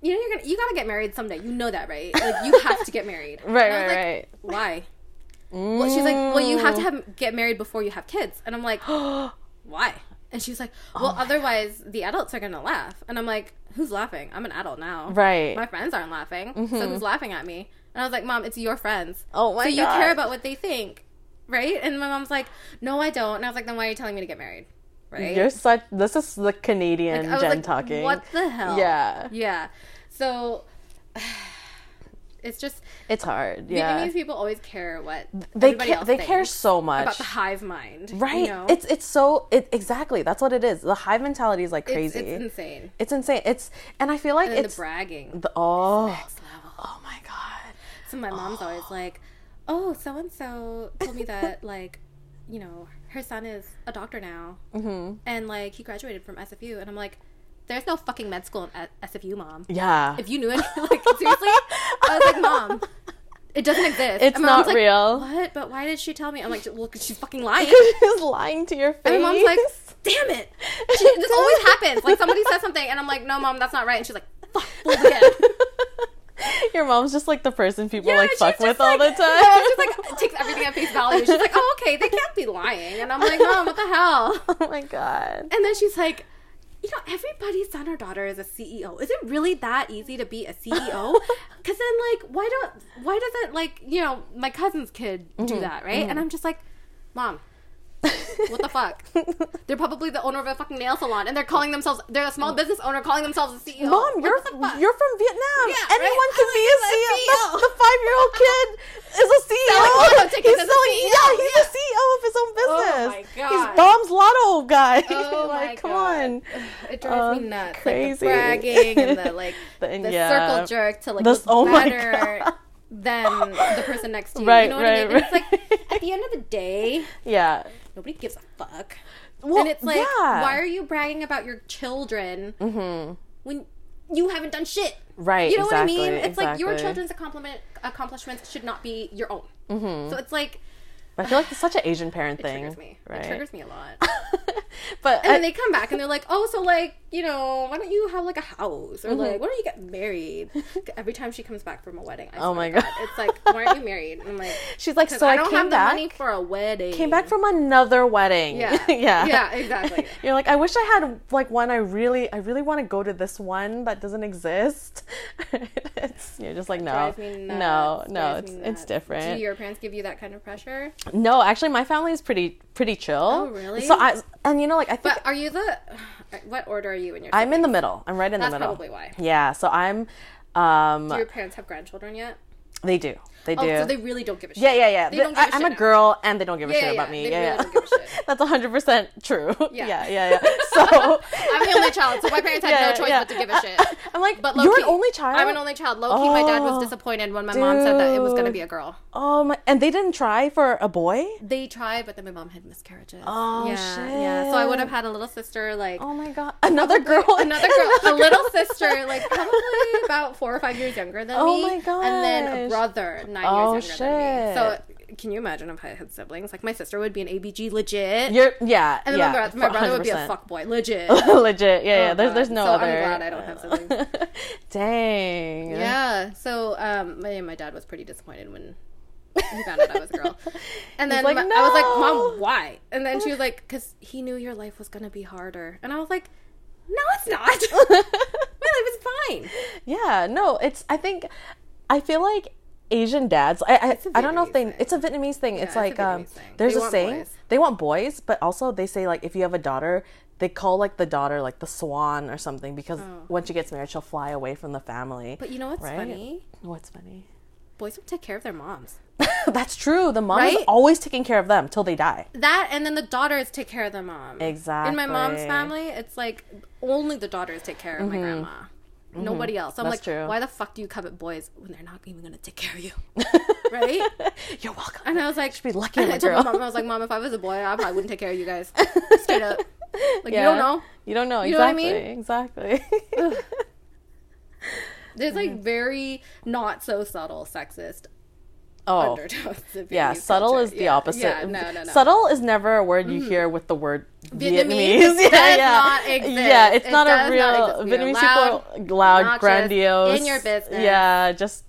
F: you know you're gonna you gotta get married someday you know that right like you have to get married (laughs)
D: Right,
F: And I was
D: right,
F: like,
D: right.
F: why well she's like well you have to have get married before you have kids and i'm like (gasps) why and she's like
D: Oh
F: well otherwise the adults are gonna laugh. And i'm like who's laughing? I'm an adult now.
D: Right. Mm-hmm.
F: my friends aren't laughing. So who's laughing at me? And i was like mom it's your friends.
D: Oh my
F: so you care about what they think right? And my mom's like no i don't. And i was like then why are you telling me to get married? Right?
D: You're such. This is the Canadian Jen
F: like,
D: talking.
F: what the hell?
D: Yeah.
F: yeah. So it's just
D: It's hard. Yeah.
F: Vietnamese people always care what
D: They ca- they care so much.
F: about the hive mind
D: right.
F: you know?
D: It's it's so it exactly. That's what it is. The hive mentality is like crazy.
F: it's, insane
D: It's insane. It's and I feel like
F: and
D: it's
F: the bragging
D: the, oh
F: next level
D: oh my god.
F: So my mom's always like, "Oh, so and so told me that (laughs) like, you know, her son is a doctor now, mm-hmm. and like he graduated from SFU." And I'm like, "There's no fucking med school at SFU, mom.
D: Yeah.
F: If you knew it, (laughs) like seriously." I was like, "Mom, it doesn't exist.
D: It's not
F: like,
D: real.
F: What? But why did she tell me? I'm like, well, she's fucking lying. (laughs)
D: She's lying to your face.
F: And my mom's like, damn it. She, this (laughs) always happens. Like somebody says something and I'm like, no, mom, that's not right. And she's like, fuck, fooled again.
D: Your mom's just like the person people
F: Yeah,
D: like fuck with all the time.
F: She's like, takes everything at face value. She's like, oh, okay, they can't be lying. And I'm like, mom, what the hell?
D: oh my god.
F: And then she's like, you know, everybody's son or daughter is a CEO. Is it really that easy to be a CEO? Because (laughs) then, like, why don't, why doesn't, like, you know, my cousin's kid
D: Mm-hmm.
F: do that, right? And I'm just like, mom, (laughs) what the fuck? They're probably the owner of a fucking nail salon, and they're calling themselves, they're a small oh. business owner calling themselves a CEO.
D: Mom,
F: Like,
D: you're
F: the
D: you're from Vietnam.
F: Yeah,
D: Anyone
F: right?
D: can
F: I'm
D: be
F: like,
D: a CEO.
F: CEO.
D: The, the five year old kid is a CEO. He's selling,
F: CEO.
D: Yeah, he's a CEO of his own business.
F: Oh my God.
D: He's Mom's Lotto guy.
F: Oh (laughs)
D: like,
F: my
D: come
F: God.
D: on.
F: It drives
D: Oh,
F: me um, nuts.
D: crazy.
F: Like the bragging and the (laughs) like
D: The-
F: the,
D: yeah.
F: circle jerk to like
D: This-
F: look
D: oh
F: better than the person next to you.
D: Right,
F: you know what
D: right,
F: I mean? And It's like at the end of the day,
D: Yeah.
F: Nobody gives a fuck.
D: Well,
F: and it's like,
D: yeah.
F: why are you bragging about your children when you haven't done shit?
D: Mm-hmm. Right,
F: You know what I mean?
D: exactly,
F: It's like your children's accomplishments should not be your own. Mm-hmm. So it's like
D: I feel like it's such an Asian parent (sighs)
F: it
D: thing.
F: triggers me.
D: Right.
F: It triggers me a lot. (laughs)
D: but
F: And
D: I-
F: then they come back and they're like, oh, so like, you know, why don't you have like a house? Or
D: Mm-hmm.
F: like, why don't you get married? (laughs) Every time she comes back from a wedding, I
D: Oh my God.
F: It's like, why aren't you married? And I'm like, (laughs)
D: she's like, so
F: I
D: I,
F: don't
D: came
F: have
D: back.
F: the money for a wedding.
D: came back from another wedding.
F: Yeah. (laughs)
D: yeah.
F: Yeah, exactly.
D: You're like, I wish I had like one. I really, I really want to go to this one that doesn't exist. it's you're just like, no, no, no. It's it's different.
F: Do your parents give you that kind of pressure?
D: no, actually, my family is pretty pretty chill.
F: Oh, really?
D: So I and you know, like I think
F: But are you the? What order are you in your?
D: I'm in the middle. I'm right in
F: That's
D: the middle.
F: That's probably why.
D: Yeah. So I'm. Um,
F: Do your parents have grandchildren yet?
D: they do. They
F: Oh,
D: do.
F: so they really don't give a shit.
D: yeah, yeah, yeah.
F: They
D: The-
F: don't give a
D: I, am
F: shit
D: a girl, and they don't give a
F: Yeah,
D: shit
F: yeah,
D: about me. Yeah,
F: really
D: yeah. (laughs)
F: a shit.
D: That's 100 percent true.
F: Yeah. (laughs)
D: yeah, yeah, yeah. So (laughs)
F: I'm the only child, so my parents had no choice but to give a shit.
D: I'm like,
F: But
D: you're
F: key,
D: an only child.
F: I'm an only child. Low key, my dad
D: Oh,
F: was disappointed when my mom said that it was gonna be a girl.
D: Oh my! And they didn't try for a boy.
F: They tried, but then my mom had miscarriages.
D: Oh,
F: yeah, yeah. So I would have had a little sister, like
D: Oh my god! Another girl.
F: another girl, a little sister, like probably about four or five years younger than
D: Oh
F: me.
D: my god!
F: And then a brother nine
D: Oh,
F: years younger
D: shit.
F: So can you imagine if I had siblings? Like my sister would be an ABG legit.
D: You're yeah.
F: and then
D: yeah,
F: my, brother, my brother would be a
D: 100%.
F: fuck boy, legit. (laughs)
D: Legit, yeah, yeah.
F: Oh,
D: There's
F: God.
D: there's no
F: So I'm
D: other.
F: glad I don't have siblings. (laughs)
D: Dang.
F: Yeah. So um, my my dad was pretty disappointed when he found out I was a girl. (laughs) And then
D: like,
F: my- I was like, "Mom, why?" And then she was like, "Cause he knew your life was gonna be harder." And I was like, "No, it's not. my life is fine."
D: Yeah, no, it's. I think, I feel like Asian dads. I I don't know if they.
F: Thing.
D: It's a Vietnamese thing. it's
F: it's
D: like um,
F: thing.
D: there's
F: They
D: a saying
F: boys.
D: they want boys, but also they say like if you have a daughter, they call like the daughter like the swan or something because once she gets married, she'll fly away from the family.
F: Oh. But you know what's
D: Right?
F: funny?
D: What's funny?
F: Boys don't take care of their moms. (laughs)
D: That's true. The mom is always taking care of them till they die.
F: That and then the daughters take care of the mom. Exactly. In my mom's family, it's like only the daughters take care of my grandma. Nobody else. So I'm
D: Mm-hmm. That's
F: like,
D: true.
F: why the fuck do you covet boys when they're not even gonna take care of you? (laughs) right?
D: You're welcome.
F: And I was like, should
D: be lucky (laughs)
F: I
D: a
F: told my mom, I was like, Mom, if I was a boy, I probably wouldn't take care of you guys. Straight up. (laughs) Like, you don't know.
D: You don't know
F: You know what I
D: exactly.
F: mean?
D: Exactly.
F: There's like very not so subtle sexist
D: oh. Yeah, subtle
F: culture.
D: is the
F: Yeah,
D: opposite.
F: Yeah, no, no, no. Mm-hmm.
D: Subtle is never a word you hear with the word
F: Vietnamese
D: Vietnamese. (laughs) yeah, yeah.
F: not.
D: Yeah, it's
F: It
D: not a real
F: are
D: Vietnamese
F: loud,
D: people loud, grandiose.
F: in your business.
D: Yeah, just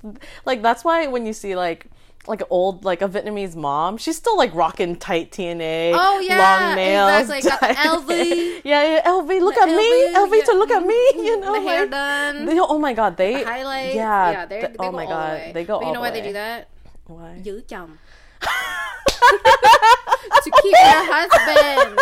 D: like that's why when you see like like an old like a Vietnamese mom, she's still like rocking tight TNA.
F: Oh, yeah,
D: long nails.
F: exactly. LV. (laughs)
D: yeah, yeah, LV. Look at me,
F: LV,
D: LV to look at me. (laughs) You know,
F: the hair
D: like,
F: done.
D: They, oh my god, they
F: highlights.
D: Yeah,
F: yeah they're, they
D: oh my god,
F: the
D: they go.
F: But you know
D: the
F: why they do that?
D: Why?
F: You chum. (laughs) to keep their husbands.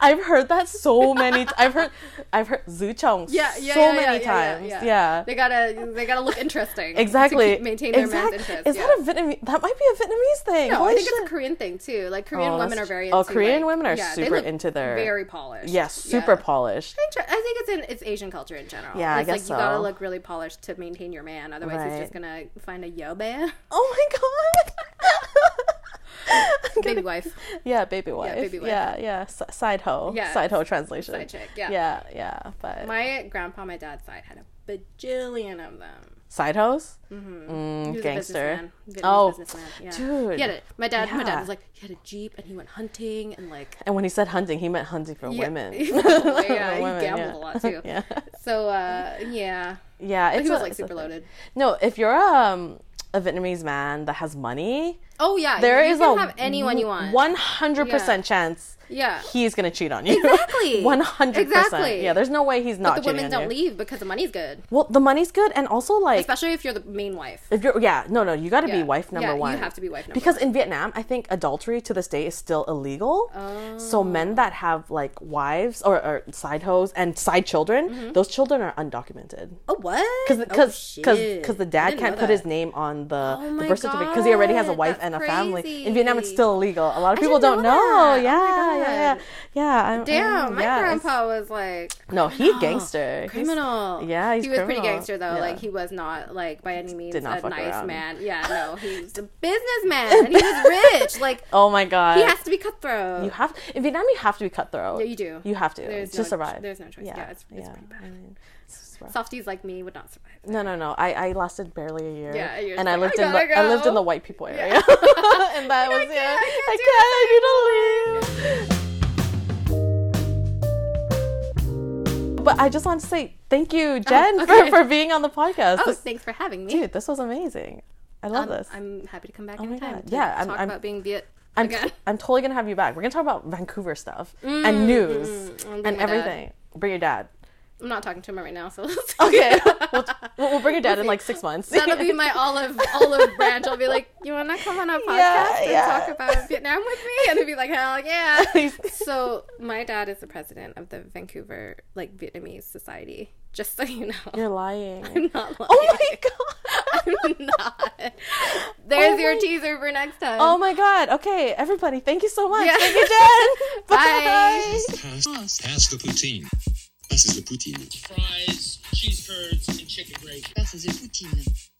D: I've heard that so many. I've heard, I've heard Zuchong
F: Yeah, yeah,
D: so
F: yeah,
D: many times.
F: yeah,
D: Yeah,
F: They gotta, they gotta look interesting.
D: exactly.
F: Maintain their
D: Exact-
F: man's interest.
D: Is that a Vietnamese? That might be a Vietnamese thing.
F: No,
D: Holy
F: I think
D: shit.
F: it's a Korean thing too. Like Korean
D: Oh,
F: women are very.
D: oh,
F: Into,
D: Korean
F: like-
D: women are super into their-
F: very polished.
D: Yes, super polished.
F: I think it's in it's Asian culture in general.
D: Yeah, I guess
F: like you gotta look really polished to maintain your man. Otherwise, he's just gonna find a yo man.
D: Oh my god. (laughs)
F: baby wife,
D: Yeah, baby wife.
F: baby wife.
D: Yeah, yeah. S- side hoe.
F: Yeah.
D: Side hoe translation.
F: side chick. Yeah.
D: Yeah, yeah. But
F: My grandpa, my dad's side had a bajillion of them.
D: side hoes.
F: Mm-hmm.
D: Mm,
F: He
D: gangster. Oh,
F: businessman. Yeah.
D: dude.
F: He had it. My dad. My dad was like he had a jeep and he went hunting and like
D: And when he said hunting, he meant hunting for
F: Yeah.
D: women. (laughs)
F: yeah, he (laughs)
D: Women,
F: gambled
D: yeah.
F: a lot too. (laughs)
D: yeah.
F: So uh, yeah,
D: Yeah,
F: he was like super loaded.
D: No, if you're um a Vietnamese man that has money,
F: Oh yeah,
D: there
F: you
D: is
F: can
D: a
F: have anyone you want.
D: One hundred percent chance
F: Yeah.
D: he's gonna cheat on you.
F: Exactly. (laughs)
D: One hundred percent.
F: Exactly.
D: Yeah, there's no way he's not
F: But the
D: cheating
F: women
D: on
F: don't
D: you.
F: leave because the money's good.
D: Well, the money's good, and also like
F: Especially if you're the main wife.
D: if you're yeah no no you got to be wife number
F: Yeah, you
D: one.
F: have to be wife number
D: because
F: one.
D: in Vietnam I think adultery to this day is still illegal. Oh. So
F: Oh.
D: men that have like wives or, or side hoes and side children, mm-hmm. those children are undocumented.
F: Oh what?
D: Because
F: oh,
D: because because
F: shit.
D: the dad can't put his name on the,
F: Oh
D: the birth certificate because he already has a wife
F: that's
D: and a family.
F: crazy.
D: In Vietnam, it's still illegal. A lot of people don't
F: know
D: know.
F: that. Oh
D: Yeah, yeah, yeah, yeah.
F: Damn,
D: I'm-
F: my
D: yeah,
F: grandpa was like
D: No, he (gasps) gangster. He's-
F: criminal.
D: yeah, he's
F: he was pretty gangster though.
D: Yeah.
F: Like he was not like by any means a nice
D: around.
F: man. Yeah, no, (laughs) he was a businessman and he was rich. Like (laughs)
D: Oh my god.
F: he has to be cutthroat.
D: You have in Vietnam. You have to be cutthroat.
F: Yeah, you do.
D: You have to
F: There's
D: to
F: no-
D: survive.
F: there's no choice. Yeah, it's- it's pretty bad.
D: I mean, rough.
F: Softies like me would not survive.
D: No, no, no. I, I lasted barely a year.
F: Yeah, you're
D: and
F: just
D: I lived
F: "I
D: in the I lived in the white people area, (laughs) and that was yeah.
F: can't, I can't.
D: I need to leave. But I just want to say thank you, Jen,
F: Oh, okay.
D: for, for being on the podcast.
F: Oh,
D: This-
F: thanks for having me.
D: dude, this was amazing. I love
F: Um,
D: this.
F: I'm happy to come back
D: my
F: anytime.
D: Yeah, I'm-
F: talk
D: I'm-
F: about being Viet
D: I'm,
F: again.
D: I'm totally gonna have you back. We're gonna talk about Vancouver stuff and news
F: mm,
D: and
F: my dad.
D: everything. Bring your dad.
F: I'm not talking to him right now, so
D: okay. (laughs) We'll, we'll bring your dad in like six months.
F: That'll be my olive olive branch. I'll be like, you want to come on a (laughs) podcast
D: yeah,
F: and
D: yeah.
F: talk about Vietnam with me? And he'll be like, hell yeah! (laughs) so my dad is the president of the Vancouver like Vietnamese Society. Just so you know,
D: you're lying.
F: I'm not lying.
D: Oh my god,
F: I'm not. There's
D: oh
F: your teaser for next time.
D: Oh my god. Okay, everybody, thank you so much.
F: Yeah.
D: Thank you, Jen.
F: Bye. Bye.
A: Pass, pass the poutine. This is the poutine.
B: Fries, cheese curds, and chicken gravy.
C: This is the poutine.